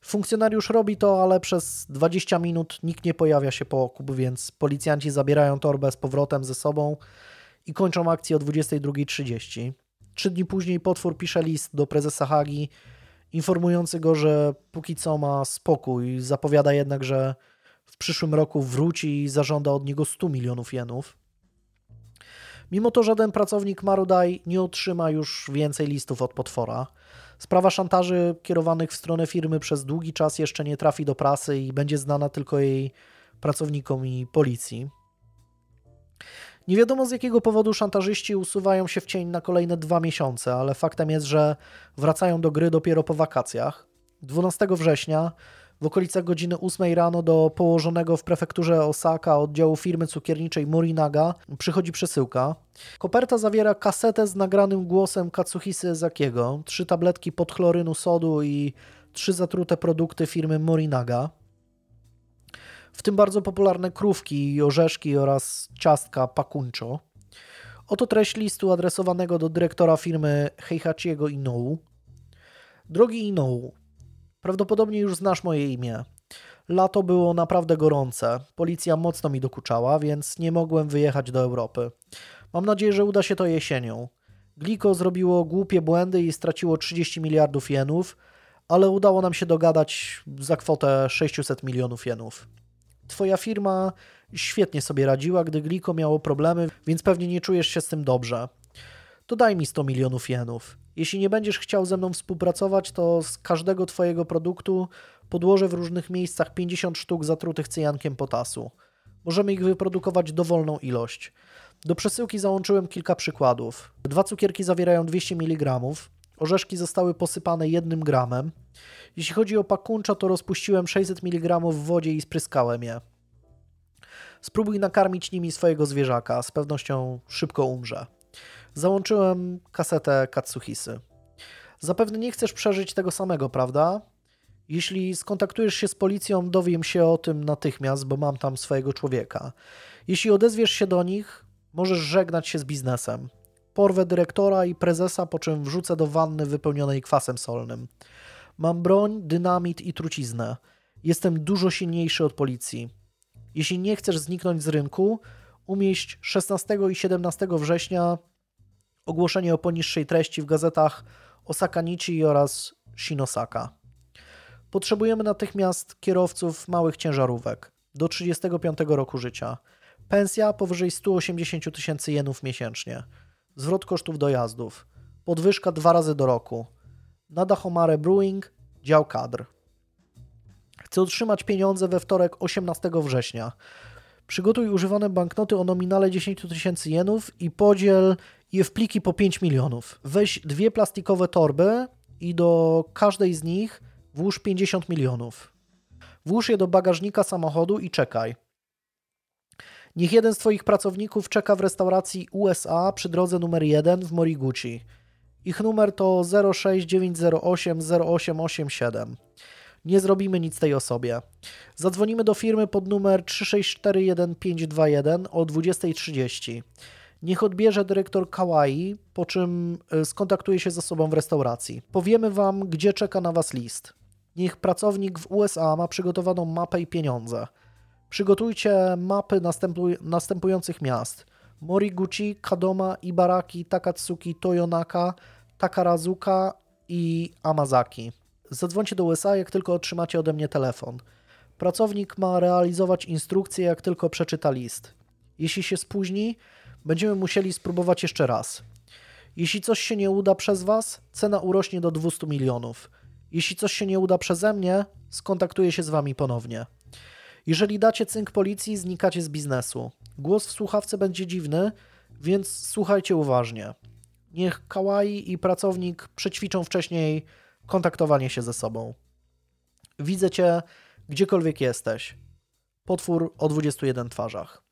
Funkcjonariusz robi to, ale przez 20 minut nikt nie pojawia się po okup, więc policjanci zabierają torbę z powrotem ze sobą i kończą akcję o 22.30. Trzy dni później potwór pisze list do prezesa Hagi, informujący go, że póki co ma spokój. Zapowiada jednak, że w przyszłym roku wróci i zażąda od niego 100 milionów jenów. Mimo to żaden pracownik Marudai nie otrzyma już więcej listów od potwora. Sprawa szantaży kierowanych w stronę firmy przez długi czas jeszcze nie trafi do prasy i będzie znana tylko jej pracownikom i policji. Nie wiadomo z jakiego powodu szantażyści usuwają się w cień na kolejne dwa miesiące, ale faktem jest, że wracają do gry dopiero po wakacjach. 12 września W okolicach godziny 8 rano do położonego w prefekturze Osaka oddziału firmy cukierniczej Morinaga przychodzi przesyłka. Koperta zawiera kasetę z nagranym głosem Katsuhisy Zakiego, trzy tabletki podchlorynu sodu i trzy zatrute produkty firmy Morinaga. W tym bardzo popularne krówki i orzeszki oraz ciastka pakuncho. Oto treść listu adresowanego do dyrektora firmy Heihachiego Inou. Drogi Inou, prawdopodobnie już znasz moje imię. Lato było naprawdę gorące, policja mocno mi dokuczała, więc nie mogłem wyjechać do Europy. Mam nadzieję, że uda się to jesienią. Gliko zrobiło głupie błędy i straciło 30 miliardów jenów, ale udało nam się dogadać za kwotę 600 milionów jenów. Twoja firma świetnie sobie radziła, gdy Gliko miało problemy, więc pewnie nie czujesz się z tym dobrze. To daj mi 100 milionów jenów. Jeśli nie będziesz chciał ze mną współpracować, to z każdego Twojego produktu podłożę w różnych miejscach 50 sztuk zatrutych cyjankiem potasu. Możemy ich wyprodukować dowolną ilość. Do przesyłki załączyłem kilka przykładów. Dwa cukierki zawierają 200 mg, orzeszki zostały posypane 1 gramem. Jeśli chodzi o pakuncza, to rozpuściłem 600 mg w wodzie i spryskałem je. Spróbuj nakarmić nimi swojego zwierzaka, z pewnością szybko umrze. Załączyłem kasetę Katsuhisy. Zapewne nie chcesz przeżyć tego samego, prawda? Jeśli skontaktujesz się z policją, dowiem się o tym natychmiast, bo mam tam swojego człowieka. Jeśli odezwiesz się do nich, możesz żegnać się z biznesem. Porwę dyrektora i prezesa, po czym wrzucę do wanny wypełnionej kwasem solnym. Mam broń, dynamit i truciznę. Jestem dużo silniejszy od policji. Jeśli nie chcesz zniknąć z rynku, umieść 16 i 17 września ogłoszenie o poniższej treści w gazetach Osaka Nichi oraz Shinosaka. Potrzebujemy natychmiast kierowców małych ciężarówek do 35 roku życia. Pensja powyżej 180 tysięcy jenów miesięcznie. Zwrot kosztów dojazdów. Podwyżka dwa razy do roku. Nada Homare Brewing, dział kadr. Chcę otrzymać pieniądze we wtorek 18 września. Przygotuj używane banknoty o nominale 10 tysięcy jenów i podziel je w pliki po 5 milionów. Weź dwie plastikowe torby i do każdej z nich włóż 50 milionów. Włóż je do bagażnika samochodu i czekaj. Niech jeden z Twoich pracowników czeka w restauracji USA przy drodze numer 1 w Moriguchi. Ich numer to 06908 0887. Nie zrobimy nic tej osobie. Zadzwonimy do firmy pod numer 3641521 o 20.30. Niech odbierze dyrektor Kawaii, po czym e, skontaktuje się ze sobą w restauracji. Powiemy Wam, gdzie czeka na Was list. Niech pracownik w USA ma przygotowaną mapę i pieniądze. Przygotujcie mapy następuj następujących miast. Moriguchi, Kadoma, Ibaraki, Takatsuki, Toyonaka, Takarazuka i Amazaki. Zadzwońcie do USA, jak tylko otrzymacie ode mnie telefon. Pracownik ma realizować instrukcje, jak tylko przeczyta list. Jeśli się spóźni, będziemy musieli spróbować jeszcze raz. Jeśli coś się nie uda przez Was, cena urośnie do 200 milionów. Jeśli coś się nie uda przeze mnie, skontaktuję się z Wami ponownie. Jeżeli dacie cynk policji, znikacie z biznesu. Głos w słuchawce będzie dziwny, więc słuchajcie uważnie. Niech Kawaii i pracownik przećwiczą wcześniej kontaktowanie się ze sobą. Widzę cię gdziekolwiek jesteś. Potwór o 21 twarzach.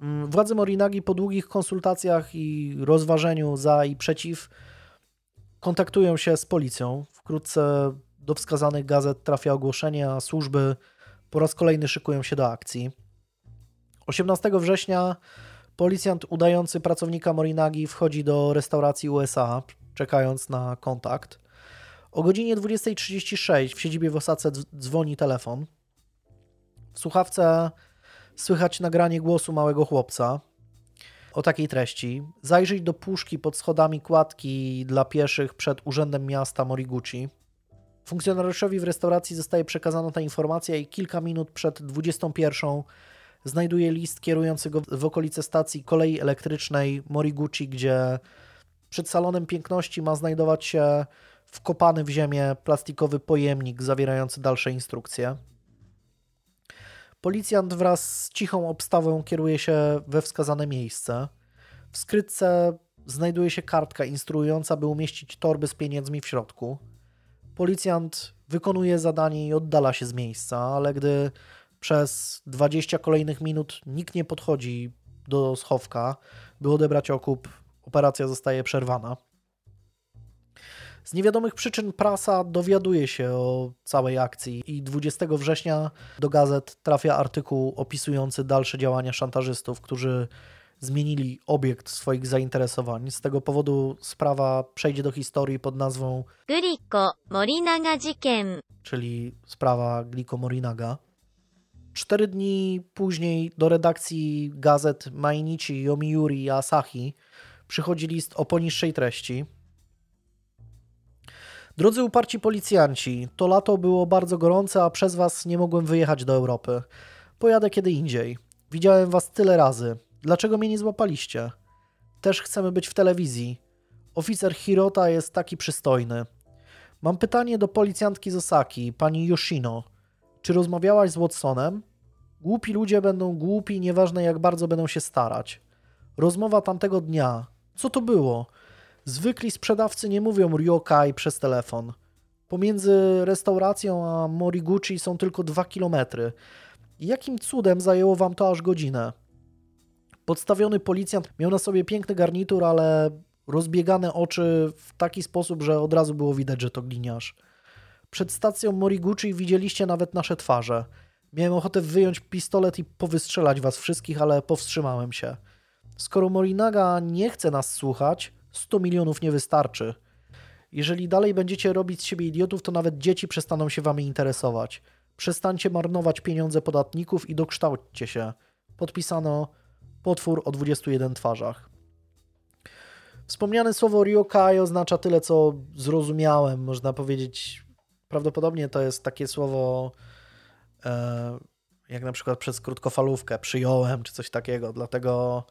Mm, władze Morinagi po długich konsultacjach i rozważeniu za i przeciw kontaktują się z policją. Wkrótce do wskazanych gazet trafia ogłoszenie, a służby po raz kolejny szykują się do akcji. 18 września policjant udający pracownika Morinagi wchodzi do restauracji USA, czekając na kontakt. O godzinie 20.36 w siedzibie w Osace dzwoni telefon. W słuchawce słychać nagranie głosu małego chłopca o takiej treści. Zajrzyj do puszki pod schodami kładki dla pieszych przed Urzędem Miasta Moriguchi. Funkcjonariuszowi w restauracji zostaje przekazana ta informacja i kilka minut przed 21 znajduje list kierujący go w okolice stacji kolei elektrycznej Moriguchi, gdzie przed salonem piękności ma znajdować się wkopany w ziemię plastikowy pojemnik zawierający dalsze instrukcje. Policjant wraz z cichą obstawą kieruje się we wskazane miejsce. W skrytce znajduje się kartka instruująca, by umieścić torby z pieniędzmi w środku. Policjant wykonuje zadanie i oddala się z miejsca, ale gdy przez 20 kolejnych minut nikt nie podchodzi do schowka, by odebrać okup, operacja zostaje przerwana. Z niewiadomych przyczyn prasa dowiaduje się o całej akcji i 20 września do gazet trafia artykuł opisujący dalsze działania szantażystów, którzy zmienili obiekt swoich zainteresowań. Z tego powodu sprawa przejdzie do historii pod nazwą Gliko Morinaga Jiken. czyli sprawa Gliko Morinaga. Cztery dni później do redakcji gazet Mainichi, Yomiuri i Asahi przychodzi list o poniższej treści. Drodzy uparci policjanci, to lato było bardzo gorące, a przez was nie mogłem wyjechać do Europy. Pojadę kiedy indziej. Widziałem was tyle razy. Dlaczego mnie nie złapaliście? Też chcemy być w telewizji. Oficer Hirota jest taki przystojny. Mam pytanie do policjantki z Osaki, pani Yoshino. Czy rozmawiałaś z Watsonem? Głupi ludzie będą głupi, nieważne jak bardzo będą się starać. Rozmowa tamtego dnia. Co to było? Zwykli sprzedawcy nie mówią ryokai przez telefon. Pomiędzy restauracją a Moriguchi są tylko dwa kilometry. Jakim cudem zajęło wam to aż godzinę? Podstawiony policjant miał na sobie piękny garnitur, ale rozbiegane oczy w taki sposób, że od razu było widać, że to gliniarz. Przed stacją Moriguchi widzieliście nawet nasze twarze. Miałem ochotę wyjąć pistolet i powystrzelać was wszystkich, ale powstrzymałem się. Skoro Morinaga nie chce nas słuchać, 100 milionów nie wystarczy. Jeżeli dalej będziecie robić z siebie idiotów, to nawet dzieci przestaną się wami interesować. Przestańcie marnować pieniądze podatników i dokształćcie się. Podpisano potwór o 21 twarzach. Wspomniane słowo ryokai oznacza tyle, co zrozumiałem, można powiedzieć. Prawdopodobnie to jest takie słowo, e, jak na przykład przez krótkofalówkę, przyjąłem, czy coś takiego, dlatego,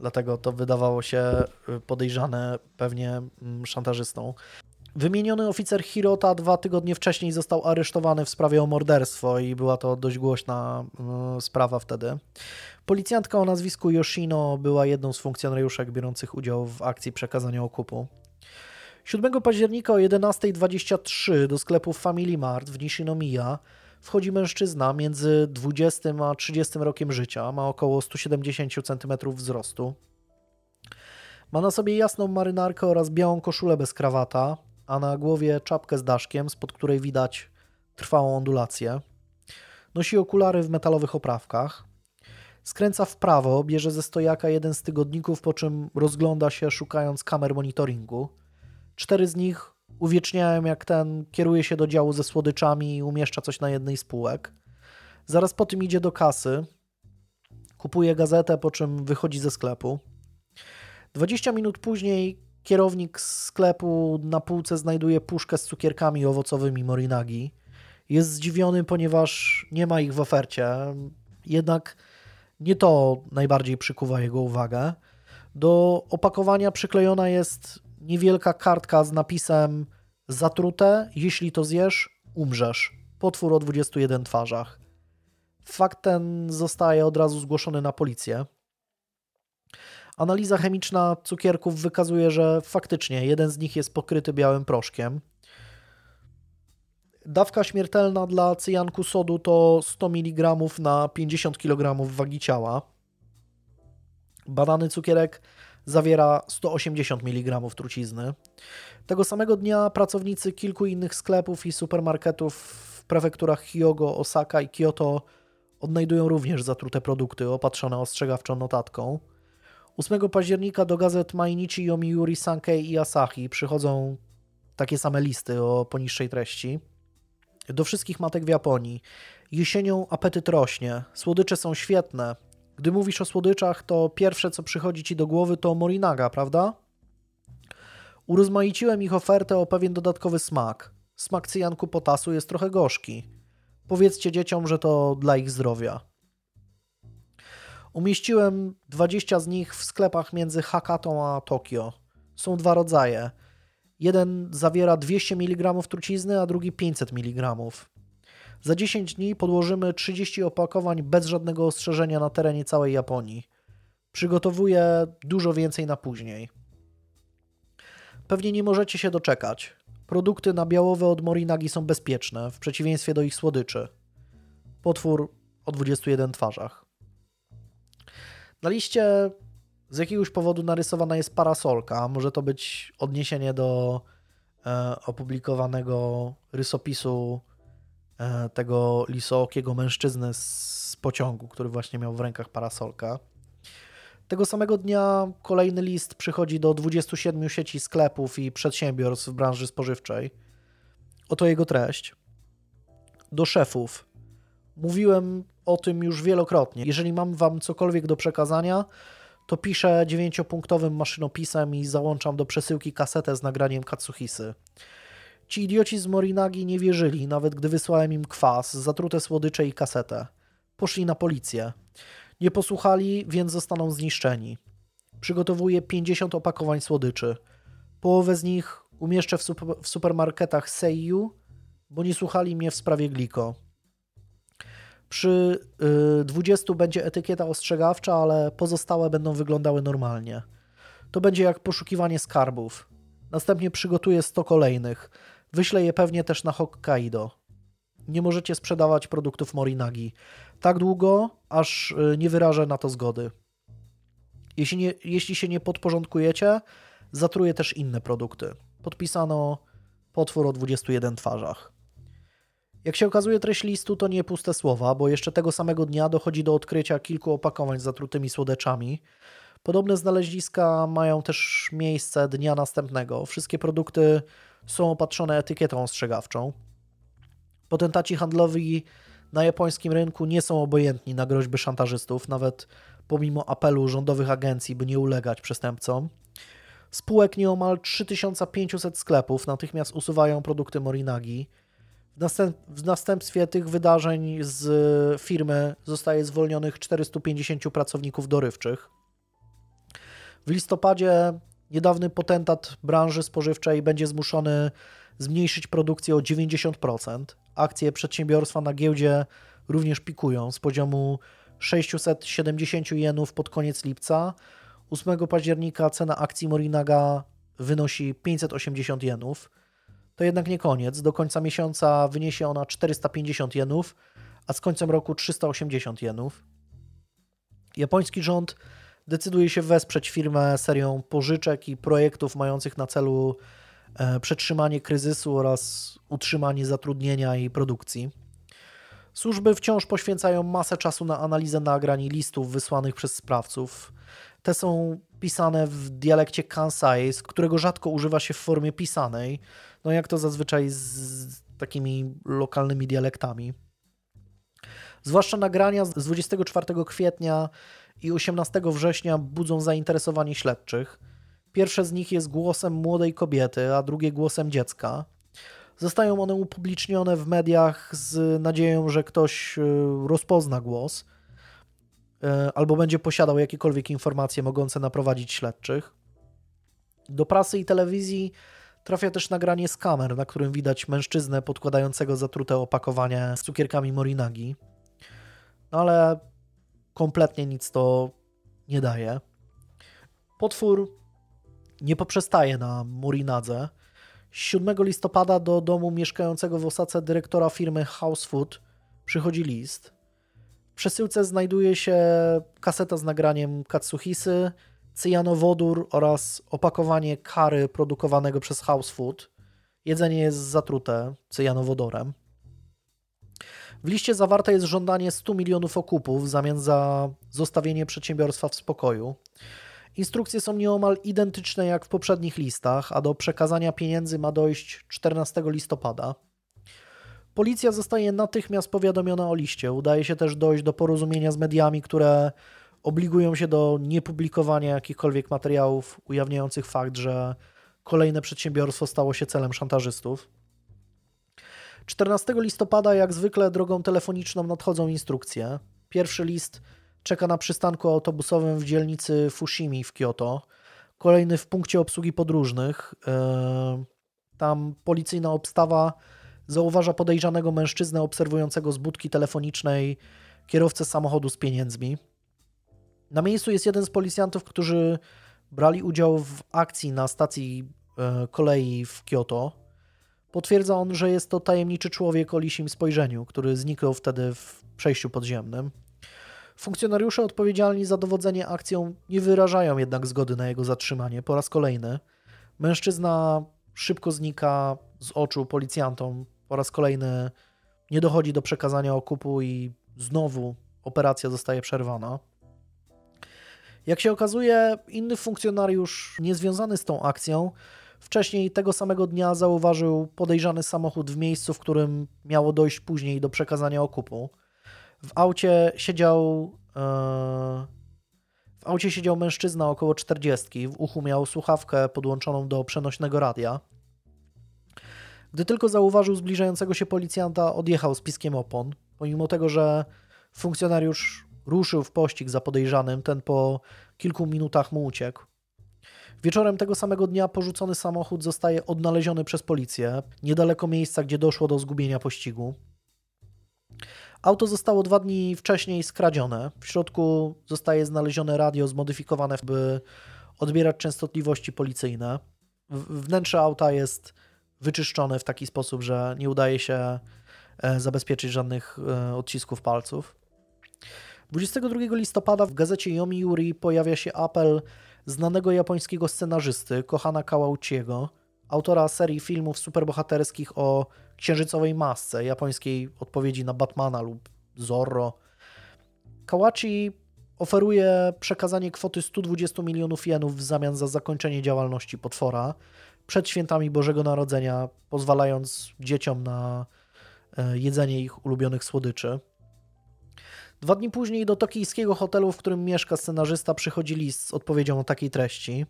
dlatego to wydawało się podejrzane pewnie mm, szantażystą. Wymieniony oficer Hirota dwa tygodnie wcześniej został aresztowany w sprawie o morderstwo i była to dość głośna y, sprawa wtedy. Policjantka o nazwisku Yoshino była jedną z funkcjonariuszek biorących udział w akcji przekazania okupu. 7 października o 11.23 do sklepu Family Mart w Nishinomiya wchodzi mężczyzna między 20 a 30 rokiem życia, ma około 170 cm wzrostu. Ma na sobie jasną marynarkę oraz białą koszulę bez krawata, a na głowie czapkę z daszkiem, spod której widać trwałą ondulację. Nosi okulary w metalowych oprawkach. Skręca w prawo, bierze ze stojaka jeden z tygodników, po czym rozgląda się szukając kamer monitoringu. Cztery z nich uwieczniają, jak ten kieruje się do działu ze słodyczami i umieszcza coś na jednej z półek. Zaraz po tym idzie do kasy, kupuje gazetę, po czym wychodzi ze sklepu. 20 minut później Kierownik sklepu na półce znajduje puszkę z cukierkami owocowymi Morinagi. Jest zdziwiony, ponieważ nie ma ich w ofercie. Jednak nie to najbardziej przykuwa jego uwagę. Do opakowania przyklejona jest niewielka kartka z napisem Zatrute, jeśli to zjesz, umrzesz. Potwór o 21 twarzach. Fakt ten zostaje od razu zgłoszony na policję. Analiza chemiczna cukierków wykazuje, że faktycznie jeden z nich jest pokryty białym proszkiem. Dawka śmiertelna dla cyjanku sodu to 100 mg na 50 kg wagi ciała. Badany cukierek zawiera 180 mg trucizny. Tego samego dnia pracownicy kilku innych sklepów i supermarketów w prefekturach Hyogo, Osaka i Kyoto odnajdują również zatrute produkty opatrzone ostrzegawczą notatką. 8 października do gazet Mainichi, Yomiuri, Sankei i Asahi przychodzą takie same listy o poniższej treści. Do wszystkich matek w Japonii. Jesienią apetyt rośnie. Słodycze są świetne. Gdy mówisz o słodyczach, to pierwsze co przychodzi ci do głowy to morinaga, prawda? Urozmaiciłem ich ofertę o pewien dodatkowy smak. Smak cyjanku potasu jest trochę gorzki. Powiedzcie dzieciom, że to dla ich zdrowia. Umieściłem 20 z nich w sklepach między Hakatą a Tokio. Są dwa rodzaje. Jeden zawiera 200 mg trucizny, a drugi 500 mg. Za 10 dni podłożymy 30 opakowań bez żadnego ostrzeżenia na terenie całej Japonii. Przygotowuję dużo więcej na później. Pewnie nie możecie się doczekać. Produkty nabiałowe od Morinagi są bezpieczne, w przeciwieństwie do ich słodyczy. Potwór o 21 twarzach. Na liście z jakiegoś powodu narysowana jest parasolka. Może to być odniesienie do e, opublikowanego rysopisu e, tego lisookiego mężczyzny z pociągu, który właśnie miał w rękach parasolka. Tego samego dnia kolejny list przychodzi do 27 sieci sklepów i przedsiębiorstw w branży spożywczej. Oto jego treść. Do szefów. Mówiłem o tym już wielokrotnie. Jeżeli mam wam cokolwiek do przekazania, to piszę dziewięciopunktowym maszynopisem i załączam do przesyłki kasetę z nagraniem Katsuhisy. Ci idioci z Morinagi nie wierzyli, nawet gdy wysłałem im kwas, zatrute słodycze i kasetę. Poszli na policję. Nie posłuchali, więc zostaną zniszczeni. Przygotowuję 50 opakowań słodyczy. Połowę z nich umieszczę w, super, w supermarketach Seiyu, bo nie słuchali mnie w sprawie Gliko. Przy y, 20 będzie etykieta ostrzegawcza, ale pozostałe będą wyglądały normalnie. To będzie jak poszukiwanie skarbów. Następnie przygotuję 100 kolejnych. Wyślę je pewnie też na Hokkaido. Nie możecie sprzedawać produktów Morinagi tak długo, aż y, nie wyrażę na to zgody. Jeśli, nie, jeśli się nie podporządkujecie, zatruję też inne produkty. Podpisano potwór o 21 twarzach. Jak się okazuje, treść listu to nie puste słowa, bo jeszcze tego samego dnia dochodzi do odkrycia kilku opakowań z zatrutymi słodeczami. Podobne znaleziska mają też miejsce dnia następnego. Wszystkie produkty są opatrzone etykietą ostrzegawczą. Potentaci handlowi na japońskim rynku nie są obojętni na groźby szantażystów, nawet pomimo apelu rządowych agencji, by nie ulegać przestępcom. Spółek nieomal 3500 sklepów natychmiast usuwają produkty Morinagi. W, następ w następstwie tych wydarzeń z firmy zostaje zwolnionych 450 pracowników dorywczych. W listopadzie niedawny potentat branży spożywczej będzie zmuszony zmniejszyć produkcję o 90%. Akcje przedsiębiorstwa na giełdzie również pikują z poziomu 670 jenów pod koniec lipca. 8 października cena akcji Morinaga wynosi 580 jenów. To jednak nie koniec. Do końca miesiąca wyniesie ona 450 jenów, a z końcem roku 380 jenów. Japoński rząd decyduje się wesprzeć firmę serią pożyczek i projektów mających na celu E, przetrzymanie kryzysu oraz utrzymanie zatrudnienia i produkcji. Służby wciąż poświęcają masę czasu na analizę nagrań i listów wysłanych przez sprawców. Te są pisane w dialekcie Kansai, z którego rzadko używa się w formie pisanej, no jak to zazwyczaj z takimi lokalnymi dialektami. Zwłaszcza nagrania z 24 kwietnia i 18 września budzą zainteresowanie śledczych. Pierwsze z nich jest głosem młodej kobiety, a drugie głosem dziecka. Zostają one upublicznione w mediach z nadzieją, że ktoś e, rozpozna głos e, albo będzie posiadał jakiekolwiek informacje mogące naprowadzić śledczych. Do prasy i telewizji trafia też nagranie z kamer, na którym widać mężczyznę podkładającego zatrute opakowanie z cukierkami Morinagi. No ale kompletnie nic to nie daje. Potwór nie poprzestaje na Murinadze. 7 listopada do domu mieszkającego w Osace dyrektora firmy House Food przychodzi list. W przesyłce znajduje się kaseta z nagraniem Katsuhisy, cyjanowodór oraz opakowanie kary produkowanego przez House Food. Jedzenie jest zatrute cyjanowodorem. W liście zawarte jest żądanie 100 milionów okupów w zamian za zostawienie przedsiębiorstwa w spokoju. Instrukcje są nieomal identyczne jak w poprzednich listach, a do przekazania pieniędzy ma dojść 14 listopada. Policja zostaje natychmiast powiadomiona o liście. Udaje się też dojść do porozumienia z mediami, które obligują się do niepublikowania jakichkolwiek materiałów ujawniających fakt, że kolejne przedsiębiorstwo stało się celem szantażystów. 14 listopada, jak zwykle, drogą telefoniczną nadchodzą instrukcje. Pierwszy list czeka na przystanku autobusowym w dzielnicy Fushimi w Kyoto. Kolejny w punkcie obsługi podróżnych. E, tam policyjna obstawa zauważa podejrzanego mężczyznę obserwującego z budki telefonicznej kierowcę samochodu z pieniędzmi. Na miejscu jest jeden z policjantów, którzy brali udział w akcji na stacji e, kolei w Kyoto. Potwierdza on, że jest to tajemniczy człowiek o lisim spojrzeniu, który zniknął wtedy w przejściu podziemnym. Funkcjonariusze odpowiedzialni za dowodzenie akcją nie wyrażają jednak zgody na jego zatrzymanie po raz kolejny. Mężczyzna szybko znika z oczu policjantom. Po raz kolejny nie dochodzi do przekazania okupu i znowu operacja zostaje przerwana. Jak się okazuje, inny funkcjonariusz niezwiązany z tą akcją wcześniej tego samego dnia zauważył podejrzany samochód w miejscu, w którym miało dojść później do przekazania okupu. W aucie siedział. E, w aucie siedział mężczyzna około 40. W uchu miał słuchawkę podłączoną do przenośnego radia. Gdy tylko zauważył zbliżającego się policjanta, odjechał z piskiem opon. Pomimo tego, że funkcjonariusz ruszył w pościg za podejrzanym, ten po kilku minutach mu uciekł. Wieczorem tego samego dnia porzucony samochód zostaje odnaleziony przez policję niedaleko miejsca, gdzie doszło do zgubienia pościgu. Auto zostało dwa dni wcześniej skradzione. W środku zostaje znalezione radio zmodyfikowane, by odbierać częstotliwości policyjne. Wnętrze auta jest wyczyszczone w taki sposób, że nie udaje się e, zabezpieczyć żadnych e, odcisków palców. 22 listopada w gazecie Yomiuri pojawia się apel znanego japońskiego scenarzysty Kohana Kawauchiego, autora serii filmów superbohaterskich o księżycowej masce, japońskiej odpowiedzi na Batmana lub Zorro. Kawachi oferuje przekazanie kwoty 120 milionów jenów w zamian za zakończenie działalności potwora przed świętami Bożego Narodzenia, pozwalając dzieciom na e, jedzenie ich ulubionych słodyczy. Dwa dni później do tokijskiego hotelu, w którym mieszka scenarzysta, przychodzi list z odpowiedzią o takiej treści.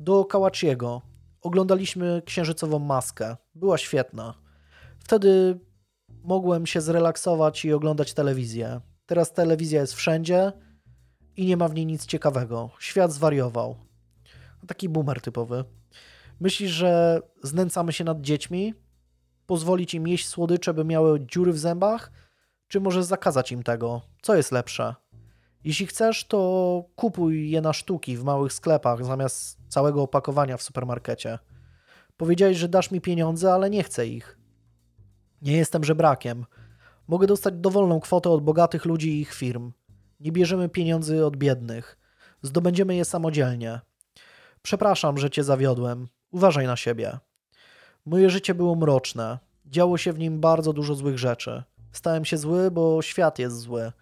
Do Kawachiego. Oglądaliśmy księżycową maskę. Była świetna. Wtedy mogłem się zrelaksować i oglądać telewizję. Teraz telewizja jest wszędzie i nie ma w niej nic ciekawego. Świat zwariował. Taki boomer typowy. Myślisz, że znęcamy się nad dziećmi? Pozwolić im jeść słodycze, by miały dziury w zębach? Czy może zakazać im tego? Co jest lepsze? Jeśli chcesz, to kupuj je na sztuki w małych sklepach zamiast całego opakowania w supermarkecie. Powiedziałeś, że dasz mi pieniądze, ale nie chcę ich. Nie jestem żebrakiem. Mogę dostać dowolną kwotę od bogatych ludzi i ich firm. Nie bierzemy pieniędzy od biednych. Zdobędziemy je samodzielnie. Przepraszam, że cię zawiodłem. Uważaj na siebie. Moje życie było mroczne. Działo się w nim bardzo dużo złych rzeczy. Stałem się zły, bo świat jest zły.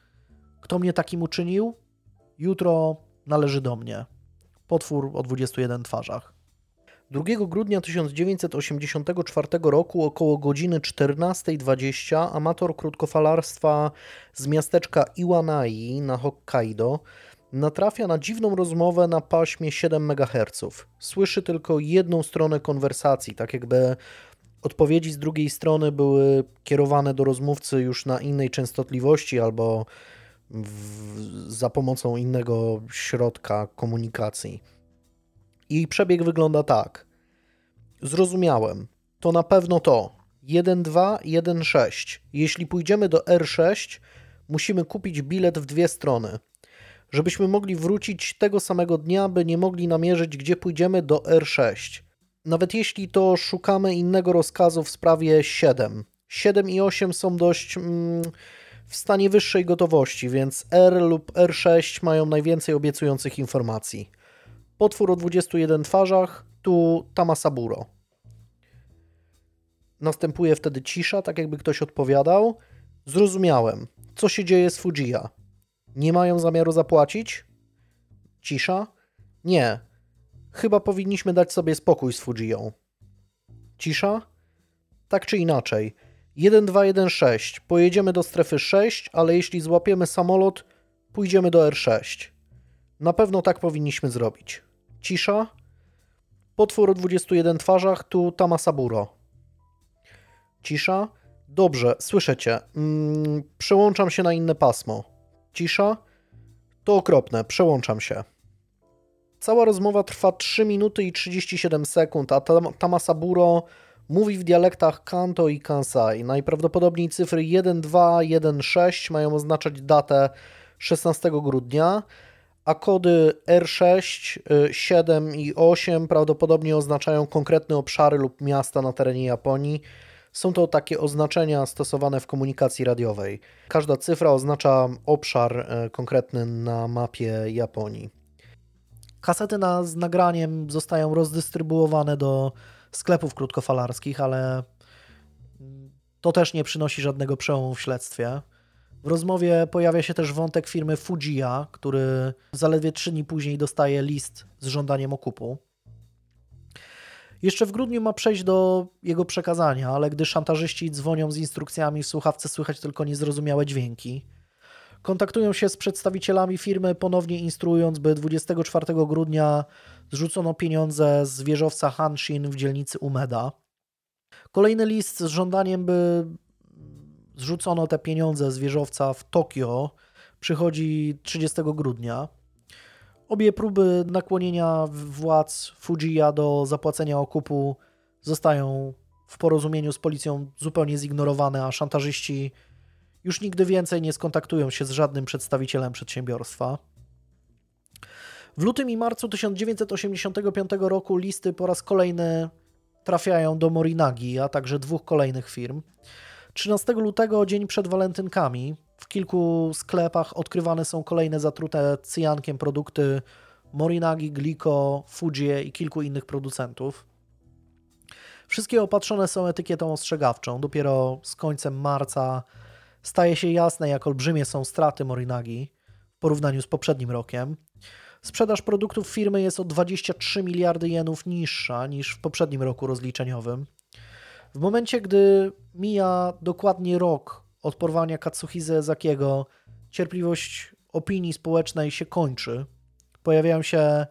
Kto mnie takim uczynił? Jutro należy do mnie. Potwór o 21 twarzach. 2 grudnia 1984 roku około godziny 14.20 amator krótkofalarstwa z miasteczka Iwanai na Hokkaido natrafia na dziwną rozmowę na paśmie 7 MHz. Słyszy tylko jedną stronę konwersacji, tak jakby odpowiedzi z drugiej strony były kierowane do rozmówcy już na innej częstotliwości albo w, za pomocą innego środka komunikacji. I przebieg wygląda tak. Zrozumiałem. To na pewno to. 1.2, 1.6. Jeśli pójdziemy do R6, musimy kupić bilet w dwie strony. Żebyśmy mogli wrócić tego samego dnia, by nie mogli namierzyć, gdzie pójdziemy do R6. Nawet jeśli to szukamy innego rozkazu w sprawie 7. 7 i 8 są dość mm, w stanie wyższej gotowości, więc R lub R6 mają najwięcej obiecujących informacji. Potwór o 21 twarzach, tu Tamasaburo. Następuje wtedy cisza, tak jakby ktoś odpowiadał. Zrozumiałem. Co się dzieje z Fujiya? Nie mają zamiaru zapłacić? Cisza? Nie. Chyba powinniśmy dać sobie spokój z Fujią. Cisza? Tak czy inaczej. 1216. Pojedziemy do strefy 6, ale jeśli złapiemy samolot, pójdziemy do R6. Na pewno tak powinniśmy zrobić. Cisza? Potwór o 21 twarzach, tu Tamasaburo. Cisza? Dobrze, słyszę cię. Mm, przełączam się na inne pasmo. Cisza? To okropne, przełączam się. Cała rozmowa trwa 3 minuty i 37 sekund, a Tamasaburo mówi w dialektach Kanto i Kansai. Najprawdopodobniej cyfry 1, 2, 1, 6 mają oznaczać datę 16 grudnia, a kody R6, 7 i 8 prawdopodobnie oznaczają konkretne obszary lub miasta na terenie Japonii. Są to takie oznaczenia stosowane w komunikacji radiowej. Każda cyfra oznacza obszar e, konkretny na mapie Japonii. Kasety na, z nagraniem zostają rozdystrybuowane do sklepów krótkofalarskich, ale to też nie przynosi żadnego przełomu w śledztwie. W rozmowie pojawia się też wątek firmy Fujia, który zaledwie trzy dni później dostaje list z żądaniem okupu. Jeszcze w grudniu ma przejść do jego przekazania, ale gdy szantażyści dzwonią z instrukcjami, w słuchawce słychać tylko niezrozumiałe dźwięki. Kontaktują się z przedstawicielami firmy, ponownie instruując, by 24 grudnia zrzucono pieniądze z wieżowca Hanshin w dzielnicy Umeda. Kolejny list z żądaniem, by zrzucono te pieniądze z wieżowca w Tokio, przychodzi 30 grudnia. Obie próby nakłonienia władz Fujiya do zapłacenia okupu zostają w porozumieniu z policją zupełnie zignorowane, a szantażyści już nigdy więcej nie skontaktują się z żadnym przedstawicielem przedsiębiorstwa. W lutym i marcu 1985 roku listy po raz kolejny trafiają do Morinagi, a także dwóch kolejnych firm. 13 lutego, dzień przed walentynkami, w kilku sklepach odkrywane są kolejne zatrute cyjankiem produkty Morinagi, Glico, Fujie i kilku innych producentów. Wszystkie opatrzone są etykietą ostrzegawczą. Dopiero z końcem marca staje się jasne, jak olbrzymie są straty Morinagi w porównaniu z poprzednim rokiem. Sprzedaż produktów firmy jest o 23 miliardy jenów niższa niż w poprzednim roku rozliczeniowym. W momencie, gdy mija dokładnie rok od porwania Katsuhise Zakiego, cierpliwość opinii społecznej się kończy. Pojawiają się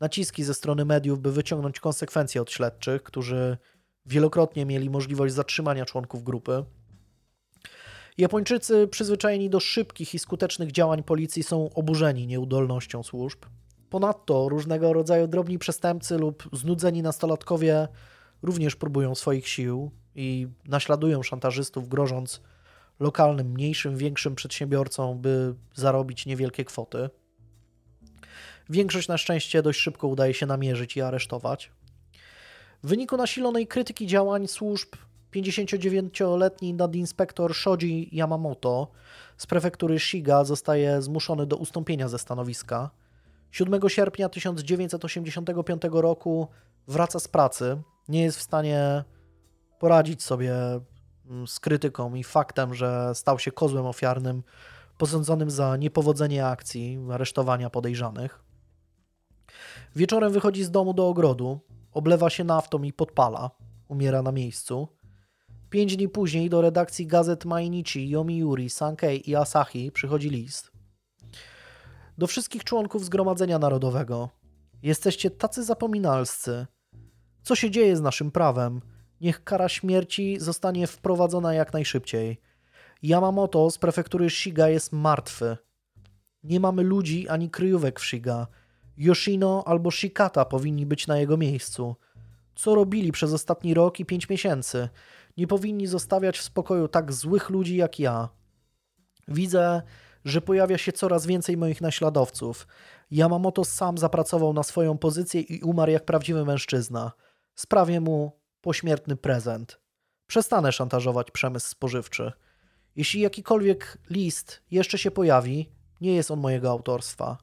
naciski ze strony mediów, by wyciągnąć konsekwencje od śledczych, którzy wielokrotnie mieli możliwość zatrzymania członków grupy. Japończycy, przyzwyczajeni do szybkich i skutecznych działań policji, są oburzeni nieudolnością służb. Ponadto różnego rodzaju drobni przestępcy lub znudzeni nastolatkowie również próbują swoich sił i naśladują szantażystów, grożąc lokalnym, mniejszym, większym przedsiębiorcom, by zarobić niewielkie kwoty. Większość na szczęście dość szybko udaje się namierzyć i aresztować. W wyniku nasilonej krytyki działań służb 59-letni nadinspektor Shoji Yamamoto z prefektury Shiga zostaje zmuszony do ustąpienia ze stanowiska. 7 sierpnia 1985 roku wraca z pracy, nie jest w stanie poradzić sobie mm, z krytyką i faktem, że stał się kozłem ofiarnym posądzonym za niepowodzenie akcji, aresztowania podejrzanych. Wieczorem wychodzi z domu do ogrodu, oblewa się naftą i podpala. Umiera na miejscu. Pięć dni później do redakcji gazet Mainichi, Yomiuri, Sankei i Asahi przychodzi list. Do wszystkich członków Zgromadzenia Narodowego. Jesteście tacy zapominalscy. Co się dzieje z naszym prawem? Niech kara śmierci zostanie wprowadzona jak najszybciej. Yamamoto z prefektury Shiga jest martwy. Nie mamy ludzi ani kryjówek w Shiga. Yoshino albo Shikata powinni być na jego miejscu. Co robili przez ostatni rok i pięć miesięcy? Nie powinni zostawiać w spokoju tak złych ludzi jak ja. Widzę, że pojawia się coraz więcej moich naśladowców. Yamamoto sam zapracował na swoją pozycję i umarł jak prawdziwy mężczyzna. Sprawię mu pośmiertny prezent. Przestanę szantażować przemysł spożywczy. Jeśli jakikolwiek list jeszcze się pojawi, nie jest on mojego autorstwa.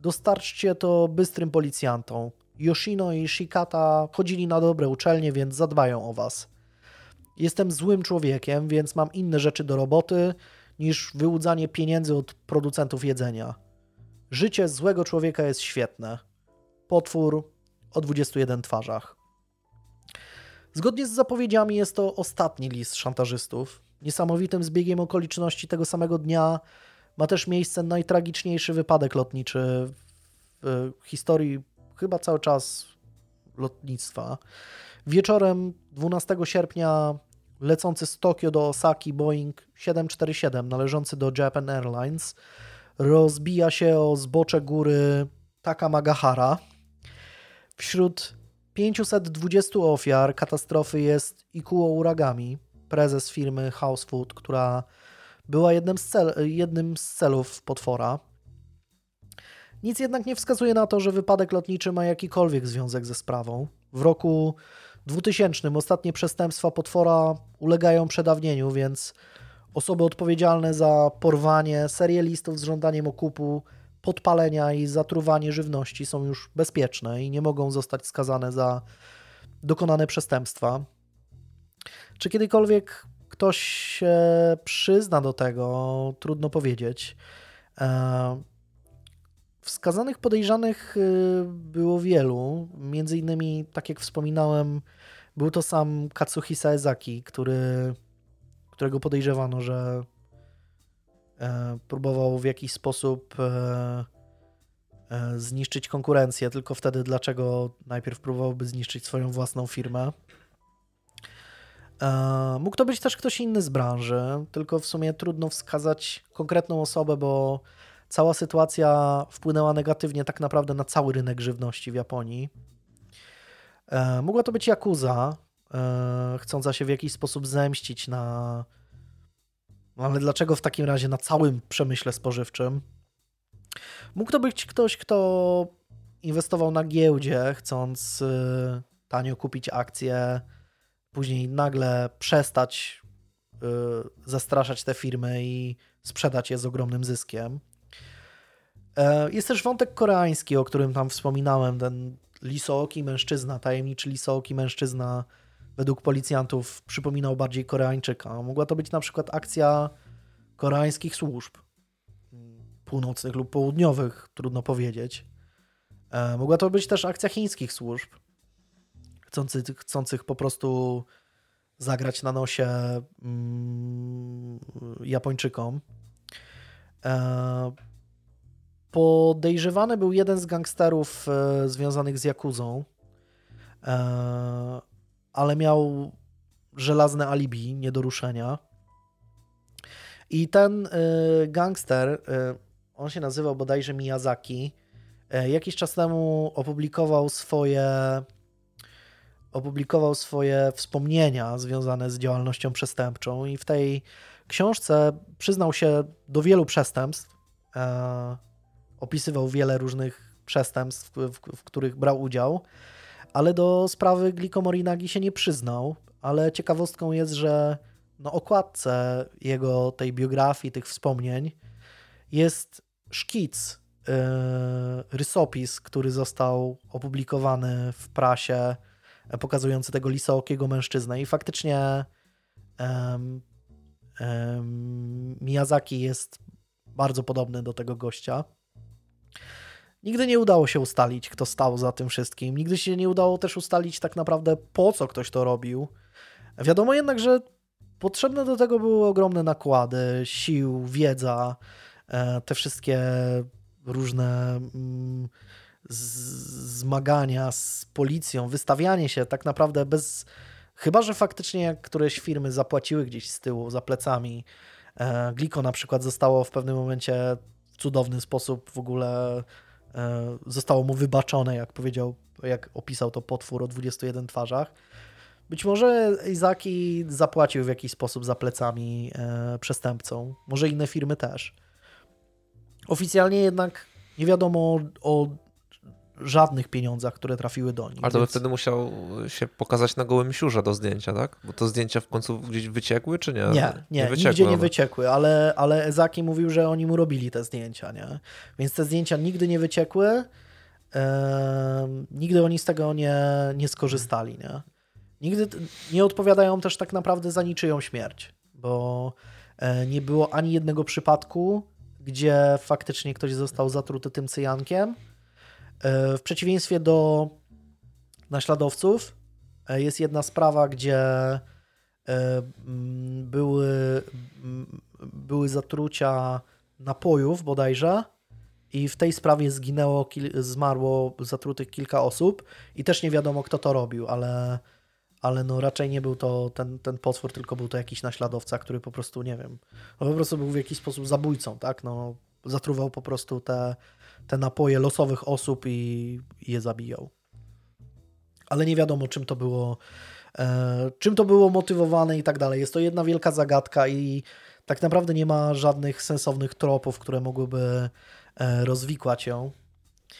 Dostarczcie to bystrym policjantom. Yoshino i Shikata chodzili na dobre uczelnie, więc zadbają o was. Jestem złym człowiekiem, więc mam inne rzeczy do roboty niż wyłudzanie pieniędzy od producentów jedzenia. Życie złego człowieka jest świetne. Potwór o 21 twarzach. Zgodnie z zapowiedziami jest to ostatni list szantażystów. Niesamowitym zbiegiem okoliczności tego samego dnia ma też miejsce najtragiczniejszy wypadek lotniczy w historii chyba cały czas lotnictwa. Wieczorem 12 sierpnia lecący z Tokio do Osaki Boeing 747 należący do Japan Airlines rozbija się o zbocze góry Takamagahara. Wśród 520 ofiar katastrofy jest Ikuo Uragami, prezes firmy House Food, która była jednym z, cel, jednym z celów potwora. Nic jednak nie wskazuje na to, że wypadek lotniczy ma jakikolwiek związek ze sprawą. W roku 2000 ostatnie przestępstwa potwora ulegają przedawnieniu, więc osoby odpowiedzialne za porwanie serialistów z żądaniem okupu, podpalenia i zatruwanie żywności są już bezpieczne i nie mogą zostać skazane za dokonane przestępstwa. Czy kiedykolwiek ktoś się przyzna do tego, trudno powiedzieć. E, wskazanych podejrzanych y, było wielu. Między innymi, tak jak wspominałem, był to sam Katsuhisa Ezaki, który, którego podejrzewano, że e, próbował w jakiś sposób e, zniszczyć konkurencję, tylko wtedy dlaczego najpierw próbowałby zniszczyć swoją własną firmę. E, mógł to być też ktoś inny z branży, tylko w sumie trudno wskazać konkretną osobę, bo cała sytuacja wpłynęła negatywnie tak naprawdę na cały rynek żywności w Japonii. E, mogła to być Yakuza, e, chcąca się w jakiś sposób zemścić na. No ale dlaczego w takim razie na całym przemyśle spożywczym? Mógł to być ktoś, kto inwestował na giełdzie, chcąc tanio kupić akcje później nagle przestać y, zastraszać te firmy i sprzedać je z ogromnym zyskiem. E, jest też wątek koreański, o którym tam wspominałem, ten lisooki mężczyzna, tajemniczy lisooki mężczyzna według policjantów przypominał bardziej Koreańczyka. Mogła to być na przykład akcja koreańskich służb, północnych lub południowych, trudno powiedzieć. E, mogła to być też akcja chińskich służb, chcących, chcących po prostu zagrać na nosie mm, Japończykom. E, podejrzewany był jeden z gangsterów e, związanych z Jakuzą, e, ale miał żelazne alibi, nie do ruszenia. I ten gangster, on się nazywał bodajże Miyazaki, jakiś czas temu opublikował swoje opublikował swoje wspomnienia związane z działalnością przestępczą i w tej książce przyznał się do wielu przestępstw. E, opisywał wiele różnych przestępstw, w, w, których brał udział, ale do sprawy Gliko Morinagi się nie przyznał. Ale ciekawostką jest, że na okładce jego tej biografii, tych wspomnień jest szkic, yy, rysopis, który został opublikowany w prasie pokazujący tego lisookiego mężczyznę i faktycznie um, um, Miyazaki jest bardzo podobny do tego gościa. Nigdy nie udało się ustalić, kto stał za tym wszystkim. Nigdy się nie udało też ustalić tak naprawdę, po co ktoś to robił. Wiadomo jednak, że potrzebne do tego były ogromne nakłady, sił, wiedza, e, te wszystkie różne mm, zmagania z policją, wystawianie się tak naprawdę bez. Chyba, że faktycznie któreś firmy zapłaciły gdzieś z tyłu, za plecami. E, Gliko na przykład zostało w pewnym momencie w cudowny sposób w ogóle zostało mu wybaczone, jak powiedział, jak opisał to potwór o 21 twarzach. Być może Izaki zapłacił w jakiś sposób za plecami e, przestępcom. Może inne firmy też. Oficjalnie jednak nie wiadomo o żadnych pieniądzach, które trafiły do nich. Ale to więc... by wtedy musiał się pokazać na gołym siurze do zdjęcia, tak? Bo to zdjęcia w końcu gdzieś wyciekły, czy nie? Nie, nie, nie wyciekły nigdzie nie wyciekły, ale, ale Ezaki mówił, że oni mu robili te zdjęcia, nie? Więc te zdjęcia nigdy nie wyciekły, nigdy oni z tego nie, nie skorzystali, nie? Nigdy nie odpowiadają też tak naprawdę za niczyją śmierć, bo e, nie było ani jednego przypadku, gdzie faktycznie ktoś został zatruty tym cyjankiem, w przeciwieństwie do naśladowców e, jest jedna sprawa, gdzie e, były, były zatrucia napojów bodajże i w tej sprawie zginęło, zmarło zatrutych kilka osób i też nie wiadomo kto to robił, ale, ale no raczej nie był to ten, ten potwór, tylko był to jakiś naśladowca, który po prostu, nie wiem, no po prostu był w jakiś sposób zabójcą, tak, no zatruwał po prostu te te napoje losowych osób i, je zabijał. Ale nie wiadomo, czym to było, e, czym to było motywowane i tak dalej. Jest to jedna wielka zagadka i tak naprawdę nie ma żadnych sensownych tropów, które mogłyby e, rozwikłać ją.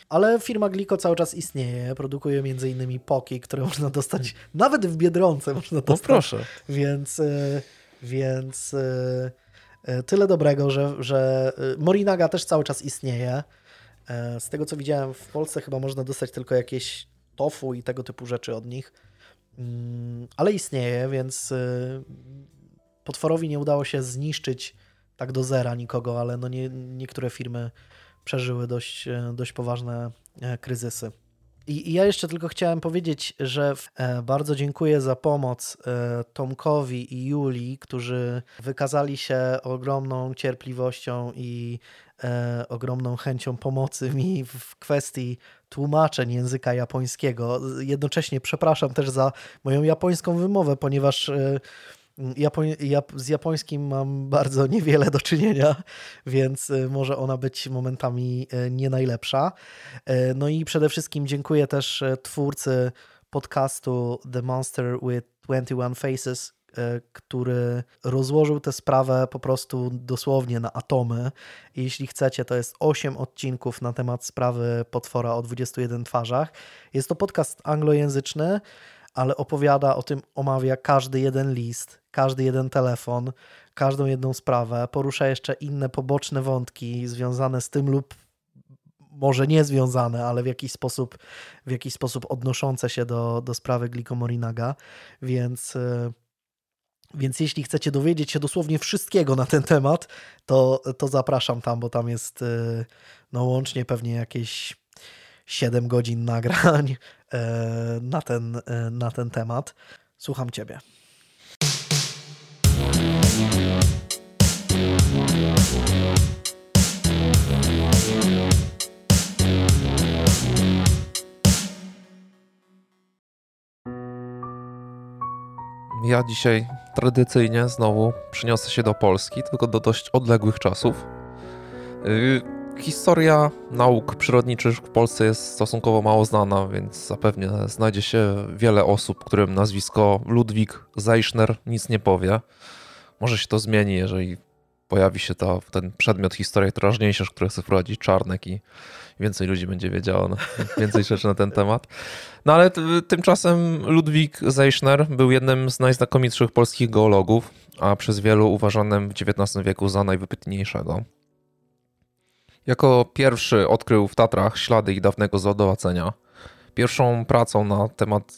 Ale firma Glico cały czas istnieje, produkuje między innymi poki, które *laughs* można dostać nawet w Biedronce można No dostać. proszę. Więc, e, więc e, e, tyle dobrego, że, że Morinaga też cały czas istnieje. E, Z tego co widziałem w Polsce chyba można dostać tylko jakieś tofu i tego typu rzeczy od nich. Mm, Ale istnieje, więc e, potworowi nie udało się zniszczyć tak do zera nikogo, ale no nie, niektóre firmy przeżyły dość, e, dość poważne e, kryzysy. I, I ja jeszcze tylko chciałem powiedzieć, że e, bardzo dziękuję za pomoc e, Tomkowi i Julii, którzy wykazali się ogromną cierpliwością i e, ogromną chęcią pomocy mi w kwestii tłumaczeń języka japońskiego. Jednocześnie przepraszam też za moją japońską wymowę, ponieważ Japoń, Jap, z japońskim mam bardzo niewiele do czynienia, więc y, może ona być momentami y, nie najlepsza. Y, No i przede wszystkim dziękuję też twórcy podcastu The Monster with 21 Faces, który rozłożył tę sprawę po prostu dosłownie na atomy. Jeśli chcecie, to jest 8 odcinków na temat sprawy potwora o 21 twarzach. Jest to podcast anglojęzyczny, ale opowiada o tym, omawia każdy jeden list, każdy jeden telefon, każdą jedną sprawę, porusza jeszcze inne poboczne wątki związane z tym lub może nie związane, ale w jakiś sposób, w jakiś sposób odnoszące się do, do sprawy Glikomorinaga, więc, y, więc jeśli chcecie dowiedzieć się dosłownie wszystkiego na ten temat, to, to zapraszam tam, bo tam jest y, no łącznie pewnie jakieś 7 godzin nagrań na ten, e, na ten temat. Słucham Ciebie. Ja dzisiaj tradycyjnie znowu przyniosę się do Polski, tylko do dość odległych czasów. Historia nauk przyrodniczych w Polsce jest stosunkowo mało znana, więc zapewne znajdzie się wiele osób, którym nazwisko Ludwik Zeichner nic nie powie. Może się to zmieni, jeżeli pojawi się to, ten przedmiot historii teraźniejsza, który chce wprowadzić Czarnek i więcej ludzi będzie wiedziało na, *laughs* więcej rzeczy na ten temat. No ale tymczasem Ludwik Zeichner był jednym z najznakomitszych polskich geologów, a przez wielu uważanym w XIX wieku za najwypytniejszego. Jako pierwszy odkrył w Tatrach ślady ich dawnego zlodowacenia. Pierwszą pracą na temat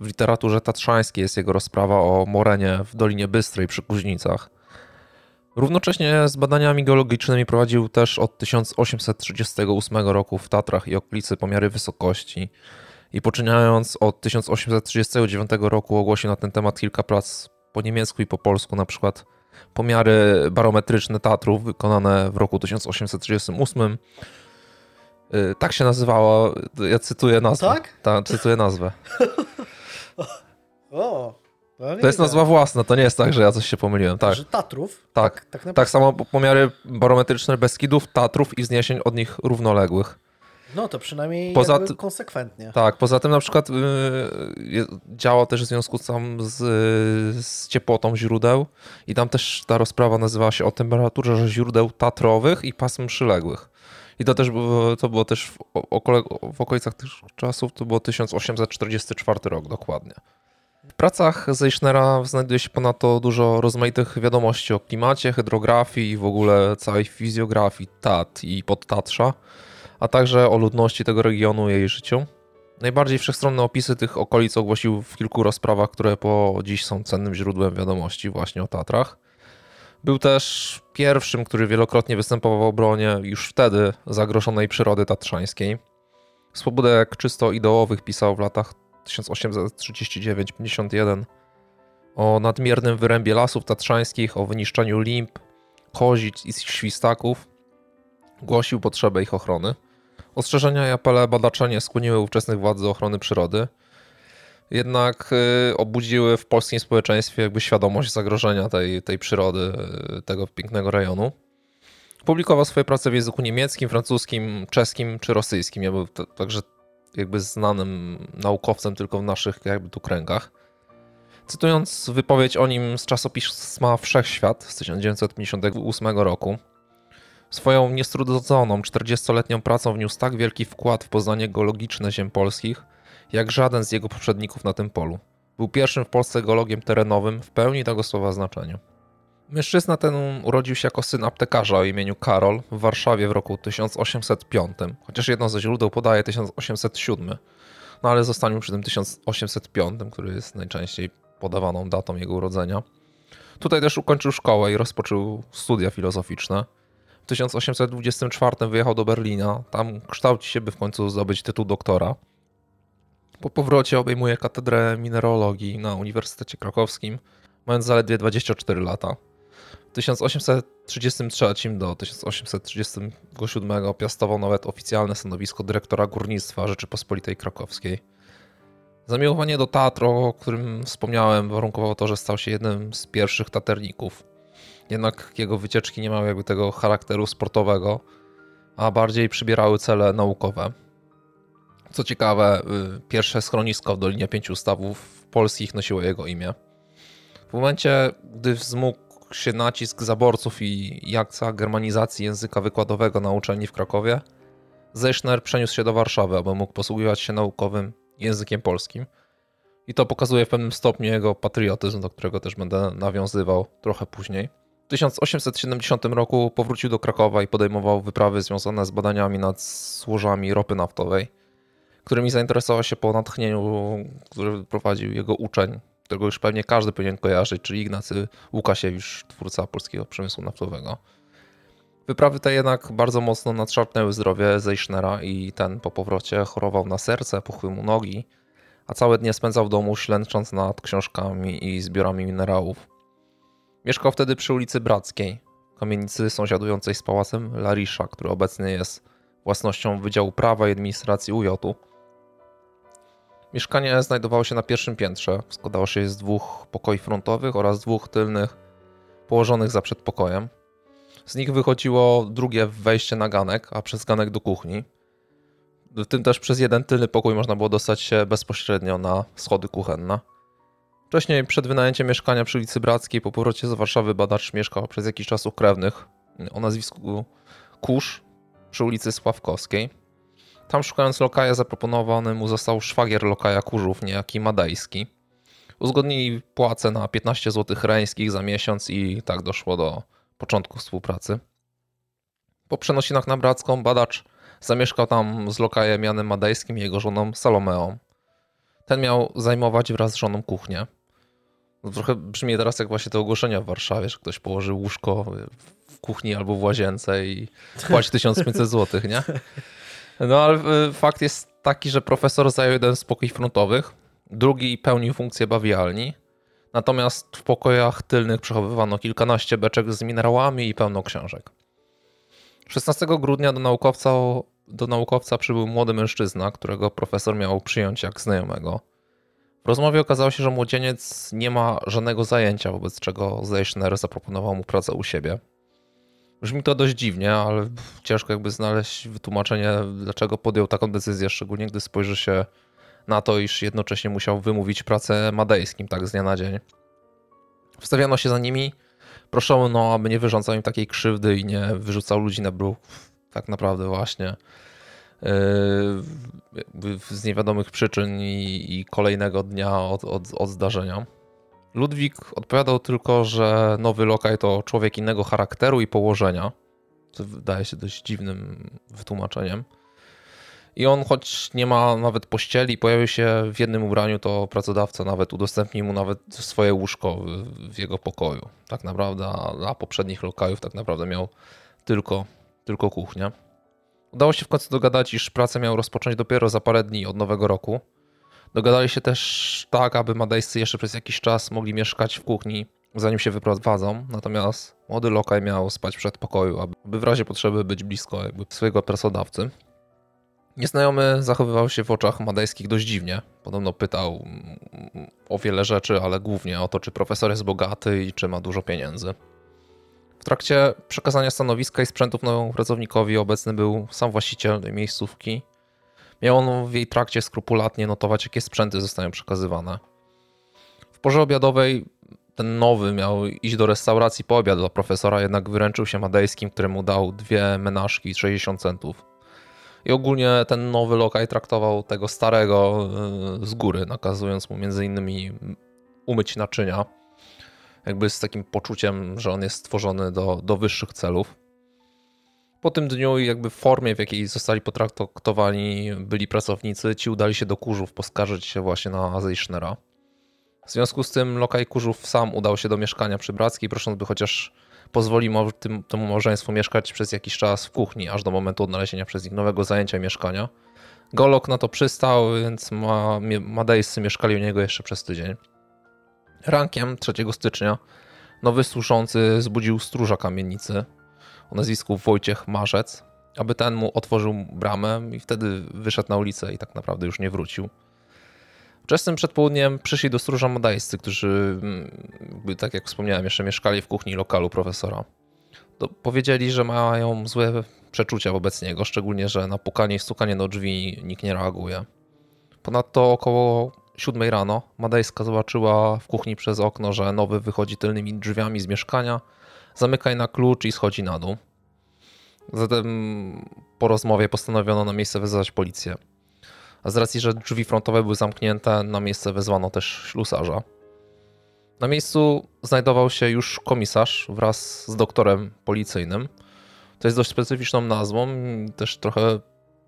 w literaturze tatrzańskiej jest jego rozprawa o morenie w Dolinie Bystrej przy Kuźnicach. Równocześnie z badaniami geologicznymi prowadził też od 1838 roku w Tatrach i okolicy pomiary wysokości i poczynając od 1839 roku ogłosił na ten temat kilka prac po niemiecku i po polsku, na przykład pomiary barometryczne Tatrów wykonane w roku 1838. Y, Tak się nazywało, ja cytuję nazwę. Tak? Ta, cytuję nazwę. *laughs* O, To jest nazwa własna, to nie jest tak, że ja coś się pomyliłem. Tak, Że Tatrów? tak. Tak, naprawdę. Tak samo pomiary barometryczne Beskidów, Tatrów i zniesień od nich równoległych. No to przynajmniej Poza ty- konsekwentnie. Tak, poza tym na przykład yy, działa też w związku tam z, z ciepłotą źródeł i tam też ta rozprawa nazywała się o temperaturze źródeł tatrowych i pasm przyległych. I to też było, to było też w, okole, w okolicach tych czasów, to było 1844 rok dokładnie. W pracach Zeichnera znajduje się ponadto dużo rozmaitych wiadomości o klimacie, hydrografii i w ogóle całej fizjografii Tat i podtatrza a także o ludności tego regionu i jej życiu. Najbardziej wszechstronne opisy tych okolic ogłosił w kilku rozprawach, które po dziś są cennym źródłem wiadomości właśnie o Tatrach. Był też pierwszym, który wielokrotnie występował w obronie już wtedy zagrożonej przyrody tatrzańskiej. Z pobudek czysto ideowych pisał w latach 1839-51 o nadmiernym wyrębie lasów tatrzańskich, o wyniszczaniu limb, kozic i świstaków. Głosił potrzebę ich ochrony. Ostrzeżenia i apele badacza nie skłoniły ówczesnych władz do ochrony przyrody, jednak y, obudziły w polskim społeczeństwie jakby świadomość zagrożenia tej, tej przyrody, y, tego pięknego rejonu. Publikował swoje prace w języku niemieckim, francuskim, czeskim czy rosyjskim. Ja był także jakby znanym naukowcem tylko w naszych jakby tu kręgach. Cytując wypowiedź o nim z czasopisma Wszechświat z 1958 roku, Swoją niestrudzoną 40-letnią pracą wniósł tak wielki wkład w poznanie geologiczne ziem polskich, jak żaden z jego poprzedników na tym polu. Był pierwszym w Polsce geologiem terenowym w pełni tego słowa znaczeniu. Mężczyzna ten urodził się jako syn aptekarza o imieniu Karol w Warszawie w roku 1805, chociaż jedno ze źródeł podaje 1807, no ale zostaniemy przy tym 1805, który jest najczęściej podawaną datą jego urodzenia. Tutaj też ukończył szkołę i rozpoczął studia filozoficzne. W 1824 wyjechał do Berlina, tam kształci się, by w końcu zdobyć tytuł doktora. Po powrocie obejmuje katedrę mineralogii na Uniwersytecie Krakowskim, mając zaledwie 24 lata. W 1833 do 1837 piastował nawet oficjalne stanowisko dyrektora górnictwa Rzeczypospolitej Krakowskiej. Zamiłowanie do teatru, o którym wspomniałem, warunkowało to, że stał się jednym z pierwszych taterników. Jednak jego wycieczki nie miały jakby tego charakteru sportowego, a bardziej przybierały cele naukowe. Co ciekawe, y, pierwsze schronisko w Dolinie Pięciu Stawów polskich nosiło jego imię. W momencie, gdy wzmógł się nacisk zaborców i akcja germanizacji języka wykładowego na uczelni w Krakowie, Zeichner przeniósł się do Warszawy, aby mógł posługiwać się naukowym językiem polskim. I to pokazuje w pewnym stopniu jego patriotyzm, do którego też będę nawiązywał trochę później. W 1870 roku powrócił do Krakowa i podejmował wyprawy związane z badaniami nad złożami ropy naftowej, którymi zainteresował się po natchnieniu, który prowadził jego uczeń, którego już pewnie każdy powinien kojarzyć, czyli Ignacy Łukasiewicz, twórca polskiego przemysłu naftowego. Wyprawy te jednak bardzo mocno nadszarpnęły zdrowie Zeichnera i ten po powrocie chorował na serce, puchły mu nogi, a całe dnie spędzał w domu ślęcząc nad książkami i zbiorami minerałów. Mieszkał wtedy przy ulicy Brackiej, kamienicy sąsiadującej z pałacem Larisza, który obecnie jest własnością Wydziału Prawa i Administracji UJ-u. Mieszkanie znajdowało się na pierwszym piętrze. Składało się z dwóch pokoi frontowych oraz dwóch tylnych położonych za przedpokojem. Z nich wychodziło drugie wejście na ganek, a przez ganek do kuchni. W tym też przez jeden tylny pokój można było dostać się bezpośrednio na schody kuchenne. Wcześniej przed wynajęciem mieszkania przy ulicy Brackiej po powrocie z Warszawy badacz mieszkał przez jakiś czas u krewnych o nazwisku Kusz przy ulicy Sławkowskiej. Tam szukając lokaja zaproponowany mu został szwagier lokaja Kurzów, niejaki Madejski. Uzgodnili płacę na 15 zł reńskich za miesiąc i tak doszło do początku współpracy. Po przenosinach na Bracką badacz zamieszkał tam z lokajem Janem Madejskim i jego żoną Salomeą. Ten miał zajmować wraz z żoną kuchnię. No trochę brzmi teraz jak właśnie te ogłoszenia w Warszawie, że ktoś położy łóżko w kuchni albo w łazience i płaci *laughs* 1500 zł, nie? No ale y, fakt jest taki, że profesor zajął jeden z pokoi frontowych, drugi pełnił funkcję bawialni, natomiast w pokojach tylnych przechowywano kilkanaście beczek z minerałami i pełno książek. 16 grudnia do naukowca, do naukowca przybył młody mężczyzna, którego profesor miał przyjąć jak znajomego. W rozmowie okazało się, że młodzieniec nie ma żadnego zajęcia, wobec czego Zeichner zaproponował mu pracę u siebie. Brzmi to dość dziwnie, ale ciężko jakby znaleźć wytłumaczenie, dlaczego podjął taką decyzję, szczególnie gdy spojrzy się na to, iż jednocześnie musiał wymówić pracę madejskim tak z dnia na dzień. Wstawiano się za nimi, proszono, no, aby nie wyrządzał im takiej krzywdy i nie wyrzucał ludzi na bruk. Tak naprawdę właśnie z niewiadomych przyczyn i, i kolejnego dnia od, od, od zdarzenia. Ludwik odpowiadał tylko, że nowy lokaj to człowiek innego charakteru i położenia, co wydaje się dość dziwnym wytłumaczeniem. I on, choć nie ma nawet pościeli, pojawił się w jednym ubraniu, to pracodawca nawet udostępnił mu nawet swoje łóżko w, w jego pokoju. Tak naprawdę, dla poprzednich lokajów tak naprawdę miał tylko, tylko kuchnię. Udało się w końcu dogadać, iż pracę miał rozpocząć dopiero za parę dni od nowego roku. Dogadali się też tak, aby Madejscy jeszcze przez jakiś czas mogli mieszkać w kuchni, zanim się wyprowadzą. Natomiast młody lokaj miał spać w przedpokoju, aby w razie potrzeby być blisko jakby swojego pracodawcy. Nieznajomy zachowywał się w oczach madejskich dość dziwnie. Podobno pytał o wiele rzeczy, ale głównie o to, czy profesor jest bogaty i czy ma dużo pieniędzy. W trakcie przekazania stanowiska i sprzętów nowemu pracownikowi obecny był sam właściciel miejscówki, Miał on w jej trakcie skrupulatnie notować, jakie sprzęty zostają przekazywane. W porze obiadowej ten nowy miał iść do restauracji po obiad dla profesora, jednak wyręczył się Madejskim, któremu dał dwie menażki 60 centów. I ogólnie ten nowy lokaj traktował tego starego y, z góry, nakazując mu między innymi umyć naczynia, jakby z takim poczuciem, że on jest stworzony do, do wyższych celów. Po tym dniu i jakby w formie, w jakiej zostali potraktowani byli pracownicy, ci udali się do Kurzów poskarżyć się właśnie na Zeichnera. W związku z tym lokaj Kurzów sam udał się do mieszkania przy Brackiej, prosząc by chociaż pozwolił tym, temu małżeństwu mieszkać przez jakiś czas w kuchni, aż do momentu odnalezienia przez nich nowego zajęcia mieszkania. Golok na to przystał, więc ma, Madejscy mieszkali u niego jeszcze przez tydzień. Rankiem 3 stycznia nowy służący zbudził stróża kamienicy o nazwisku Wojciech Marzec, aby ten mu otworzył bramę i wtedy wyszedł na ulicę i tak naprawdę już nie wrócił. Wczesnym przedpołudniem przyszli do stróża modajscy, którzy, mm, tak jak wspomniałem, jeszcze mieszkali w kuchni lokalu profesora. To powiedzieli, że mają złe przeczucia wobec niego, szczególnie, że na pukanie i stukanie do drzwi nikt nie reaguje. Ponadto około 7 rano Madejska zobaczyła w kuchni przez okno, że nowy wychodzi tylnymi drzwiami z mieszkania, zamyka je na klucz i schodzi na dół. Zatem po rozmowie postanowiono na miejsce wezwać policję. A z racji, że drzwi frontowe były zamknięte, na miejsce wezwano też ślusarza. Na miejscu znajdował się już komisarz wraz z doktorem policyjnym. To jest dość specyficzną nazwą, też trochę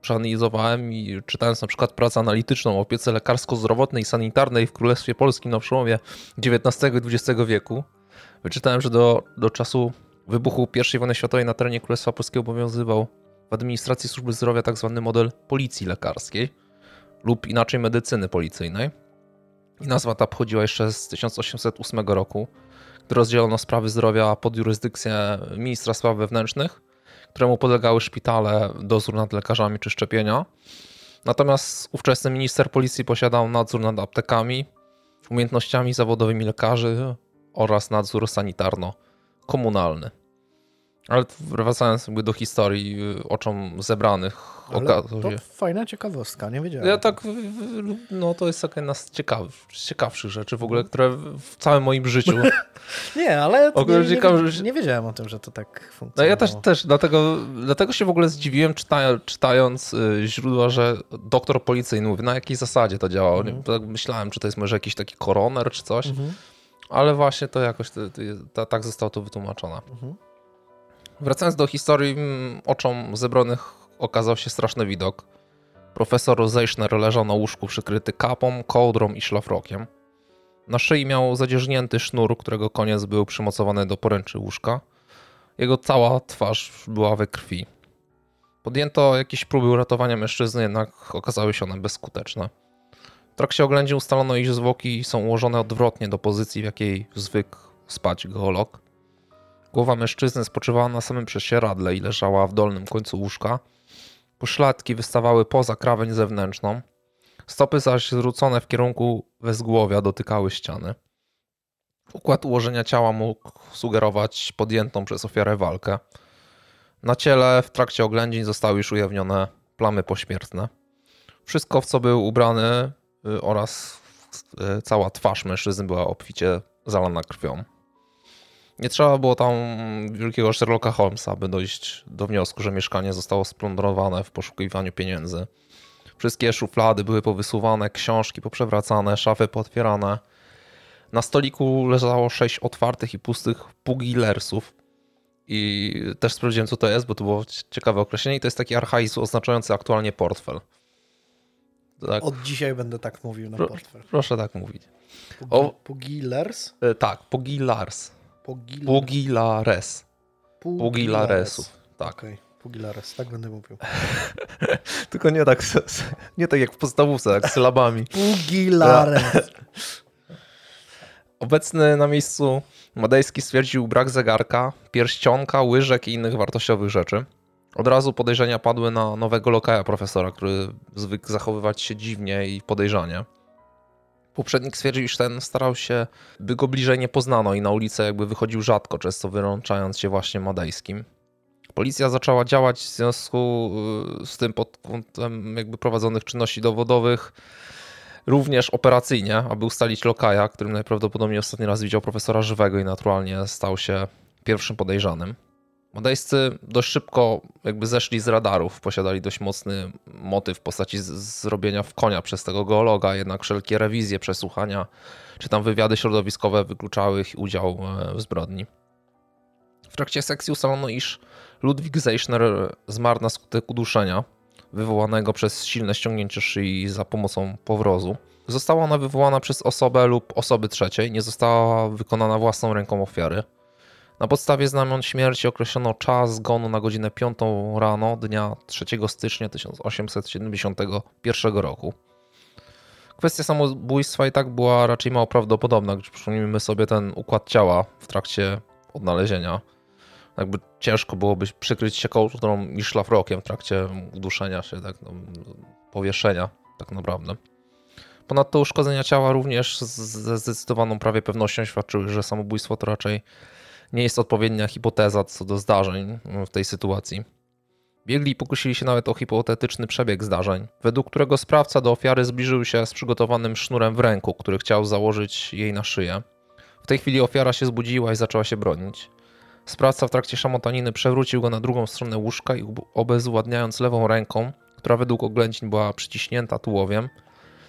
przeanalizowałem i czytając na przykład pracę analityczną o opiece lekarsko-zdrowotnej i sanitarnej w Królestwie Polskim na przełomie XIX i XX wieku, wyczytałem, że do, do czasu wybuchu I wojny światowej na terenie Królestwa Polskiego obowiązywał w administracji służby zdrowia tzw. Tak model policji lekarskiej lub inaczej medycyny policyjnej. I nazwa ta pochodziła jeszcze z 1808 roku, gdy rozdzielono sprawy zdrowia pod jurysdykcję ministra spraw wewnętrznych – któremu podlegały szpitale, dozór nad lekarzami czy szczepienia. Natomiast ówczesny minister policji posiadał nadzór nad aptekami, umiejętnościami zawodowymi lekarzy oraz nadzór sanitarno-komunalny. Ale wracając jakby do historii y, oczom zebranych Ale To fajna ciekawostka, nie wiedziałem. Ja tak, no to jest taka jedna z ciekaw, ciekawszych rzeczy w ogóle, mhm. które w całym moim życiu. *laughs* nie, ale nie, nie, nie, wiedziałem o tym, że to tak funkcjonuje. No ja też, też dlatego, dlatego się w ogóle zdziwiłem czytając y, źródła, że doktor policyjny mówi, na jakiej zasadzie to działało. Mhm. Tak myślałem, czy to jest może jakiś taki koroner czy coś, mhm. ale właśnie to jakoś to, to, to, tak zostało to wytłumaczone. Mhm. Wracając do historii, mm, oczom zebranych okazał się straszny widok. Profesor Zeichner leżał na łóżku przykryty kapą, kołdrą i szlafrokiem. Na szyi miał zadzierznięty sznur, którego koniec był przymocowany do poręczy łóżka. Jego cała twarz była we krwi. Podjęto jakieś próby uratowania mężczyzny, jednak okazały się one bezskuteczne. W trakcie oględzin ustalono, iż zwłoki są ułożone odwrotnie do pozycji, w jakiej zwykł spać geolog. Głowa mężczyzny spoczywała na samym prześcieradle i leżała w dolnym końcu łóżka. Poszlatki wystawały poza krawędź zewnętrzną. Stopy zaś zwrócone w kierunku wezgłowia dotykały ściany. Układ ułożenia ciała mógł sugerować podjętą przez ofiarę walkę. Na ciele w trakcie oględzin zostały już ujawnione plamy pośmiertne. Wszystko, w co był ubrany y, oraz y, cała twarz mężczyzny była obficie zalana krwią. Nie trzeba było tam wielkiego Sherlocka Holmesa, by dojść do wniosku, że mieszkanie zostało splądrowane w poszukiwaniu pieniędzy. Wszystkie szuflady były powysuwane, książki poprzewracane, szafy potwierane. Na stoliku leżało sześć otwartych i pustych pugillersów. I też sprawdziłem, co to jest, bo to było ciekawe określenie. I to jest taki archaizm oznaczający aktualnie portfel. Tak. Od dzisiaj będę tak mówił na portfel. Proszę tak mówić. O, Pugilers? E, tak, Pugilars. Pogil... Pugilares. Pugilaresów. Tak. Okay. Pugilares, tak będę mówił. *laughs* Tylko nie tak, *laughs* nie tak jak w podstawówce, jak z sylabami. Pugilares. *laughs* Obecny na miejscu Madejski stwierdził brak zegarka, pierścionka, łyżek i innych wartościowych rzeczy. Od razu podejrzenia padły na nowego lokaja profesora, który zwykł zachowywać się dziwnie i podejrzanie. Poprzednik stwierdził, iż ten starał się, by go bliżej nie poznano i na ulicę jakby wychodził rzadko, często wyrączając się właśnie madejskim. Policja zaczęła działać w związku y, z tym pod kątem jakby prowadzonych czynności dowodowych. Również operacyjnie, aby ustalić lokaja, którym najprawdopodobniej ostatni raz widział profesora żywego i naturalnie stał się pierwszym podejrzanym. Modejscy dość szybko jakby zeszli z radarów, posiadali dość mocny motyw w postaci zrobienia w konia przez tego geologa, jednak wszelkie rewizje, przesłuchania czy tam wywiady środowiskowe wykluczały ich udział e, w zbrodni. W trakcie sekcji ustalono, iż Ludwik Zeichner zmarł na skutek uduszenia wywołanego przez silne ściągnięcie szyi za pomocą powrozu. Została ona wywołana przez osobę lub osoby trzeciej, nie została wykonana własną ręką ofiary. Na podstawie znamion śmierci określono czas zgonu na godzinę 5 rano dnia 3 stycznia 1871 roku. Kwestia samobójstwa i tak była raczej mało prawdopodobna, gdyż przypomnijmy sobie ten układ ciała w trakcie odnalezienia. Jakby ciężko byłoby przykryć się kołdrą i szlafrokiem w trakcie uduszenia się, tak, no, powieszenia tak naprawdę. Ponadto uszkodzenia ciała również ze zdecydowaną prawie pewnością świadczyły, że samobójstwo to raczej nie jest odpowiednia hipoteza co do zdarzeń w tej sytuacji. Biegli pokusili się nawet o hipotetyczny przebieg zdarzeń, według którego sprawca do ofiary zbliżył się z przygotowanym sznurem w ręku, który chciał założyć jej na szyję. W tej chwili ofiara się zbudziła i zaczęła się bronić. Sprawca w trakcie szamotaniny przewrócił go na drugą stronę łóżka i obezwładniając lewą ręką, która według oględzin była przyciśnięta tułowiem,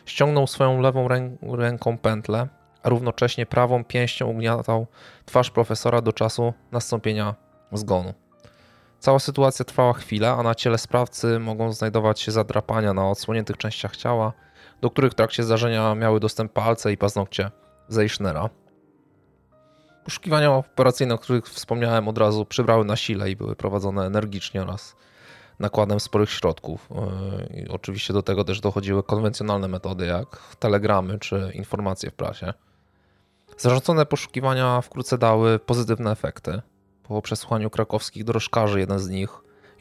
ściągnął swoją lewą rę ręką pętlę, a równocześnie prawą pięścią ugniatał twarz profesora do czasu nastąpienia zgonu. Cała sytuacja trwała chwilę, a na ciele sprawcy mogą znajdować się zadrapania na odsłoniętych częściach ciała, do których w trakcie zdarzenia miały dostęp palce i paznokcie Zeichnera. Poszukiwania operacyjne, o których wspomniałem od razu, przybrały na sile i były prowadzone energicznie oraz nakładem sporych środków. Yy, I oczywiście do tego też dochodziły konwencjonalne metody, jak telegramy czy informacje w prasie. Zarządzone poszukiwania wkrótce dały pozytywne efekty. Po przesłuchaniu krakowskich drożkarzy jeden z nich,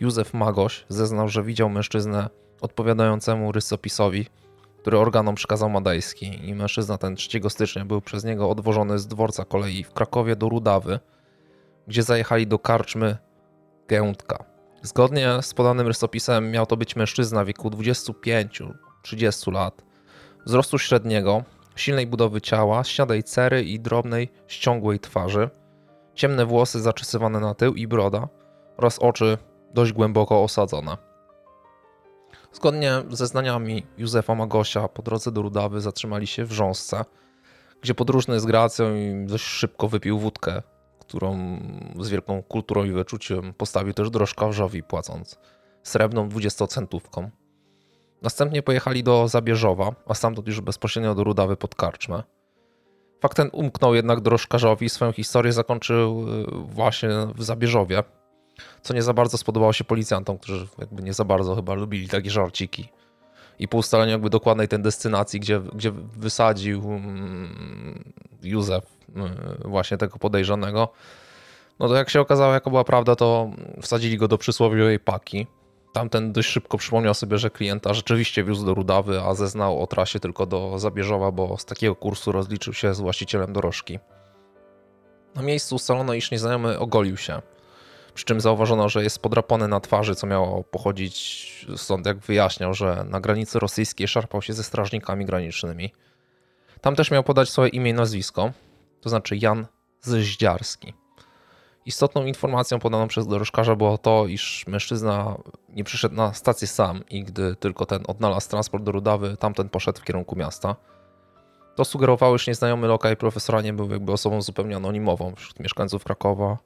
Józef Magoś, zeznał, że widział mężczyznę odpowiadającemu rysopisowi, który organom przekazał Madejski i mężczyzna ten 3 stycznia był przez niego odwożony z dworca kolei w Krakowie do Rudawy, gdzie zajechali do karczmy Gętka. Zgodnie z podanym rysopisem miał to być mężczyzna w wieku 25-30 lat, wzrostu średniego, silnej budowy ciała, śniadej cery i drobnej, ściągłej twarzy – ciemne włosy zaczesywane na tył i broda oraz oczy dość głęboko osadzone. Zgodnie ze znaniami Józefa Magosia po drodze do Rudawy zatrzymali się w Rząsce, gdzie podróżny z gracją i dość szybko wypił wódkę, którą z wielką kulturą i wyczuciem postawił też drożkarzowi, płacąc srebrną dwudziestocentówką. Następnie pojechali do Zabierzowa, a stamtąd już bezpośrednio do Rudawy pod Karczmę. Fakt ten umknął jednak drożkarzowi, swoją historię zakończył y, właśnie w Zabierzowie, co nie za bardzo spodobało się policjantom, którzy jakby nie za bardzo chyba lubili takie żarciki. I po ustaleniu jakby dokładnej tej destynacji, gdzie, gdzie wysadził mm, Józef y, właśnie tego podejrzanego, no to jak się okazało, jaka była prawda, to wsadzili go do przysłowiowej paki, Tamten dość szybko przypomniał sobie, że klienta rzeczywiście wiózł do Rudawy, a zeznał o trasie tylko do Zabierzowa, bo z takiego kursu rozliczył się z właścicielem dorożki. Na miejscu ustalono, iż nieznajomy ogolił się, przy czym zauważono, że jest podrapany na twarzy, co miało pochodzić stąd, jak wyjaśniał, że na granicy rosyjskiej szarpał się ze strażnikami granicznymi. Tam też miał podać swoje imię i nazwisko, to znaczy Jan Zyździarski. Istotną informacją podaną przez dorożkarza było to, iż mężczyzna nie przyszedł na stację sam i gdy tylko ten odnalazł transport do Rudawy, tamten poszedł w kierunku miasta. To sugerowało, iż nieznajomy lokaj profesora nie był jakby osobą zupełnie anonimową wśród mieszkańców Krakowa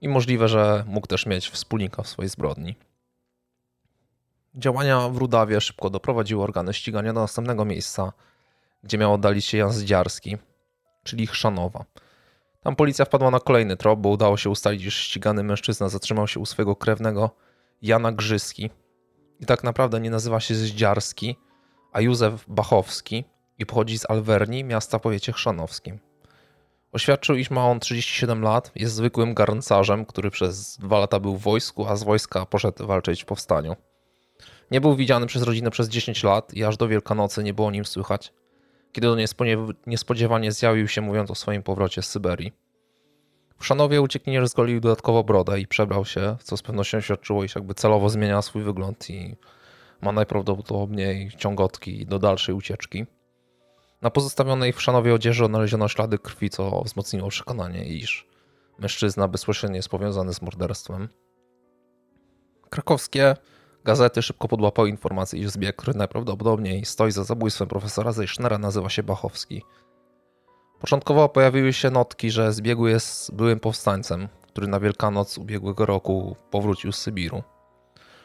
i możliwe, że mógł też mieć wspólnika w swojej zbrodni. Działania w Rudawie szybko doprowadziły organy ścigania do następnego miejsca, gdzie miał oddalić się Jan Zdziarski, czyli Chrzanowa – tam policja wpadła na kolejny trop, bo udało się ustalić, że ścigany mężczyzna zatrzymał się u swojego krewnego Jana Grzyski. I tak naprawdę nie nazywa się Zdziarski, a Józef Bachowski i pochodzi z Alwerni, miasta w powiecie chrzanowskim. Oświadczył, iż ma on 37 lat, jest zwykłym garncarzem, który przez dwa lata był w wojsku, a z wojska poszedł walczyć w powstaniu. Nie był widziany przez rodzinę przez 10 lat i aż do Wielkanocy nie było nim słychać kiedy on niespodziewanie zjawił się mówiąc o swoim powrocie z Syberii. W Szanowie uciekinier zgolił dodatkowo brodę i przebrał się, co z pewnością świadczyło, iż jakby celowo zmienia swój wygląd i ma najprawdopodobniej ciągotki do dalszej ucieczki. Na pozostawionej w Szanowie odzieży odnaleziono ślady krwi, co wzmocniło przekonanie, iż mężczyzna bezpośrednio jest powiązany z morderstwem. Krakowskie gazety szybko podłapały informację, iż zbieg, który najprawdopodobniej stoi za zabójstwem profesora Zeichnera, nazywa się Bachowski. Początkowo pojawiły się notki, że zbiegły jest byłym powstańcem, który na Wielkanoc ubiegłego roku powrócił z Sybiru.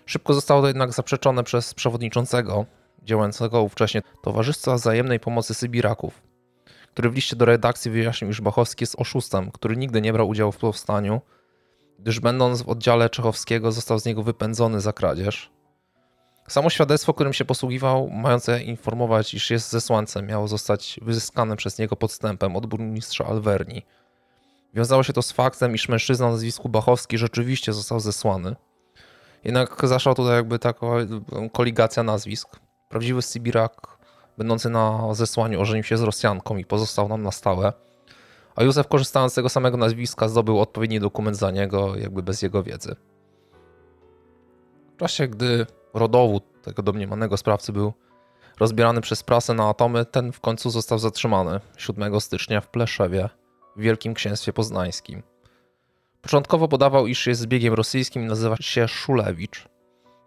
Szybko zostało to jednak zaprzeczone przez przewodniczącego działającego ówcześnie Towarzystwa Wzajemnej Pomocy Sybiraków, który w liście do redakcji wyjaśnił, iż Bachowski jest oszustem, który nigdy nie brał udziału w powstaniu, gdyż będąc w oddziale czechowskiego został z niego wypędzony za kradzież. Samo świadectwo, którym się posługiwał, mające informować, iż jest zesłancem, miało zostać wyzyskane przez niego podstępem od burmistrza Alverni. Wiązało się to z faktem, iż mężczyzna o nazwisku Bachowski rzeczywiście został zesłany. Jednak zaszła tutaj jakby taka koligacja nazwisk. Prawdziwy Sybirak, będący na zesłaniu, ożenił się z Rosjanką i pozostał nam na stałe. A Józef, korzystając z tego samego nazwiska, zdobył odpowiedni dokument za niego, jakby bez jego wiedzy. W czasie, gdy rodowód tego domniemanego sprawcy był rozbierany przez prasę na atomy, ten w końcu został zatrzymany 7 stycznia w Pleszewie, w Wielkim Księstwie Poznańskim. Początkowo podawał, iż jest zbiegiem rosyjskim i nazywa się Szulewicz.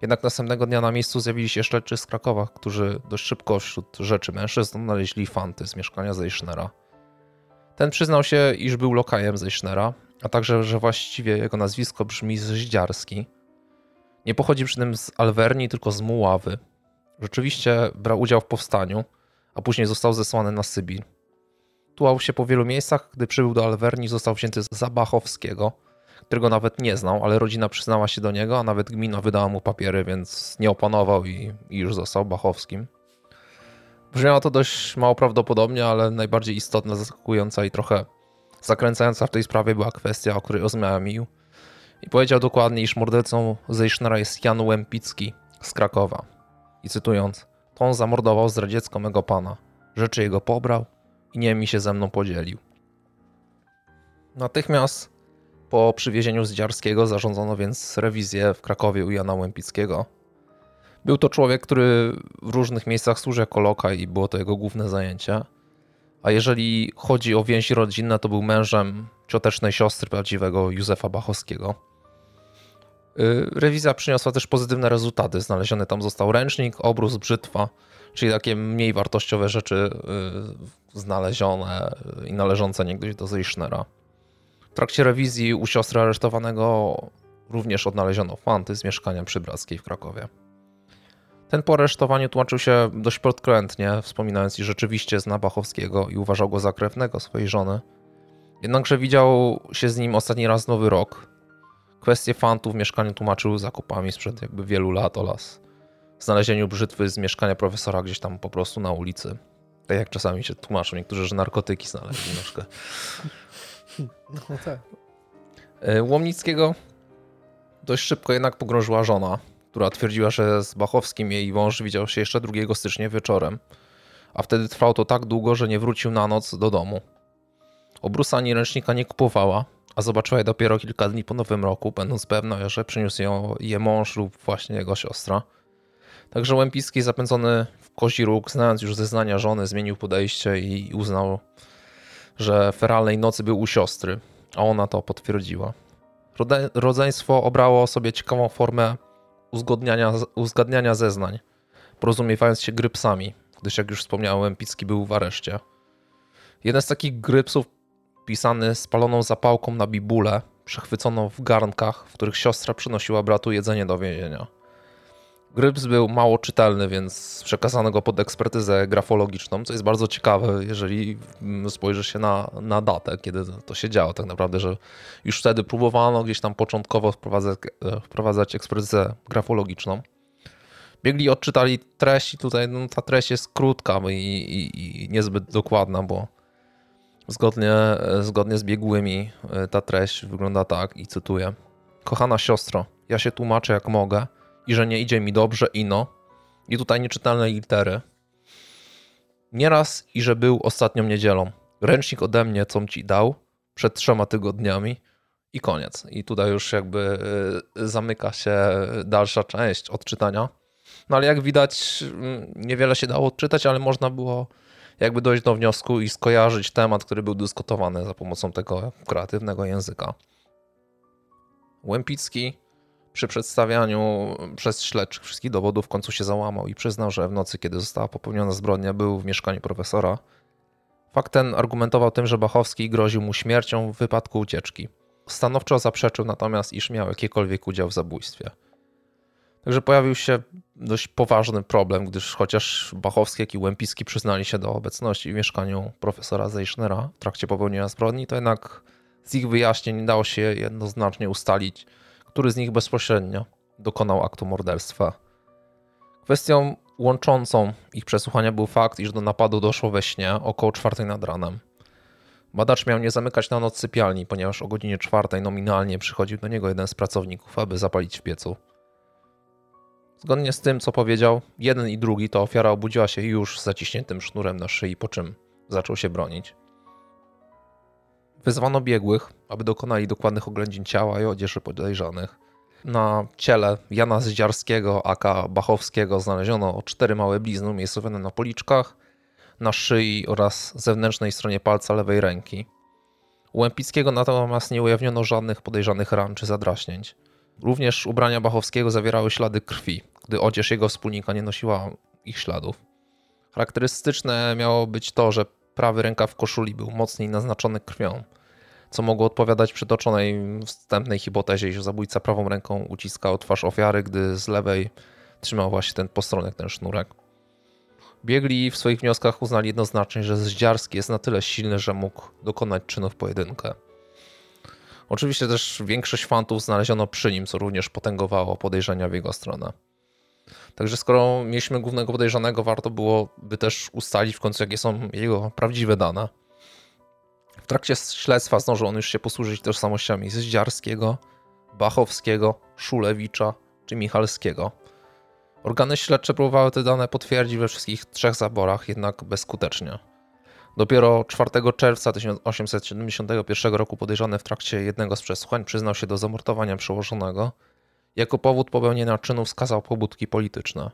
Jednak następnego dnia na miejscu zjawili się śledczy z Krakowa, którzy dość szybko wśród rzeczy mężczyzn znaleźli fanty z mieszkania Zeichnera. Ten przyznał się, iż był lokajem Zeichnera, a także, że właściwie jego nazwisko brzmi Zździarski. Nie pochodzi przy tym z Alverni, tylko z Muławy. Rzeczywiście brał udział w powstaniu, a później został zesłany na Sybir. Tułał się po wielu miejscach, gdy przybył do Alverni został wzięty za Bachowskiego – którego nawet nie znał, ale rodzina przyznała się do niego, a nawet gmina wydała mu papiery, więc nie opanował i, i już został Bachowskim. Brzmiało to dość mało prawdopodobnie, ale najbardziej istotna, zaskakująca i trochę zakręcająca w tej sprawie była kwestia, o której oznajmił. I powiedział dokładnie, iż mordercą Zeichnera jest Jan Łempicki z Krakowa. I cytując, to on zamordował zdradziecko mego pana. Rzeczy jego pobrał i nie mi się ze mną podzielił. Natychmiast po przywiezieniu z Dziarskiego zarządzono więc rewizję w Krakowie u Jana Łępickiego. Był to człowiek, który w różnych miejscach służył jako lokaj i było to jego główne zajęcie. A jeżeli chodzi o więzi rodzinne, to był mężem ciotecznej siostry prawdziwego Józefa Bachowskiego. Y, rewizja przyniosła też pozytywne rezultaty. Znaleziony tam został ręcznik, obrus, brzytwa, czyli takie mniej wartościowe rzeczy y, znalezione i należące niegdyś do Zeichnera trakcie rewizji u siostry aresztowanego również odnaleziono fanty z mieszkania przybrackiej w Krakowie. Ten po aresztowaniu tłumaczył się dość podkrętnie, wspominając, iż rzeczywiście zna Bachowskiego i uważał go za krewnego swojej żony. Jednakże widział się z nim ostatni raz nowy rok. Kwestię fantów w mieszkaniu tłumaczył zakupami sprzed jakby wielu lat oraz znalezieniu brzytwy z mieszkania profesora gdzieś tam po prostu na ulicy. Tak jak czasami się tłumaczą niektórzy, że narkotyki znaleźli troszkę. No tak. E, Łomnickiego dość szybko jednak pogrążyła żona, która twierdziła, że z Bachowskim jej mąż widział się jeszcze 2 stycznia wieczorem, a wtedy trwało to tak długo, że nie wrócił na noc do domu. Obrusa ani ręcznika nie kupowała, a zobaczyła je dopiero kilka dni po nowym roku, będąc pewna, że przyniósł ją je mąż lub właśnie jego siostra. Także Łępiski zapędzony w kozi róg, znając już zeznania żony, zmienił podejście i uznał, że feralnej nocy był u siostry, a ona to potwierdziła. Rodzeństwo obrało sobie ciekawą formę uzgodniania, uzgadniania zeznań, porozumiewając się grypsami, gdyż jak już wspomniałem, Picki był w areszcie. Jeden z takich grypsów pisany spaloną zapałką na bibule, przechwyconą w garnkach, w których siostra przynosiła bratu jedzenie do więzienia. Gryps był mało czytelny, więc przekazano go pod ekspertyzę grafologiczną, co jest bardzo ciekawe, jeżeli spojrzy się na, na datę, kiedy to się działo. Tak naprawdę, że już wtedy próbowano gdzieś tam początkowo wprowadzać, wprowadzać ekspertyzę grafologiczną. Biegli odczytali treść i tutaj no, ta treść jest krótka i, i, i niezbyt dokładna, bo zgodnie, zgodnie z biegłymi e, ta treść wygląda tak i cytuję. Kochana siostro, ja się tłumaczę jak mogę – i że nie idzie mi dobrze, ino. I tutaj nieczytelne litery. Nieraz i że był ostatnią niedzielą. Ręcznik ode mnie, co ci dał przed trzema tygodniami i koniec. I tutaj już jakby y, zamyka się dalsza część odczytania. No ale jak widać, mm, niewiele się dało odczytać, ale można było jakby dojść do wniosku i skojarzyć temat, który był dyskutowany za pomocą tego kreatywnego języka. Łępicki przy przedstawianiu przez śledczych wszystkich dowodów w końcu się załamał i przyznał, że w nocy, kiedy została popełniona zbrodnia, był w mieszkaniu profesora. Fakt ten argumentował tym, że Bachowski groził mu śmiercią w wypadku ucieczki. Stanowczo zaprzeczył natomiast, iż miał jakikolwiek udział w zabójstwie. Także pojawił się dość poważny problem, gdyż chociaż Bachowski, jak i Łępicki przyznali się do obecności w mieszkaniu profesora Zeichnera w trakcie popełnienia zbrodni, to jednak z ich wyjaśnień dało się jednoznacznie ustalić, który z nich bezpośrednio dokonał aktu morderstwa. Kwestią łączącą ich przesłuchania był fakt, iż do napadu doszło we śnie około czwartej nad ranem. Badacz miał nie zamykać na noc sypialni, ponieważ o godzinie czwartej nominalnie przychodził do niego jeden z pracowników, aby zapalić w piecu. Zgodnie z tym, co powiedział, jeden i drugi to ofiara obudziła się już z zaciśniętym sznurem na szyi, po czym zaczął się bronić. Wyzwano biegłych, aby dokonali dokładnych oględzin ciała i odzieży podejrzanych. Na ciele Jana Zdziarskiego, aka Bachowskiego znaleziono cztery małe blizny umiejscowione na policzkach, na szyi oraz zewnętrznej stronie palca lewej ręki. U Łępickiego natomiast nie ujawniono żadnych podejrzanych ran czy zadraśnięć. Również ubrania Bachowskiego zawierały ślady krwi, gdy odzież jego wspólnika nie nosiła ich śladów. Charakterystyczne miało być to, że prawy rękaw koszuli był mocniej naznaczony krwią, co mogło odpowiadać przytoczonej wstępnej hipotezie, iż zabójca prawą ręką uciskał twarz ofiary, gdy z lewej trzymał właśnie ten postronek, ten sznurek. Biegli w swoich wnioskach uznali jednoznacznie, że Zdziarski jest na tyle silny, że mógł dokonać czynu w pojedynkę. Oczywiście też większość fantów znaleziono przy nim, co również potęgowało podejrzenia w jego stronę. Także skoro mieliśmy głównego podejrzanego, warto byłoby też ustalić w końcu, jakie są jego prawdziwe dane. W trakcie śledztwa zdążył on już się posłużyć tożsamościami Zdziarskiego, Bachowskiego, Szulewicza czy Michalskiego. Organy śledcze próbowały te dane potwierdzić we wszystkich trzech zaborach, jednak bezskutecznie. Dopiero 4 czerwca 1871 roku podejrzany w trakcie jednego z przesłuchań przyznał się do zamordowania przełożonego. Jako powód popełnienia czynu wskazał pobudki polityczne.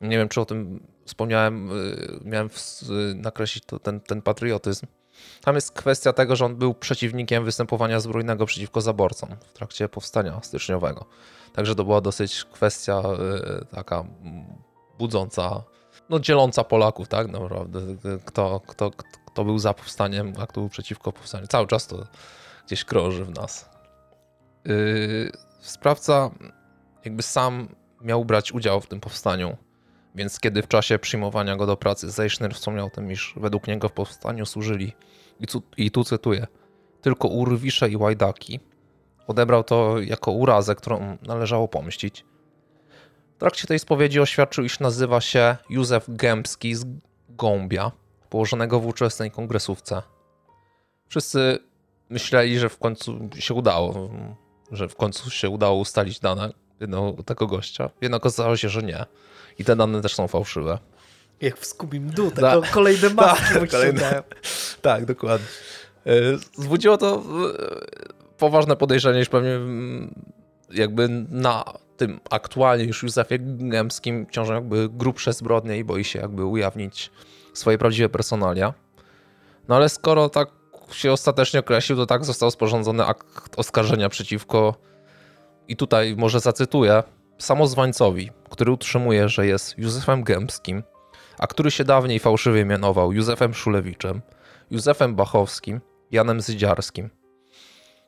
Nie wiem, czy o tym wspomniałem, y, miałem nakreślić to, ten, ten patriotyzm. Tam jest kwestia tego, że on był przeciwnikiem występowania zbrojnego przeciwko zaborcom w trakcie powstania styczniowego. Także to była dosyć kwestia y, taka budząca no, dzieląca Polaków, tak naprawdę. Kto, kto, kto był za powstaniem, a kto był przeciwko powstaniu. Cały czas to gdzieś krąży w nas. Yy, sprawca jakby sam miał brać udział w tym powstaniu, więc kiedy w czasie przyjmowania go do pracy Zeichner wspomniał tym, iż według niego w powstaniu służyli, i tu, i tu cytuję, tylko urwisze i łajdaki, odebrał to jako urazę, którą należało pomścić trakcie tej spowiedzi oświadczył, iż nazywa się Józef Gębski z Gąbia, położonego w ówczesnej kongresówce. Wszyscy myśleli, że w końcu się udało, że w końcu się udało ustalić dane tego gościa. Jednak okazało się, że nie. I te dane też są fałszywe. Jak w Scooby Doo, *laughs* tak, tak. kolejne *laughs* maski tak, kolejne, *laughs* tak, dokładnie. E, zbudziło to e, poważne podejrzenie, iż pewnie mm, jakby na tym aktualnie już Józefie Gębskim ciążą jakby grubsze zbrodnie i boi się jakby ujawnić swoje prawdziwe personalia. No ale skoro tak się ostatecznie określił, to tak został sporządzony akt oskarżenia przeciwko i tutaj może zacytuję samozwańcowi, który utrzymuje, że jest Józefem Gębskim, a który się dawniej fałszywie mianował Józefem Szulewiczem, Józefem Bachowskim, Janem Zydziarskim.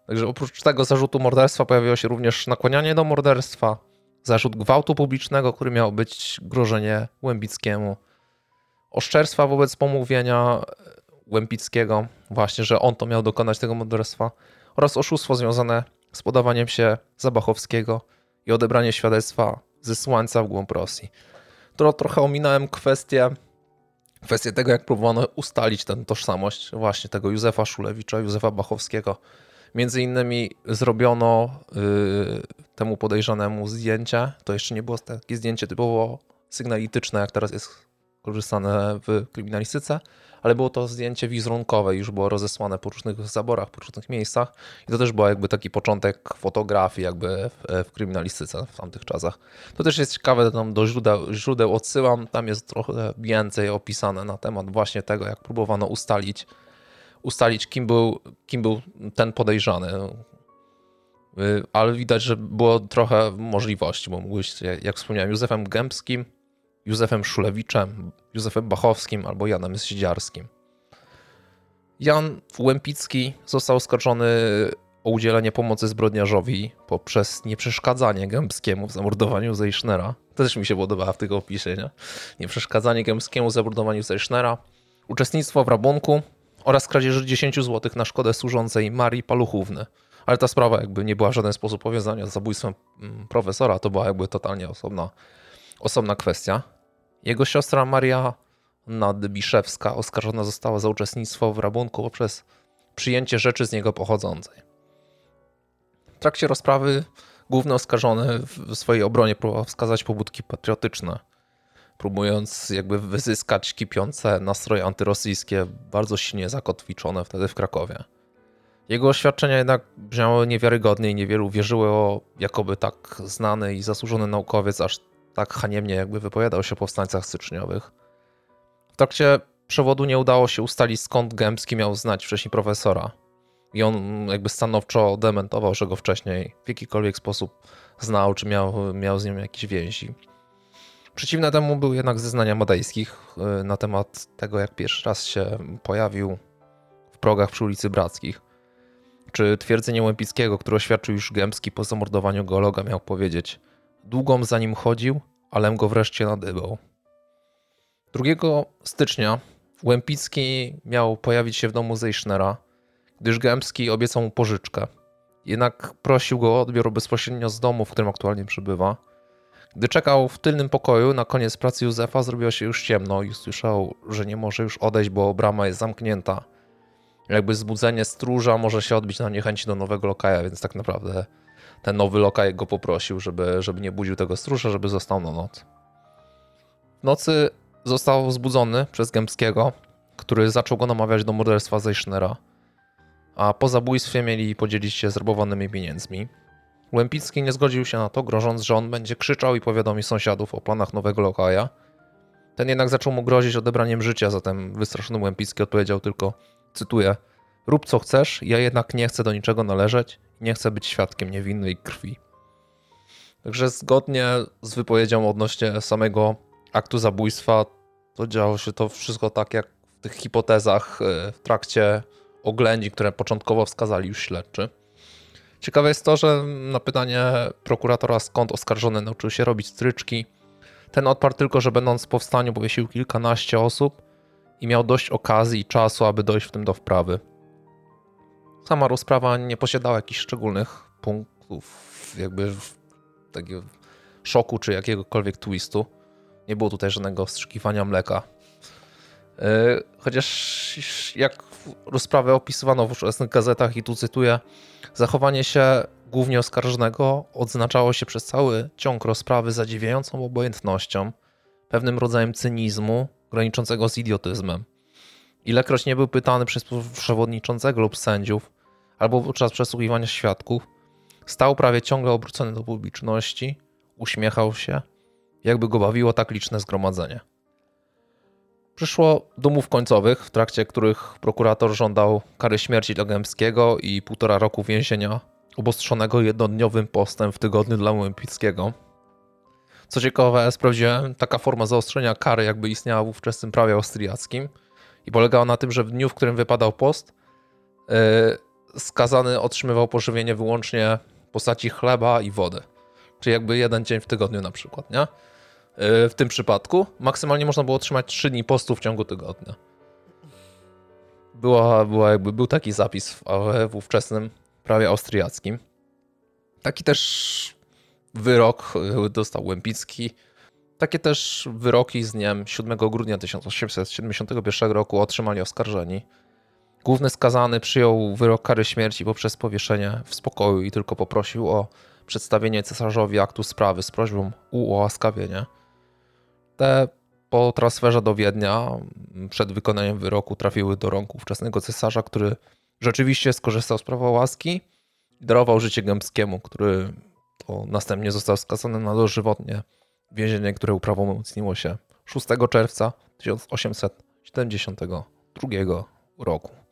Także oprócz tego zarzutu morderstwa pojawiło się również nakłanianie do morderstwa, zarzut gwałtu publicznego, który miał być grożenie Łębickiemu, oszczerstwa wobec pomówienia Łębickiego, właśnie, że on to miał dokonać tego morderstwa, oraz oszustwo związane z podawaniem się Zabachowskiego i odebranie świadectwa zesłańca w głąb Rosji. To trochę ominąłem kwestię, kwestię tego, jak próbowano ustalić tę tożsamość właśnie tego Józefa Szulewicza, Józefa Bachowskiego, Między innymi zrobiono y, temu podejrzanemu zdjęcie. To jeszcze nie było takie zdjęcie typowo sygnalityczne, jak teraz jest wykorzystane w kryminalistyce, ale było to zdjęcie wizerunkowe, już było rozesłane po różnych zaborach, po różnych miejscach i to też był jakby taki początek fotografii jakby w, w kryminalistyce w tamtych czasach. To też jest ciekawe, tam do źródeł, źródeł odsyłam, tam jest trochę więcej opisane na temat właśnie tego, jak próbowano ustalić, ustalić kim, był, kim był ten podejrzany. Y, ale widać, że było trochę możliwości, bo mógłbyś, jak wspomniałem, Józefem Gębskim, Józefem Szulewiczem, Józefem Bachowskim albo Janem Siedziarskim. Jan Łępicki został oskarżony o udzielenie pomocy zbrodniarzowi poprzez nieprzeszkadzanie Gębskiemu w zamordowaniu Zeichnera. To też mi się podoba w tego opisie, nie? Nieprzeszkadzanie Gębskiemu w zamordowaniu Zeichnera, uczestnictwo w rabunku oraz kradzieży 10 zł na szkodę służącej Marii Paluchówny. Ale ta sprawa jakby nie była w żaden sposób powiązana z zabójstwem mm, profesora, to była jakby totalnie osobna, osobna kwestia. Jego siostra Maria Nadbiszewska oskarżona została za uczestnictwo w rabunku poprzez przyjęcie rzeczy z niego pochodzącej. W trakcie rozprawy główny oskarżony w swojej obronie próbował wskazać pobudki patriotyczne, próbując jakby wyzyskać kipiące nastroje antyrosyjskie, bardzo silnie zakotwiczone wtedy w Krakowie. Jego oświadczenia jednak brzmiały niewiarygodnie i niewielu wierzyło, jakoby tak znany i zasłużony naukowiec aż tak haniemnie jakby wypowiadał się o powstańcach styczniowych. W trakcie przewodu nie udało się ustalić skąd Gębski miał znać wcześniej profesora. I on jakby stanowczo dementował, że go wcześniej w jakikolwiek sposób znał, czy miał, miał z nim jakieś więzi. Przeciwne temu były jednak zeznania madejskich y, na temat tego, jak pierwszy raz się pojawił w progach przy ulicy Brackich. Czy twierdzenie Łępickiego, które oświadczył już Gębski po zamordowaniu geologa, miał powiedzieć – Długom za nim chodził, ale go wreszcie nadybał. 2 stycznia Łępicki miał pojawić się w domu Zeichnera, gdyż Gębski obiecał mu pożyczkę. Jednak prosił go o odbiór bezpośrednio z domu, w którym aktualnie przebywa. Gdy czekał w tylnym pokoju, na koniec pracy Józefa zrobiło się już ciemno i usłyszał, że nie może już odejść, bo brama jest zamknięta. Jakby zbudzenie stróża może się odbić na niechęci do nowego lokaja, więc tak naprawdę ten nowy lokaj go poprosił, żeby, żeby nie budził tego stróża, żeby został na noc. W nocy został zbudzony przez Gębskiego, który zaczął go namawiać do morderstwa Zeichnera, a po zabójstwie mieli podzielić się zrabowanymi pieniędzmi. Łępicki nie zgodził się na to, grożąc, że on będzie krzyczał i powiadomi sąsiadów o planach nowego lokaja. Ten jednak zaczął mu grozić odebraniem życia, zatem wystraszony Łępicki odpowiedział tylko, cytuję, rób co chcesz, ja jednak nie chcę do niczego należeć nie chcę być świadkiem niewinnej krwi. Także zgodnie z wypowiedzią odnośnie samego aktu zabójstwa, to działo się to wszystko tak jak w tych hipotezach e, w trakcie oględzi, które początkowo wskazali już śledczy. Ciekawe jest to, że na pytanie prokuratora skąd oskarżony nauczył się robić stryczki, ten odparł tylko, że będąc w powstaniu powiesił kilkanaście osób i miał dość okazji i czasu, aby dojść w tym do wprawy. Sama rozprawa nie posiadała jakichś szczególnych punktów, jakby takiego szoku czy jakiegokolwiek twistu. Nie było tutaj żadnego wstrzykiwania mleka. E, chociaż jak rozprawę opisywano w ówczesnych gazetach, i tu cytuję, zachowanie się głównie oskarżonego odznaczało się przez cały ciąg rozprawy zadziwiającą obojętnością, pewnym rodzajem cynizmu graniczącego z idiotyzmem. Ilekroć nie był pytany przez przewodniczącego lub sędziów, albo podczas przesłuchiwania świadków, stał prawie ciągle obrócony do publiczności, uśmiechał się, jakby go bawiło tak liczne zgromadzenie. Przyszło do mów końcowych, w trakcie których prokurator żądał kary śmierci dla Gębskiego i półtora roku więzienia obostrzonego jednodniowym postem w tygodniu dla Łępickiego. Co ciekawe, sprawdziłem, taka forma zaostrzenia kary jakby istniała w ówczesnym prawie austriackim i polegała na tym, że w dniu, w którym wypadał post, yy, skazany otrzymywał pożywienie wyłącznie w postaci chleba i wody. Czyli jakby jeden dzień w tygodniu na przykład, nie? Yy, w tym przypadku maksymalnie można było otrzymać 3 dni postu w ciągu tygodnia. Była, była jakby, był taki zapis w, w ówczesnym prawie austriackim. Taki też wyrok yy, dostał Łępicki. Takie też wyroki z dniem 7 grudnia 1871 roku otrzymali oskarżeni. Główny skazany przyjął wyrok kary śmierci poprzez powieszenie w spokoju i tylko poprosił o przedstawienie cesarzowi aktu sprawy z prośbą o ułaskawienie. Te po transferze do Wiednia, przed wykonaniem wyroku, trafiły do rąk ówczesnego cesarza, który rzeczywiście skorzystał z prawa łaski i darował życie Gębskiemu, który to następnie został skazany na dożywotnie więzienie, które uprawomocniło się 6 czerwca 1872 roku.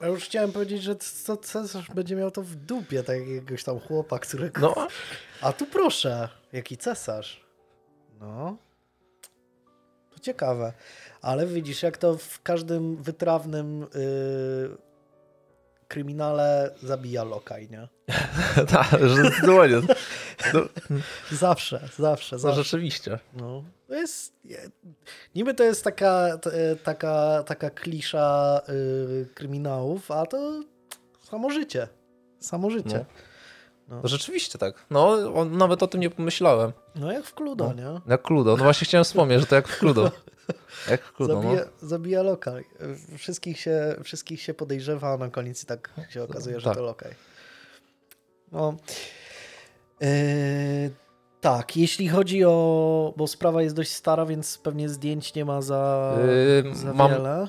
Ja już chciałem powiedzieć, że co cesarz będzie miał to w dupie, tak jak jakiegoś tam chłopa, którego... No, A tu proszę, jaki cesarz. No. To ciekawe. Ale widzisz, jak to w każdym wytrawnym yy, kryminale zabija lokaj, nie? *laughs* tak, że zdecydowanie. No, Zawsze, zawsze, no, zawsze. rzeczywiście. No, to jest. Niby to jest taka, t- taka, taka klisza y, kryminałów, a to samo życie. Samo życie. No, rzeczywiście tak. No, on, nawet o tym nie pomyślałem. No, jak w Cluedo, nie? Jak Cludo. No właśnie chciałem wspomnieć, że to jak w Cludo. *laughs* Jak w Cludo, no. Zabija, zabija lokaj. Wszystkich się, wszystkich się podejrzewa, a na koniec i tak się okazuje, że Tak. to lokaj. No. Yy, tak, jeśli chodzi o. Bo sprawa jest dość stara, więc pewnie zdjęć nie ma za, Yy, za mam- wiele.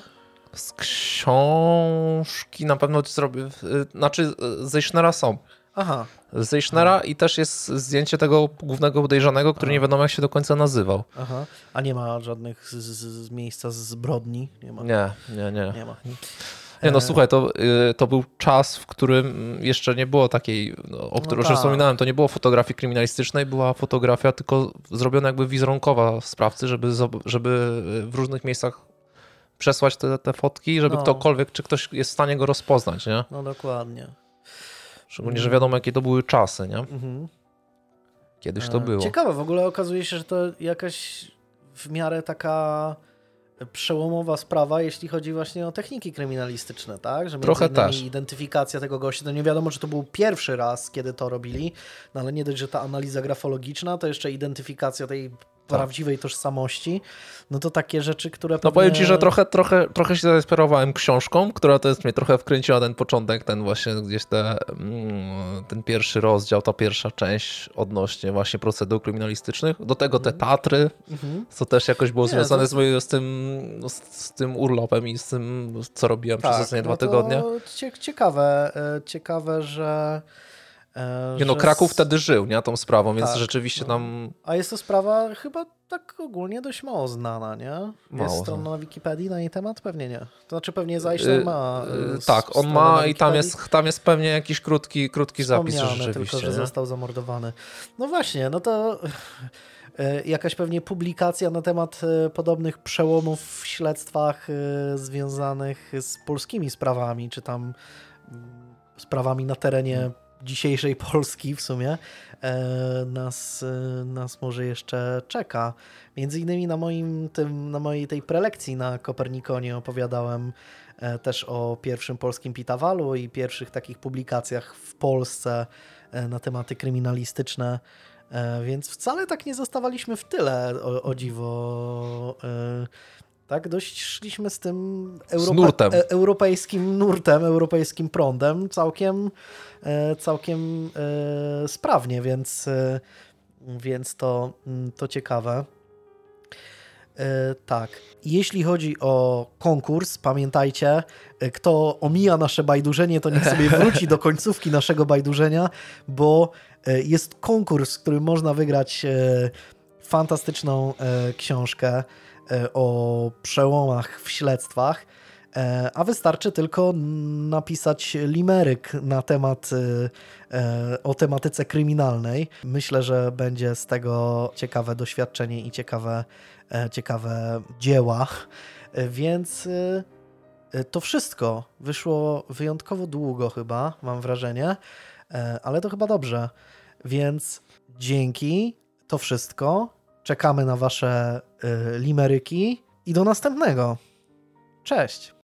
Z książki na pewno zrobię. y, Znaczy, z Zeichnera są. Aha, Z Zeichnera i też jest zdjęcie tego głównego podejrzanego, który nie wiadomo jak się do końca nazywał. aha. A nie ma żadnych z, z, z miejsca zbrodni? Nie ma. Nie, nie, nie. Nie ma. Nie no E, słuchaj, to, y, to był czas, w którym jeszcze nie było takiej, no, o której już tak. wspominałem, to nie było fotografii kryminalistycznej, była fotografia tylko zrobiona jakby wizerunkowa sprawcy, żeby, żeby w różnych miejscach przesłać te, te fotki, żeby No. ktokolwiek, czy ktoś jest w stanie go rozpoznać, nie? No dokładnie. Szczególnie, że wiadomo jakie to były czasy, nie? Mhm. Kiedyś to E, było. Ciekawe, w ogóle okazuje się, że to jakaś w miarę taka przełomowa sprawa, jeśli chodzi właśnie o techniki kryminalistyczne, tak? Że Trochę też. identyfikacja tego gościa, to nie wiadomo, czy to był pierwszy raz, kiedy to robili, no ale nie dość, że ta analiza grafologiczna, to jeszcze identyfikacja tej prawdziwej tożsamości, no to takie rzeczy, które No pewnie... powiem ci, że trochę, trochę, trochę się zainspirowałem książką, która to jest mnie trochę wkręciła ten początek, ten właśnie gdzieś te, mm, ten pierwszy rozdział, ta pierwsza część odnośnie właśnie procedur kryminalistycznych. Do tego te Tatry, Mhm. co też jakoś było Nie, związane to- z, moim- z, tym, no, z, tym urlopem i z tym, co robiłem przez ostatnie dwa no to tygodnie. cie- Ciekawe, e, ciekawe, że... e, Nie no, Kraków wtedy żył, nie, tą sprawą, więc Tak, rzeczywiście no. tam A jest to sprawa chyba tak ogólnie dość mało znana, nie? Mało jest strona na Wikipedii na jej temat? Pewnie nie. To znaczy pewnie Zajśler Yy, ma. yy, tak, on ma i tam jest, tam jest pewnie jakiś krótki, krótki zapis rzeczywiście. tylko, że nie? został zamordowany. No właśnie, no to e, jakaś pewnie publikacja na temat e, podobnych przełomów w śledztwach związanych z polskimi sprawami, czy tam mm, sprawami na terenie dzisiejszej Polski w sumie, e, nas, e, nas może jeszcze czeka. Między innymi na, moim, tym, na mojej tej prelekcji na Kopernikonie opowiadałem e, też o pierwszym polskim Pitawalu i pierwszych takich publikacjach w Polsce na tematy kryminalistyczne, więc wcale tak nie zostawaliśmy w tyle, o, o dziwo. Tak, dość szliśmy z tym nurtem. e, europejskim nurtem, europejskim prądem całkiem, e, całkiem e, sprawnie, więc, e, więc to, mm, to ciekawe. E, Tak. Jeśli chodzi o konkurs, pamiętajcie, e, kto omija nasze bajdurzenie, to niech sobie wróci do końcówki naszego bajdurzenia, bo jest konkurs, w którym można wygrać fantastyczną książkę o przełomach w śledztwach. E, A wystarczy tylko napisać limeryk na temat e, e, o tematyce kryminalnej. Myślę, że będzie z tego ciekawe doświadczenie i ciekawe, e, ciekawe dzieła. E, Więc e, e, to wszystko wyszło wyjątkowo długo, chyba, mam wrażenie, E, ale to chyba dobrze. Więc dzięki, to wszystko. Czekamy na Wasze e, limeryki i do następnego. Cześć.